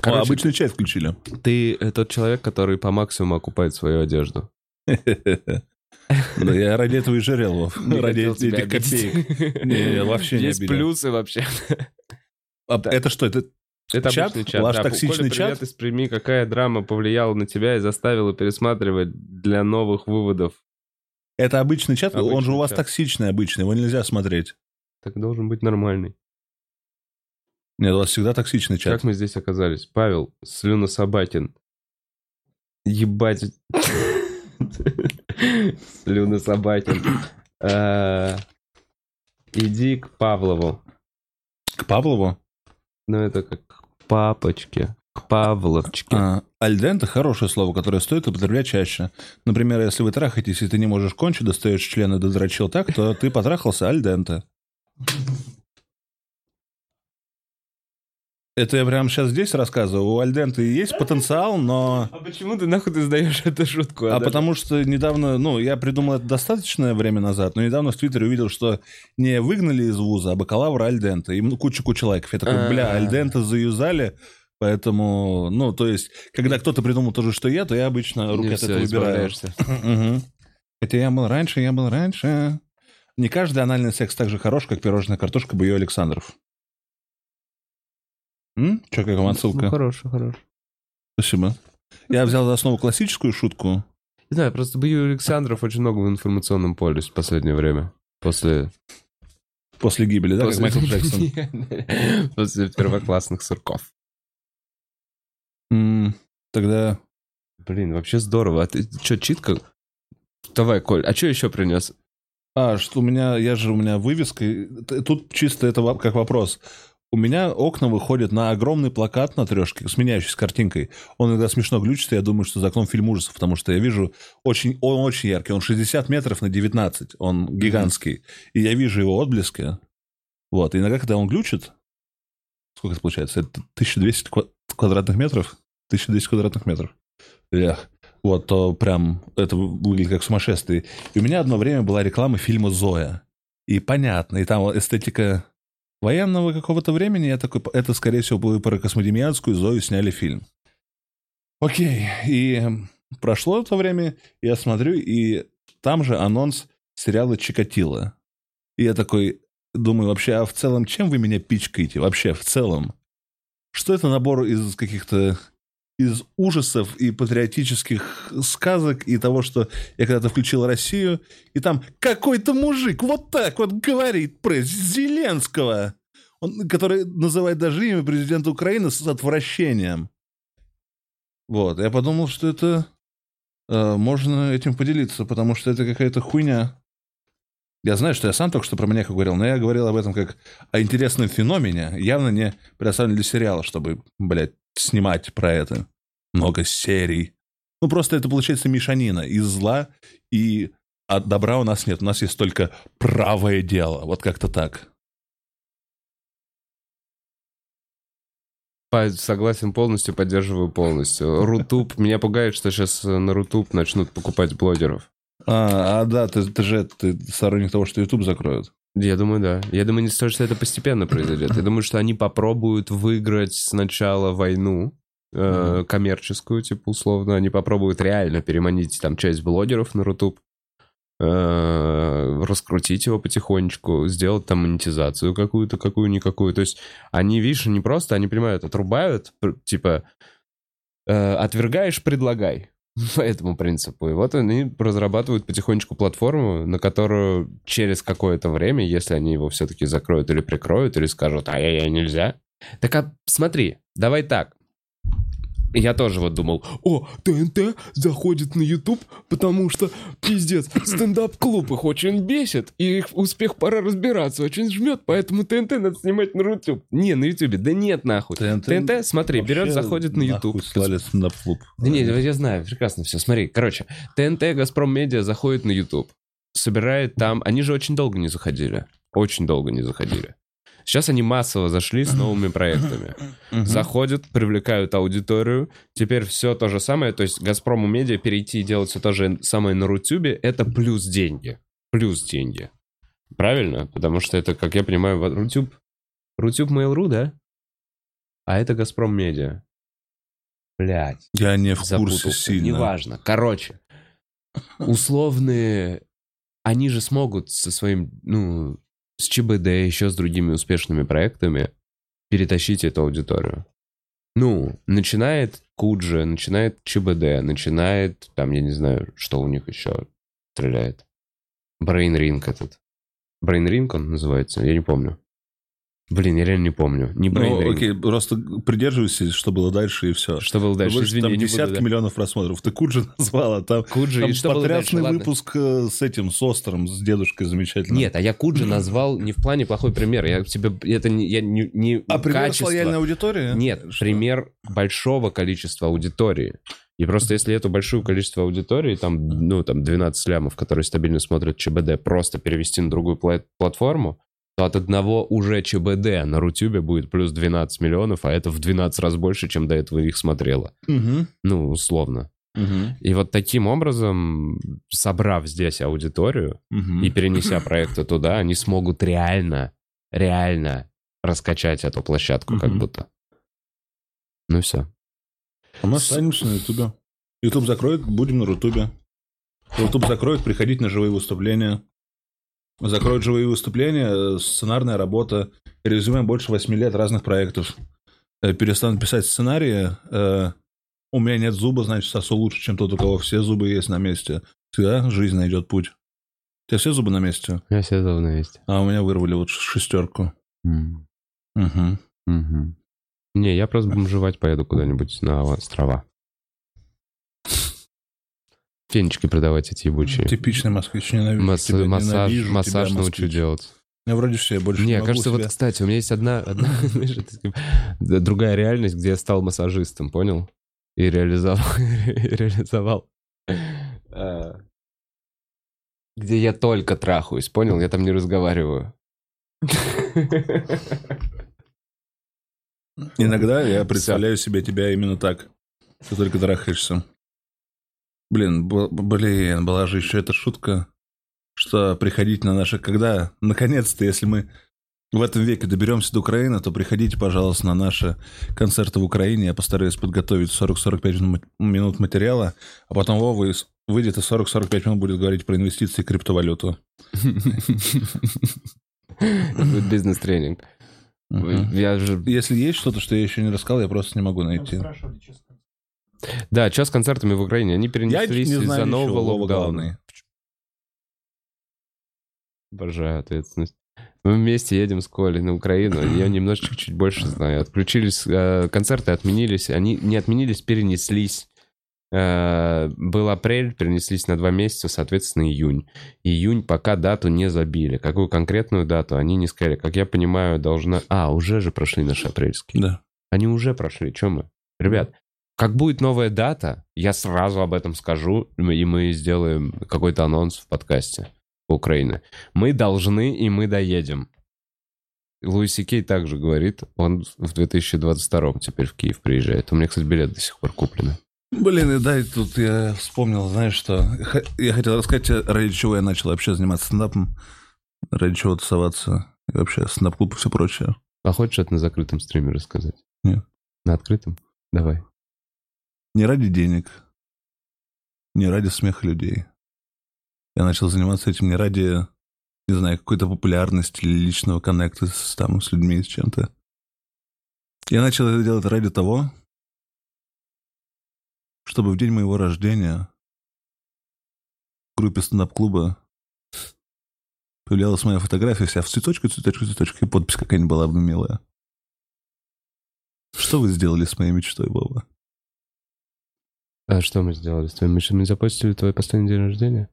Короче, обычный чай включили. ты э, тот человек, который по максимуму окупает свою одежду. Да, я ради этого и жарел, Вов. Не Ради этих копеек. Не, вообще не Есть плюсы вообще. А Это что, это Это Чат? обычный чат. Ваш да. токсичный Коля, чат? привет из Перми. Какая драма повлияла на тебя и заставила пересматривать для новых выводов? это обычный чат? Он же Обычный у вас чат. токсичный обычный, его нельзя смотреть. Так должен быть нормальный. Нет, у вас всегда токсичный чат. Как мы здесь оказались? Павел, Слюна Собакин. Ебать. Слюна Собакин. А, Иди к Павлову. К Павлову? Ну, это как к папочке. К Павловчике. А, Альденте хорошее слово, которое стоит употреблять чаще. Например, если вы трахаетесь, и ты не можешь кончить, достаешь член и додрочил так, то ты потрахался альденте. Это я прямо сейчас здесь рассказываю. У альденте есть потенциал, но... А почему ты нахуй ты сдаешь эту шутку? А да? потому что недавно, ну, я придумал это достаточное время назад, но недавно в Твиттере увидел, что не выгнали из вуза, а бакалавра Альдента. Им куча-куча лайков. Я такой, бля, А. Альдента заюзали, поэтому, ну, то есть, когда кто-то придумал то же, что я, то я обычно руки от этого. Мгм. Хотя я был раньше, я был раньше. Не каждый анальный секс так же хорош, как пирожная картошка Бою Александров. М? Че, как вам отсылка? Ну, хороший, хороший. Спасибо. Я взял за основу классическую шутку. Не знаю, просто Бою Александров очень много в информационном поле в последнее время. После... После гибели, да, после... как Майкл Джексон. После первоклассных сурков. Тогда Блин, вообще здорово. А ты что, читка? Давай, Коль, а что еще принес? А, что у меня, я же у меня вывеска, тут чисто это как вопрос. У меня окна выходят на огромный плакат на трешке с меняющейся картинкой. Он иногда смешно глючится, я думаю, что за окном фильм ужасов, потому что я вижу, очень, он очень яркий, он 60 метров на 19, он гигантский, и я вижу его отблески. Вот, и иногда, когда он глючит, сколько это получается? Это 1200 ква- квадратных метров? 1200 квадратных метров. Эх. Вот, то прям это выглядит как сумасшествие. И у меня одно время была реклама фильма «Зоя». И понятно, и там эстетика военного какого-то времени. Я такой, это, скорее всего, было про космодемьянскую Зою сняли фильм. Окей, и прошло это время, я смотрю, и там же анонс сериала «Чикатило». И я такой думаю, вообще, а в целом чем вы меня пичкаете? Вообще, в целом. Что это набор из каких-то из ужасов и патриотических сказок и того, что я когда-то включил Россию, и там какой-то мужик вот так вот говорит про Зеленского, он, который называет даже имя президента Украины с отвращением. Вот, я подумал, что это э, можно этим поделиться, потому что это какая-то хуйня. Я знаю, что я сам только что про маньяка говорил, но я говорил об этом как о интересном феномене, явно не предоставлен для сериала, чтобы, блядь, снимать про это. Много серий. Ну, просто это получается мешанина из зла, и от добра у нас нет. У нас есть только правое дело. Вот как-то так. Согласен полностью, поддерживаю полностью. Rutube, меня пугает, что сейчас на Rutube начнут покупать блогеров. А, а да, ты, ты же ты сторонник того, что YouTube закроют. Я думаю, да. Я думаю, не стоит, что это постепенно произойдет. Я думаю, что они попробуют выиграть сначала войну э, коммерческую, типа, условно. Они попробуют реально переманить там часть блогеров на Rutube, э, раскрутить его потихонечку, сделать там монетизацию какую-то, какую-никакую. То есть они, видишь, не просто, они понимают, отрубают, типа, э, отвергаешь, предлагай. По этому принципу. И вот они разрабатывают потихонечку платформу, на которую через какое-то время, если они его все-таки закроют или прикроют, или скажут, ай-яй-яй, нельзя, Так а смотри, давай так. Я тоже вот думал, о, ТНТ заходит на YouTube, потому что, пиздец, стендап-клуб их очень бесит, и их успех Пора разобраться очень жмет, поэтому ТНТ надо снимать на YouTube. Не, на YouTube, да нет нахуй. ТНТ, смотри, берет, заходит на YouTube. слали стендап-клуб. Да не, я знаю, прекрасно все. Смотри, короче, ТНТ, Газпром Медиа заходит на YouTube, собирает там... Они же очень долго не заходили. Очень долго не заходили. Сейчас они массово зашли с новыми проектами. Заходят, привлекают аудиторию. Теперь все то же самое. То есть Газпрому Медиа перейти и делать все то же самое на Рутюбе, это плюс деньги. Плюс деньги. Правильно? Потому что это, как я понимаю, Рутюб... Рутюб Mail.ru, да? А это Газпром Медиа. Блять Я не в курсе запутался. сильно. Неважно. Короче, условные... Они же смогут со своим, ну, с ЧБД, еще с другими успешными проектами перетащить эту аудиторию. Ну, начинает Куджи, начинает ЧБД, начинает, там, я не знаю, что у них еще стреляет. Brain Ring этот. Brain Ring он называется? Я не помню. Блин, я реально не помню. Не Brain Ну, Ring. окей, просто придерживайся, что было дальше, и все. Что было дальше? Извини, там не буду, десятки да. миллионов просмотров. Ты Куджи назвала, там, Куджи, там и что было дальше? потрясный Ладно. выпуск э, с этим, с Остером, с дедушкой замечательным. Нет, а я Куджи назвал не в плане плохой пример. Я тебе это не я не, не А пример с качество. лояльной аудиторией? Нет, Что? пример большого количества аудитории. И просто если это большое количество аудитории, там, ну, там 12 лямов, которые стабильно смотрят ЧБД, просто перевести на другую пла- платформу, от одного уже ЧБД на Рутюбе будет плюс 12 миллионов, а это в 12 раз больше, чем до этого их смотрело. Мгм, Ну, условно. мгм, И вот таким образом, собрав здесь аудиторию, мгм. и перенеся проекты туда, они смогут реально, реально раскачать эту площадку как Мгм. будто. Ну все. А мы останемся на Ютубе. Ютуб закроет, будем на Рутубе. Ютуб закроет, приходить на живые выступления. Закроют живые выступления, э, сценарная работа, резюме больше восьми лет разных проектов. Э, Перестанут писать сценарии. э, У меня нет зуба, значит, сосу лучше, чем тот, у кого все зубы есть на месте. Всегда жизнь найдет путь. У тебя все зубы на месте? Я все это на месте. А у меня вырвали вот шестерку. М. Угу. Мгм. Не, я просто бомжевать поеду куда-нибудь на острова. Фенечки продавать эти ебучие. Типичный москвич, ненавижу Масс- тебя, массаж ненавижу тебя, массаж научу москвич. делать. Я вроде все, я больше Не, не кажется, себя- вот, кстати, у меня есть одна, одна да, другая реальность, где я стал массажистом, понял? И реализовал, реализовал. э, Где я только трахаюсь, понял? Я там не разговариваю. Иногда я представляю себе тебя именно так. Ты только трахаешься. Блин, блин, была же еще эта шутка, что приходить на наши... Когда, наконец-то, если мы в этом веке доберемся до Украины, то приходите, пожалуйста, на наши концерты в Украине. Я постараюсь подготовить 40-45 мин- минут материала, а потом Вова выйдет и 40-45 минут будет говорить про инвестиции и криптовалюту. Будет бизнес-тренинг. Я же... Если есть что-то, что я еще не рассказал, я просто не могу найти. Да, что с концертами в Украине? Они перенеслись из-за нового локдауна. Обожаю ответственность. Мы вместе едем с Колей на Украину. Я немножечко чуть больше знаю. Отключились, э, концерты отменились. Они не отменились, перенеслись. Э, был апрель, перенеслись на два месяца, соответственно, июнь. Июнь пока дату не забили. Какую конкретную дату, они не сказали. Как я понимаю, должна... А, уже же прошли наши апрельские. Да. Они уже прошли. Чем мы? Ребят, как будет новая дата, я сразу об этом скажу, и мы сделаем какой-то анонс в подкасте по Украине. Мы должны, и мы доедем. Луиси Кей также говорит, он в 2022 теперь в Киев приезжает. У меня, кстати, билет до сих пор куплены. Блин, и да, и тут я вспомнил, знаешь что, я хотел рассказать, тебе, ради чего я начал вообще заниматься стендапом, ради чего тусоваться, и вообще стендап-клуб и все прочее. А хочешь это на закрытом стриме рассказать? Нет. На открытом? Давай. Не ради денег, не ради смеха людей. Я начал заниматься этим не ради, не знаю, какой-то популярности или личного коннекта с, там, с людьми, с чем-то. Я начал это делать ради того, чтобы в день моего рождения в группе стендап-клуба появлялась моя фотография вся в цветочку, цветочку, цветочку, и подпись какая-нибудь была бы милая. Что вы сделали с моей мечтой, Вова? А что мы сделали с твоим? Мы что, мы запостили твой последний день рождения?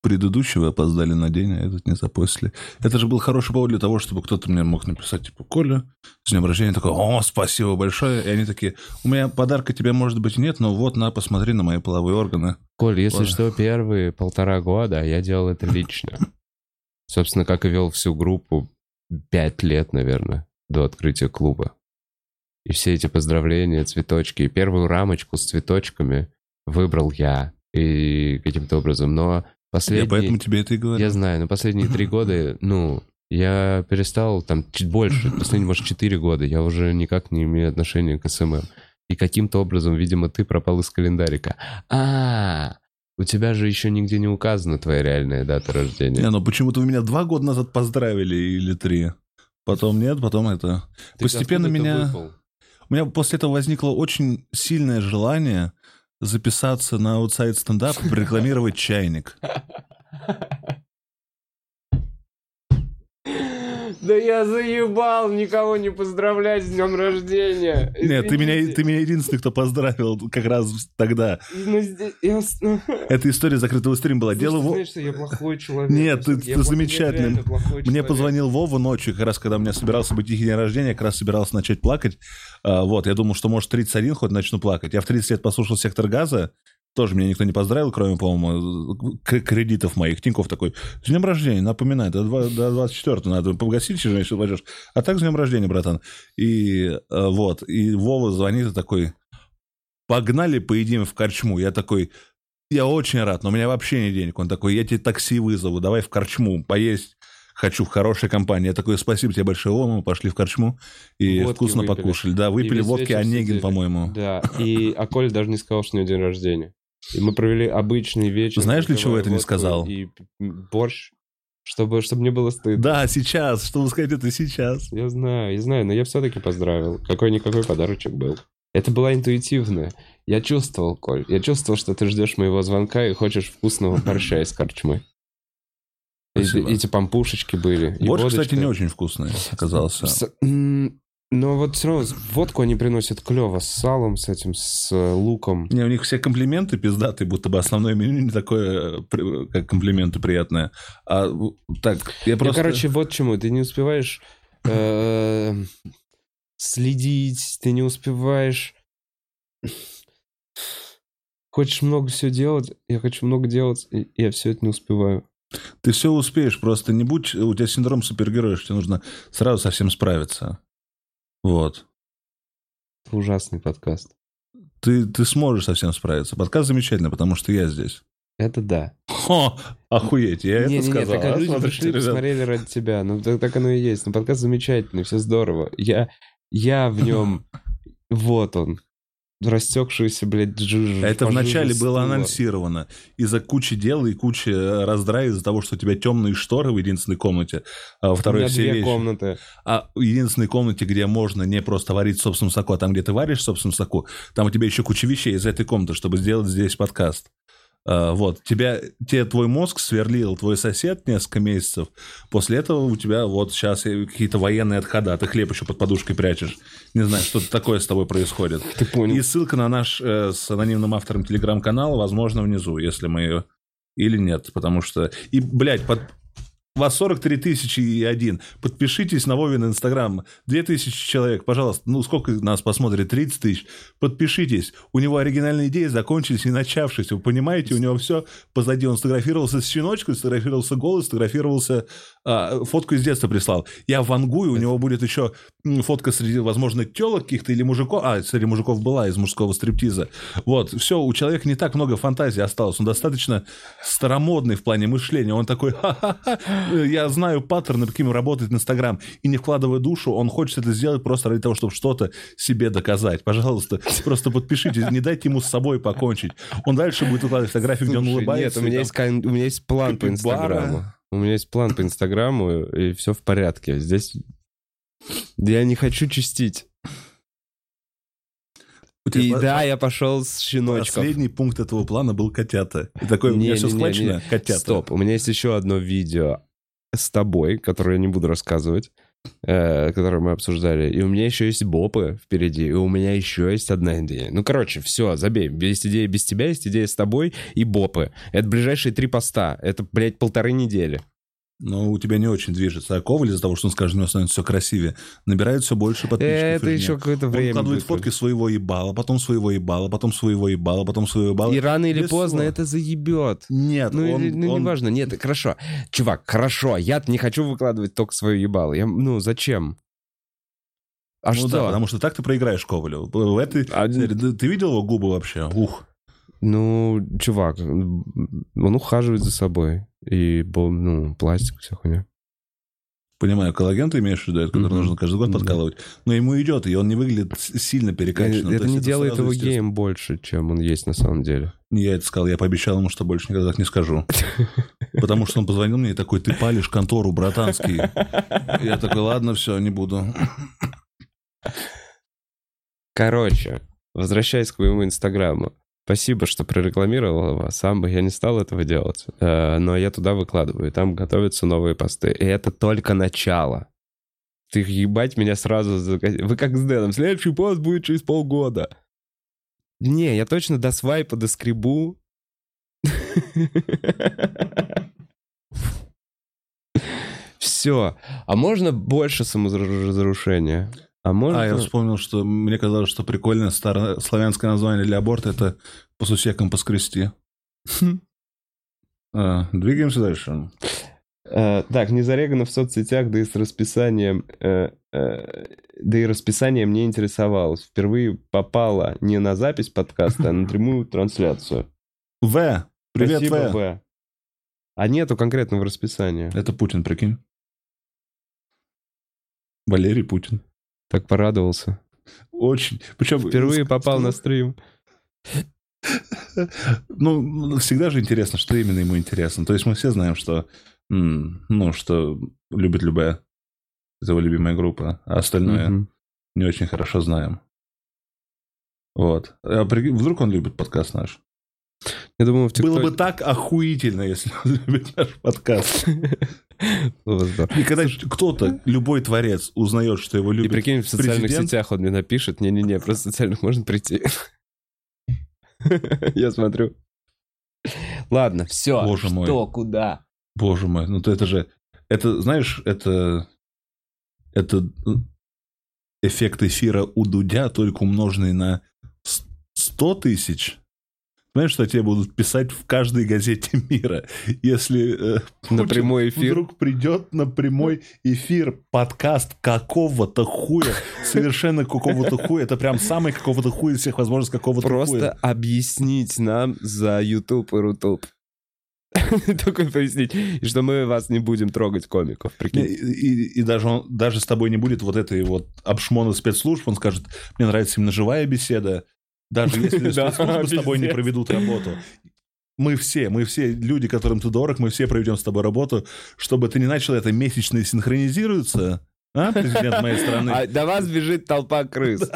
Предыдущий вы опоздали на день, а этот не запостили. Это же был хороший повод для того, чтобы кто-то мне мог написать, типа, Коля, с днем рождения. Такой, о, спасибо большое. И они такие, у меня подарка тебе, может быть, нет, но вот, на, посмотри на мои половые органы. Коль, если Ладно. что, первые полтора года я делал это лично. Собственно, как и вел всю группу пять лет, наверное, до открытия клуба. И все эти поздравления, цветочки, и первую рамочку с цветочками выбрал я. И каким-то образом, но последние... Я поэтому тебе это и говорю. Я знаю, но последние три года, ну, я перестал, там, чуть больше, последние, может, четыре года, я уже никак не имею отношения к SMM. И каким-то образом, видимо, ты пропал из календарика. А, у тебя же еще нигде не указана твоя реальная дата рождения. Не, ну почему-то вы меня два года назад поздравили или три. Потом нет, потом это. Ты Постепенно меня... выпал. У меня после этого возникло очень сильное желание записаться на аутсайд стендап и рекламировать чайник. Да я заебал никого не поздравлять с днем рождения. Нет, ты меня, ты меня единственный, кто поздравил как раз тогда. Ну, здесь- я Эта история закрытого стрима была. слушай, Дело ты знаешь, что я плохой человек. Нет, ты- ты замечательный. Мне позвонил Вова ночью, как раз когда у меня собирался быть тихий день рождения, как раз собирался начать плакать. А, Вот, я думал, что, может, 31 хоть начну плакать. Я в 30 лет послушал «Сектор газа», тоже меня никто не поздравил, кроме, по-моему, кредитов моих. Тиньков такой, с днем рождения, напоминает, до, два- до 24 надо погасить, еще если платишь. А так с днем рождения, братан. И э, вот, и Вова звонит и такой, погнали, поедим в корчму. Я такой, я очень рад, но у меня вообще нет денег. Он такой, я тебе такси вызову, давай в корчму поесть. Хочу в хорошей компании. Я такой, спасибо тебе большое, Вова, мы пошли в корчму и Водки вкусно выпили. покушали. Да, выпили водки Онегин, сидели. по-моему. Да, и а Коля даже не сказал, что у него день рождения. И мы провели обычный вечер. Знаешь, для чего выпивая это не сказал? И борщ, чтобы, чтобы мне было стыдно. Да, сейчас, чтобы сказать это сейчас. Я знаю, я знаю, но я все-таки поздравил. Какой-никакой подарочек был. Это было интуитивно. Я чувствовал, Коль, я чувствовал, что ты ждешь моего звонка и хочешь вкусного борща из корчмы. И-. Эти пампушечки были. Борщ, кстати, не очень вкусный оказался. Но вот все равно водку они приносят клево с салом, с этим, с э, луком. Не, у них все комплименты пиздатые, будто бы основное меню не такое, э, как комплименты приятное. А так, я Ну, просто... короче, вот чему. Ты не успеваешь э, следить, ты не успеваешь... Хочешь много все делать, я хочу много делать, и я все это не успеваю. Ты все успеешь, просто не будь... У тебя синдром супергероя, что тебе нужно сразу со всем справиться. Вот. Это ужасный подкаст. Ты, ты сможешь со всем справиться. Подкаст замечательный, потому что я здесь. Это да. Хо, охуеть, я это Не-не-не, сказал. так а? люди пришли, ребят. посмотрели ради тебя. Ну, так, так оно и есть. Ну, подкаст замечательный, все здорово. Я, я в нем... Вот он. Растекшийся, блядь, жижа. Это пожижа вначале было стула. анонсировано. Из-за кучи дел и кучи э, раздрая из-за того, что у тебя темные шторы в единственной комнате, а во У второй меня все две вещи. комнаты. А в единственной комнате, где можно не просто варить в собственном соку, а там, где ты варишь в собственном соку, там у тебя еще куча вещей из этой комнаты, чтобы сделать здесь подкаст. А, Вот, тебя, тебе твой мозг сверлил твой сосед несколько месяцев. После этого у тебя вот сейчас какие-то военные отхода, ты хлеб еще под подушкой прячешь. Не знаю, что-то такое с тобой происходит. Ты понял. И ссылка на наш э, с анонимным автором телеграм-канала, возможно, внизу, если мы ее... Или нет, потому что... И, блядь, под... Вас 43 тысячи и один. Подпишитесь на Вовин Инстаграм. 2 тысячи человек, пожалуйста. Ну, сколько нас посмотрит? 30 тысяч. Подпишитесь. У него оригинальные идеи закончились не начавшись. Вы понимаете, у него все позади. Он сфотографировался с щеночком, сфотографировался голый, сфотографировался... а, фотку из детства прислал. Я вангую, у него будет еще фотка среди, возможно, телок каких-то или мужиков. А, среди мужиков была из мужского стриптиза. Вот, все, у человека не так много фантазии осталось. Он достаточно старомодный в плане мышления. Он такой, ха-ха-ха, я знаю паттерны, по каким работает Инстаграм. И не вкладывая душу, он хочет это сделать просто ради того, чтобы что-то себе доказать. Пожалуйста, просто подпишитесь, не дайте ему с собой покончить. Он дальше будет выкладывать фотографии, где он улыбается. Нет, у меня, там- есть, у меня есть план по. Инстаграму. У меня есть план по Инстаграму, и все в порядке. Здесь я не хочу чистить. И по- да, я пошел с щеночком. Последний пункт этого плана был котята. И такой, у меня все Не-не-не-не. схвачено, котята. Стоп, у меня есть еще одно видео с тобой, которое я не буду рассказывать. Э, который мы обсуждали. И у меня еще есть бопы впереди, и у меня еще есть одна идея. Ну, короче, все, забей. Есть идея без тебя, есть идея с тобой и бопы. Это ближайшие три поста. Это, блядь, полторы недели. Но у тебя не очень движется. А Коваль из-за того, что он скажет, у него становится все красивее, набирает все больше подписчиков. Это и еще какое-то Он время. выкладывает будет. фотки своего ебала, потом своего ебала, потом своего ебала, потом своего ебала. И рано или Без поздно слов. это заебет. Нет, Ну, он, или- ну он- неважно. Нет, хорошо. Чувак, хорошо. Я не хочу выкладывать только свое ебало. Я, ну, зачем? А ну что? да, потому что так ты проиграешь Ковалю. В этой... А- ты видел его губы вообще? Ух. Ну, чувак, он ухаживает за собой. И, ну, пластик, вся хуйня. Понимаю, коллаген ты имеешь в виду, это который Мгм. нужно каждый год подкалывать. Но ему идет, и он не выглядит сильно перекачанным. это То не делает сразу его геем больше, чем он есть на самом деле. Не я это сказал, я пообещал ему, что больше никогда так не скажу. Потому что он позвонил мне и такой, ты палишь контору, братанский. Я такой, ладно, все, не буду. Короче, возвращаясь к моему инстаграму. Спасибо, что прорекламировал его. Сам бы я не стал этого делать. Э, Но я туда выкладываю, и там готовятся новые посты. И это только начало. Ты ебать меня сразу... Вы как с Дэном. Следующий пост будет через полгода. Не, я точно до свайпа доскребу. Все. А можно больше саморазрушения? А можно... А, я вспомнил, что мне казалось, что прикольное старославянское название для аборта – это по сусекам поскрести. А, Двигаемся дальше. Э, так, не зарегано в соцсетях, да и с расписанием, э, э, да и расписание мне интересовалось. Впервые попала не на запись подкаста, а на прямую трансляцию. В. Привет, Спасибо, В. В. А нету конкретного расписания. Это Путин, прикинь. Валерий Путин. Так порадовался. Очень. Причем Впервые попал на стрим. Ну, всегда же интересно, что именно ему интересно. То есть мы все знаем, что, ну, что любит любая. Его любимая группа, а остальное не очень хорошо знаем. Вот. А вдруг он любит подкаст наш? Я думаю, в ТикТоке... Было бы так охуительно, если он любит наш подкаст. Здорово. И когда кто-то, любой творец, узнает, что его И любит прикинь, в социальных сетях он мне напишет, не-не-не, просто социальных можно прийти. Я смотрю. Ладно, все. Боже мой. Что, куда? Боже мой, ну то это же... Это, знаешь, это... Это м, эффект эфира у Дудя, только умноженный на с- 100 тысяч. Знаешь, что тебе будут писать в каждой газете мира, если э, На Путин прямой эфир. вдруг придет на прямой эфир подкаст какого-то хуя, совершенно какого-то хуя, это прям самый какого-то хуя из всех возможных какого-то Просто хуя. объяснить нам за YouTube и Рутуб. Только пояснить. И что мы вас не будем трогать комиков, И, прикинь. и- и даже, он, даже с тобой не будет вот этой вот обшмона спецслужб, он скажет, мне нравится именно живая беседа, даже если спецслужбы с тобой не проведут работу. Мы все, мы все люди, которым ты дорог, мы все проведем с тобой работу, чтобы ты не начал это месячно синхронизируется, а, президент моей страны? А до вас бежит толпа крыс.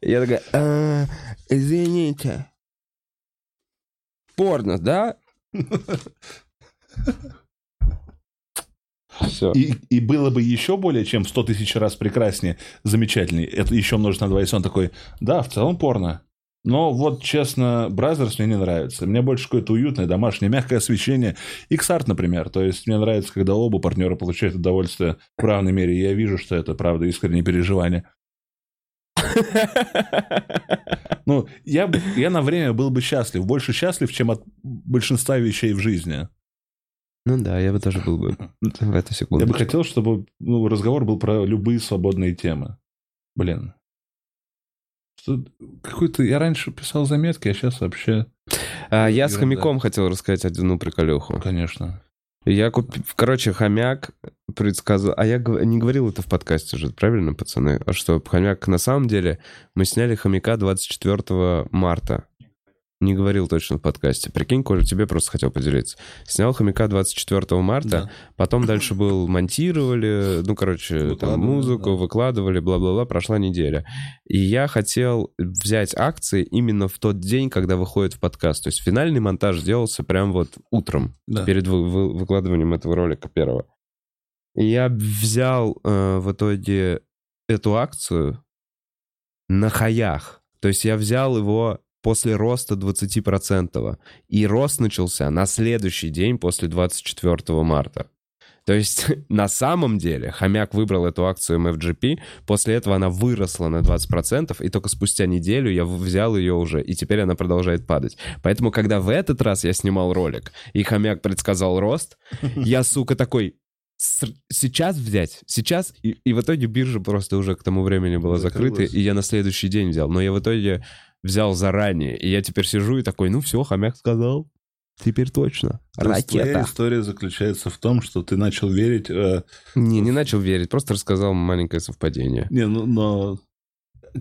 Я такая, «А, извините. Порно, да? Все. И, и было бы еще более чем в 100 тысяч раз прекраснее, замечательней. Это еще умножить на 2, если он такой, да, в целом порно. Но вот, честно, Brazzers мне не нравится. Мне больше какое-то уютное, домашнее, мягкое освещение. X-Art, например. То есть мне нравится, когда оба партнера получают удовольствие в равной мере. Я вижу, что это, правда, искреннее переживание. Ну, я, я на время был бы счастлив. Больше счастлив, чем от большинства вещей в жизни. Ну да, я бы тоже был бы в эту секунду. Я бы хотел, чтобы ну, разговор был про любые свободные темы. Блин. Какой-то... Я раньше писал заметки, а сейчас вообще... А, я с хомяком хотел рассказать одну приколюху. Конечно. Я купил... Короче, хомяк предсказал... А я не говорил это в подкасте же, правильно, пацаны? А что, хомяк... На самом деле, мы сняли хомяка 24 марта. Не говорил точно в подкасте. Прикинь, Коля, тебе просто хотел поделиться. Снял хомяка 24 марта, Да. потом дальше был, монтировали, ну, короче, там музыку да. выкладывали, бла-бла-бла, прошла неделя. И я хотел взять акции именно в тот день, когда выходит в подкаст. То есть финальный монтаж делался прям вот утром, Да. перед вы- вы- выкладыванием этого ролика первого. Я взял э, в итоге эту акцию на хаях. То есть я взял его после роста 20%. И рост начался на следующий день после 24 марта. То есть на самом деле хомяк выбрал эту акцию MFGP, после этого она выросла на 20%, и только спустя неделю я взял ее уже, и теперь она продолжает падать. Поэтому, когда в этот раз я снимал ролик, и хомяк предсказал рост, я, сука, такой, «С- сейчас взять, сейчас, и, и в итоге биржа просто уже к тому времени была закрыта, и я на следующий день взял. Но я в итоге взял заранее, и я теперь сижу и такой, ну все, хомяк сказал, теперь точно. То есть Твоя Ракета. история заключается в том, что ты начал верить... э, Не, не начал верить, просто рассказал маленькое совпадение. не, ну, но...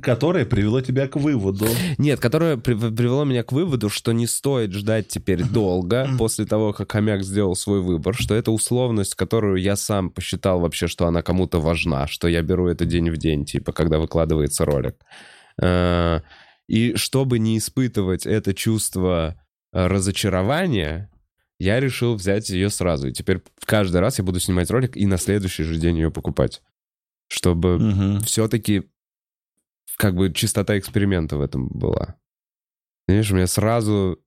Которое привело тебя к выводу. Нет, которое при- привело меня к выводу, что не стоит ждать теперь долго после того, как хомяк сделал свой выбор, что это условность, которую я сам посчитал вообще, что она кому-то важна, что я беру это день в день, типа, когда выкладывается ролик. И чтобы не испытывать это чувство э, разочарования, я решил взять ее сразу. И теперь каждый раз я буду снимать ролик и на следующий же день ее покупать. Чтобы Мгм. все-таки как бы чистота эксперимента в этом была. Знаешь, у меня сразу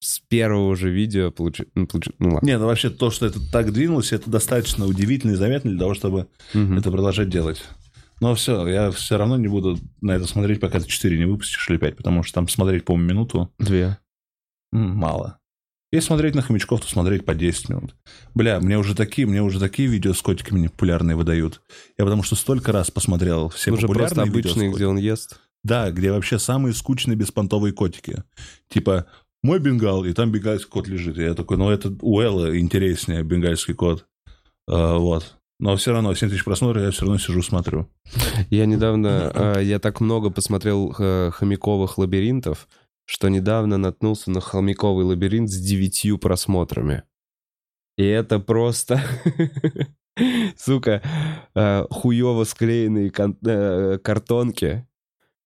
с первого же видео получилось... Ну, получи- ну ладно. Не, ну вообще то, что это так двинулось, это достаточно удивительно и заметно для того, чтобы Мгм. это продолжать делать. Но все, я все равно не буду на это смотреть, пока ты 4 не выпустишь или 5, потому что там смотреть, по-моему, минуту Две. мало. Если смотреть на хомячков, то смотреть по 10 минут. Бля, мне уже такие, мне уже такие видео с котиками не популярные выдают. Я потому что столько раз посмотрел все Уже просто популярные видео с обычные, где котиками. он ест. Да, где вообще самые скучные беспонтовые котики. Типа, мой бенгал, и там бенгальский кот лежит. И я такой, ну это у Эллы интереснее, бенгальский кот. А, вот. Но все равно, 7 тысяч просмотров, я все равно сижу, смотрю. Я недавно... э, Я так много посмотрел хомяковых лабиринтов, что недавно наткнулся на хомяковый лабиринт с девятью просмотрами. И это просто... Сука, э, хуёво склеенные э, картонки,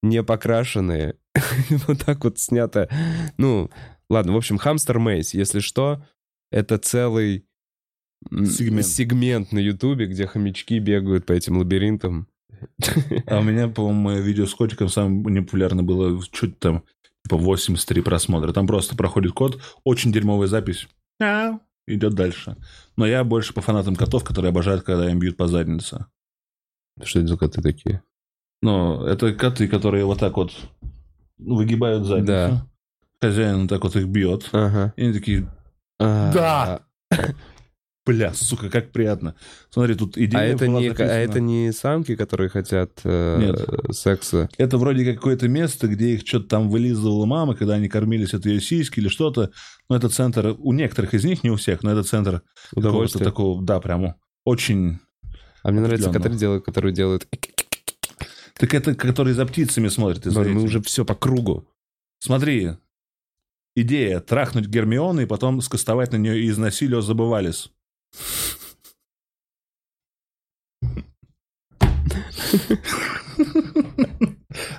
не покрашенные. Вот так вот снято. Ну, ладно, в общем, хамстер Мейс, если что, это целый Сегмент. сегмент на Ютубе, где хомячки бегают по этим лабиринтам. А у меня, по-моему, мое видео с котиком самое непопулярное было чуть там, типа 83 просмотра. Там просто проходит кот, очень дерьмовая запись. Идет дальше. Но я больше по фанатам котов, которые обожают, когда им бьют по заднице. Что это за коты такие? Ну, это коты, которые вот так вот выгибают задницу. Да. Хозяин вот так вот их бьет. Ага. И они такие, А, Да! бля, сука, как приятно. Смотри, тут идея А это, не, а это не самки, которые хотят э, Нет. секса? Это вроде как какое-то место, где их что-то там вылизывала мама, когда они кормились от ее сиськи или что-то. Но это центр, у некоторых из них, не у всех, но это центр какого-то такого, да, прям очень... А мне нравится, определенно. которые делают, которые делают... Так это, который за птицами смотрит. и Ладно, мы уже все по кругу. Смотри, идея трахнуть Гермиону и потом скостовать на нее из насилия забывались.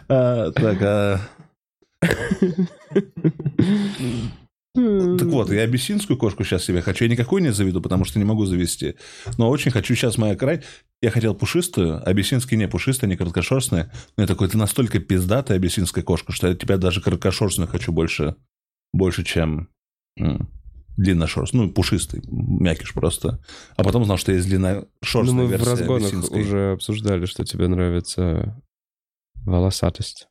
А, Так, а, так вот, я абиссинскую кошку сейчас себе хочу. Я никакую не заведу, потому что не могу завести. Но очень хочу сейчас моя край. Я хотел пушистую, абиссинские не пушистые, они короткошерстные. Но я такой, ты настолько пиздатая абиссинская кошка, что я тебя даже короткошерстную хочу больше, больше чем длинношерстный. Ну, пушистый, мякиш просто. А потом узнал, что есть Ну, длинношерстная мы в версия разгонах абиссинской. уже обсуждали, что тебе нравится волосатость.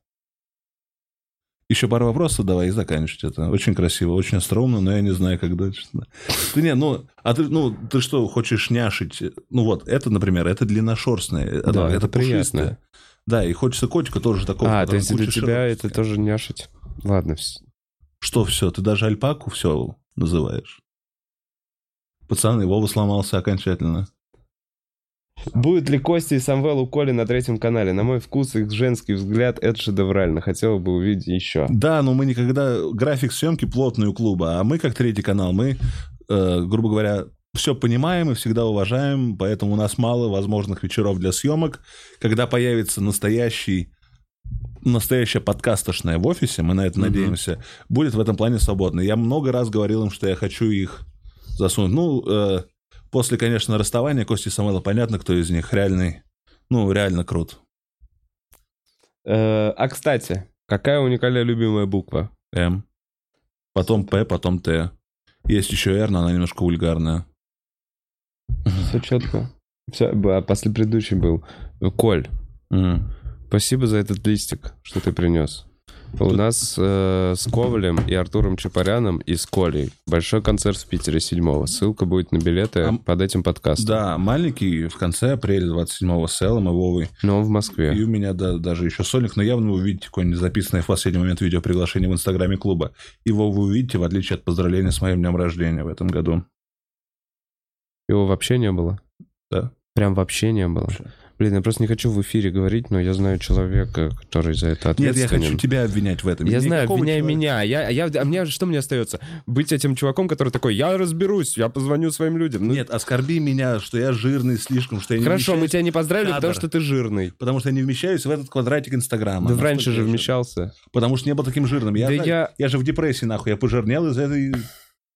Еще пару вопросов давай и заканчивать это. Очень красиво, очень остроумно, но я не знаю, как дальше. Ты не, ну, а ты, ну, ты что, хочешь няшить? Ну вот, это, например, это длинношерстное. Да, это, это приятно. пушистое. Да, и хочется котика тоже такого. а, то есть для тебя это шерсти. тоже няшить? Ладно, Что все, ты даже альпаку все называешь? Пацаны, Вова сломался окончательно. Будет ли Костя и Самвел у Коли на третьем канале? На мой вкус, их женский взгляд, это шедеврально. Хотел бы увидеть еще. Да, но мы никогда... График съемки плотный у клуба, а мы, как третий канал, мы, э, грубо говоря, все понимаем и всегда уважаем, поэтому у нас мало возможных вечеров для съемок. Когда появится настоящий настоящая подкастошная в офисе, мы на это Мгм. надеемся, будет в этом плане свободно. Я много раз говорил им, что я хочу их засунуть. Ну, э, После, конечно, расставания Кости и Самвела понятно, кто из них реальный. Ну, реально крут. Э, А, кстати, какая уникальная любимая буква? М. Потом П, потом Т. Есть еще Р, но она немножко вульгарная. Все четко. Все, а после предыдущий был. Коль, Мгм. Спасибо за этот листик, что ты принес. У нас э, с Ковалем и Артуром Чапаряном и с Колей большой концерт в Питере 7 Ссылка будет на билеты А- под этим подкастом. Да, маленький в конце апреля 27-го с Эллом и Вовой. Но он в И Москве. у меня да, даже еще сольник, но явно вы увидите какое-нибудь записанное в последний момент видео приглашение в инстаграме клуба. Его вы увидите, в отличие от поздравления с моим днем рождения в этом году. Его вообще не было? Да. Прям вообще не было? Вообще. Блин, я просто не хочу в эфире говорить, но я знаю человека, который за это Нет, ответственен. я хочу тебя обвинять в этом. Я знаю, Никакого обвиняй человека- меня. Я, я, а мне что мне остается? Быть этим чуваком, который такой, я разберусь, я позвоню своим людям. Ну, Нет, оскорби меня, что я жирный слишком, что я не Хорошо, мы тебя не поздравили, кадр. потому что ты жирный. Потому что я не вмещаюсь в этот квадратик Инстаграма. Да раньше же вмещался. Потому что не был таким жирным. Я, Да знаю, я- я же в депрессии, нахуй. Я пожирнел из-за этой...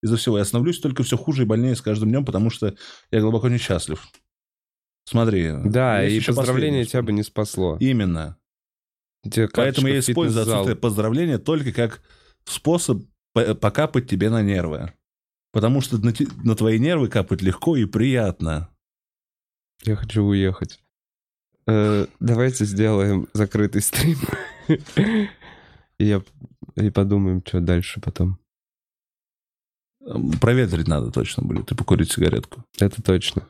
Из-за всего. Я становлюсь только все хуже и больнее с каждым днем, потому что я глубоко несчастлив. Смотри. Да, и поздравление тебя бы не спасло. Именно. Поэтому я использую отсутствие поздравления только как способ по- покапать тебе на нервы. Потому что на, на твои нервы капать легко и приятно. Я хочу уехать. Э, давайте сделаем закрытый стрим. И, я, и подумаем, что дальше потом. Проветрить надо точно будет и покурить сигаретку. Это точно.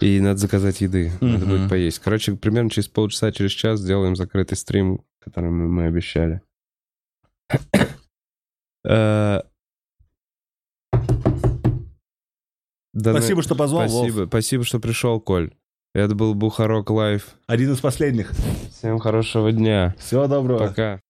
И надо заказать еды. Надо Мгм. будет поесть. Короче, примерно через полчаса, через час сделаем закрытый стрим, который мы, мы обещали. Э, да, Спасибо, что позвал, Вов. Спасибо, спасибо, что пришел, Коль. Это был Бухарок Лайв. Один из последних. Всем хорошего дня. Всего доброго. Пока.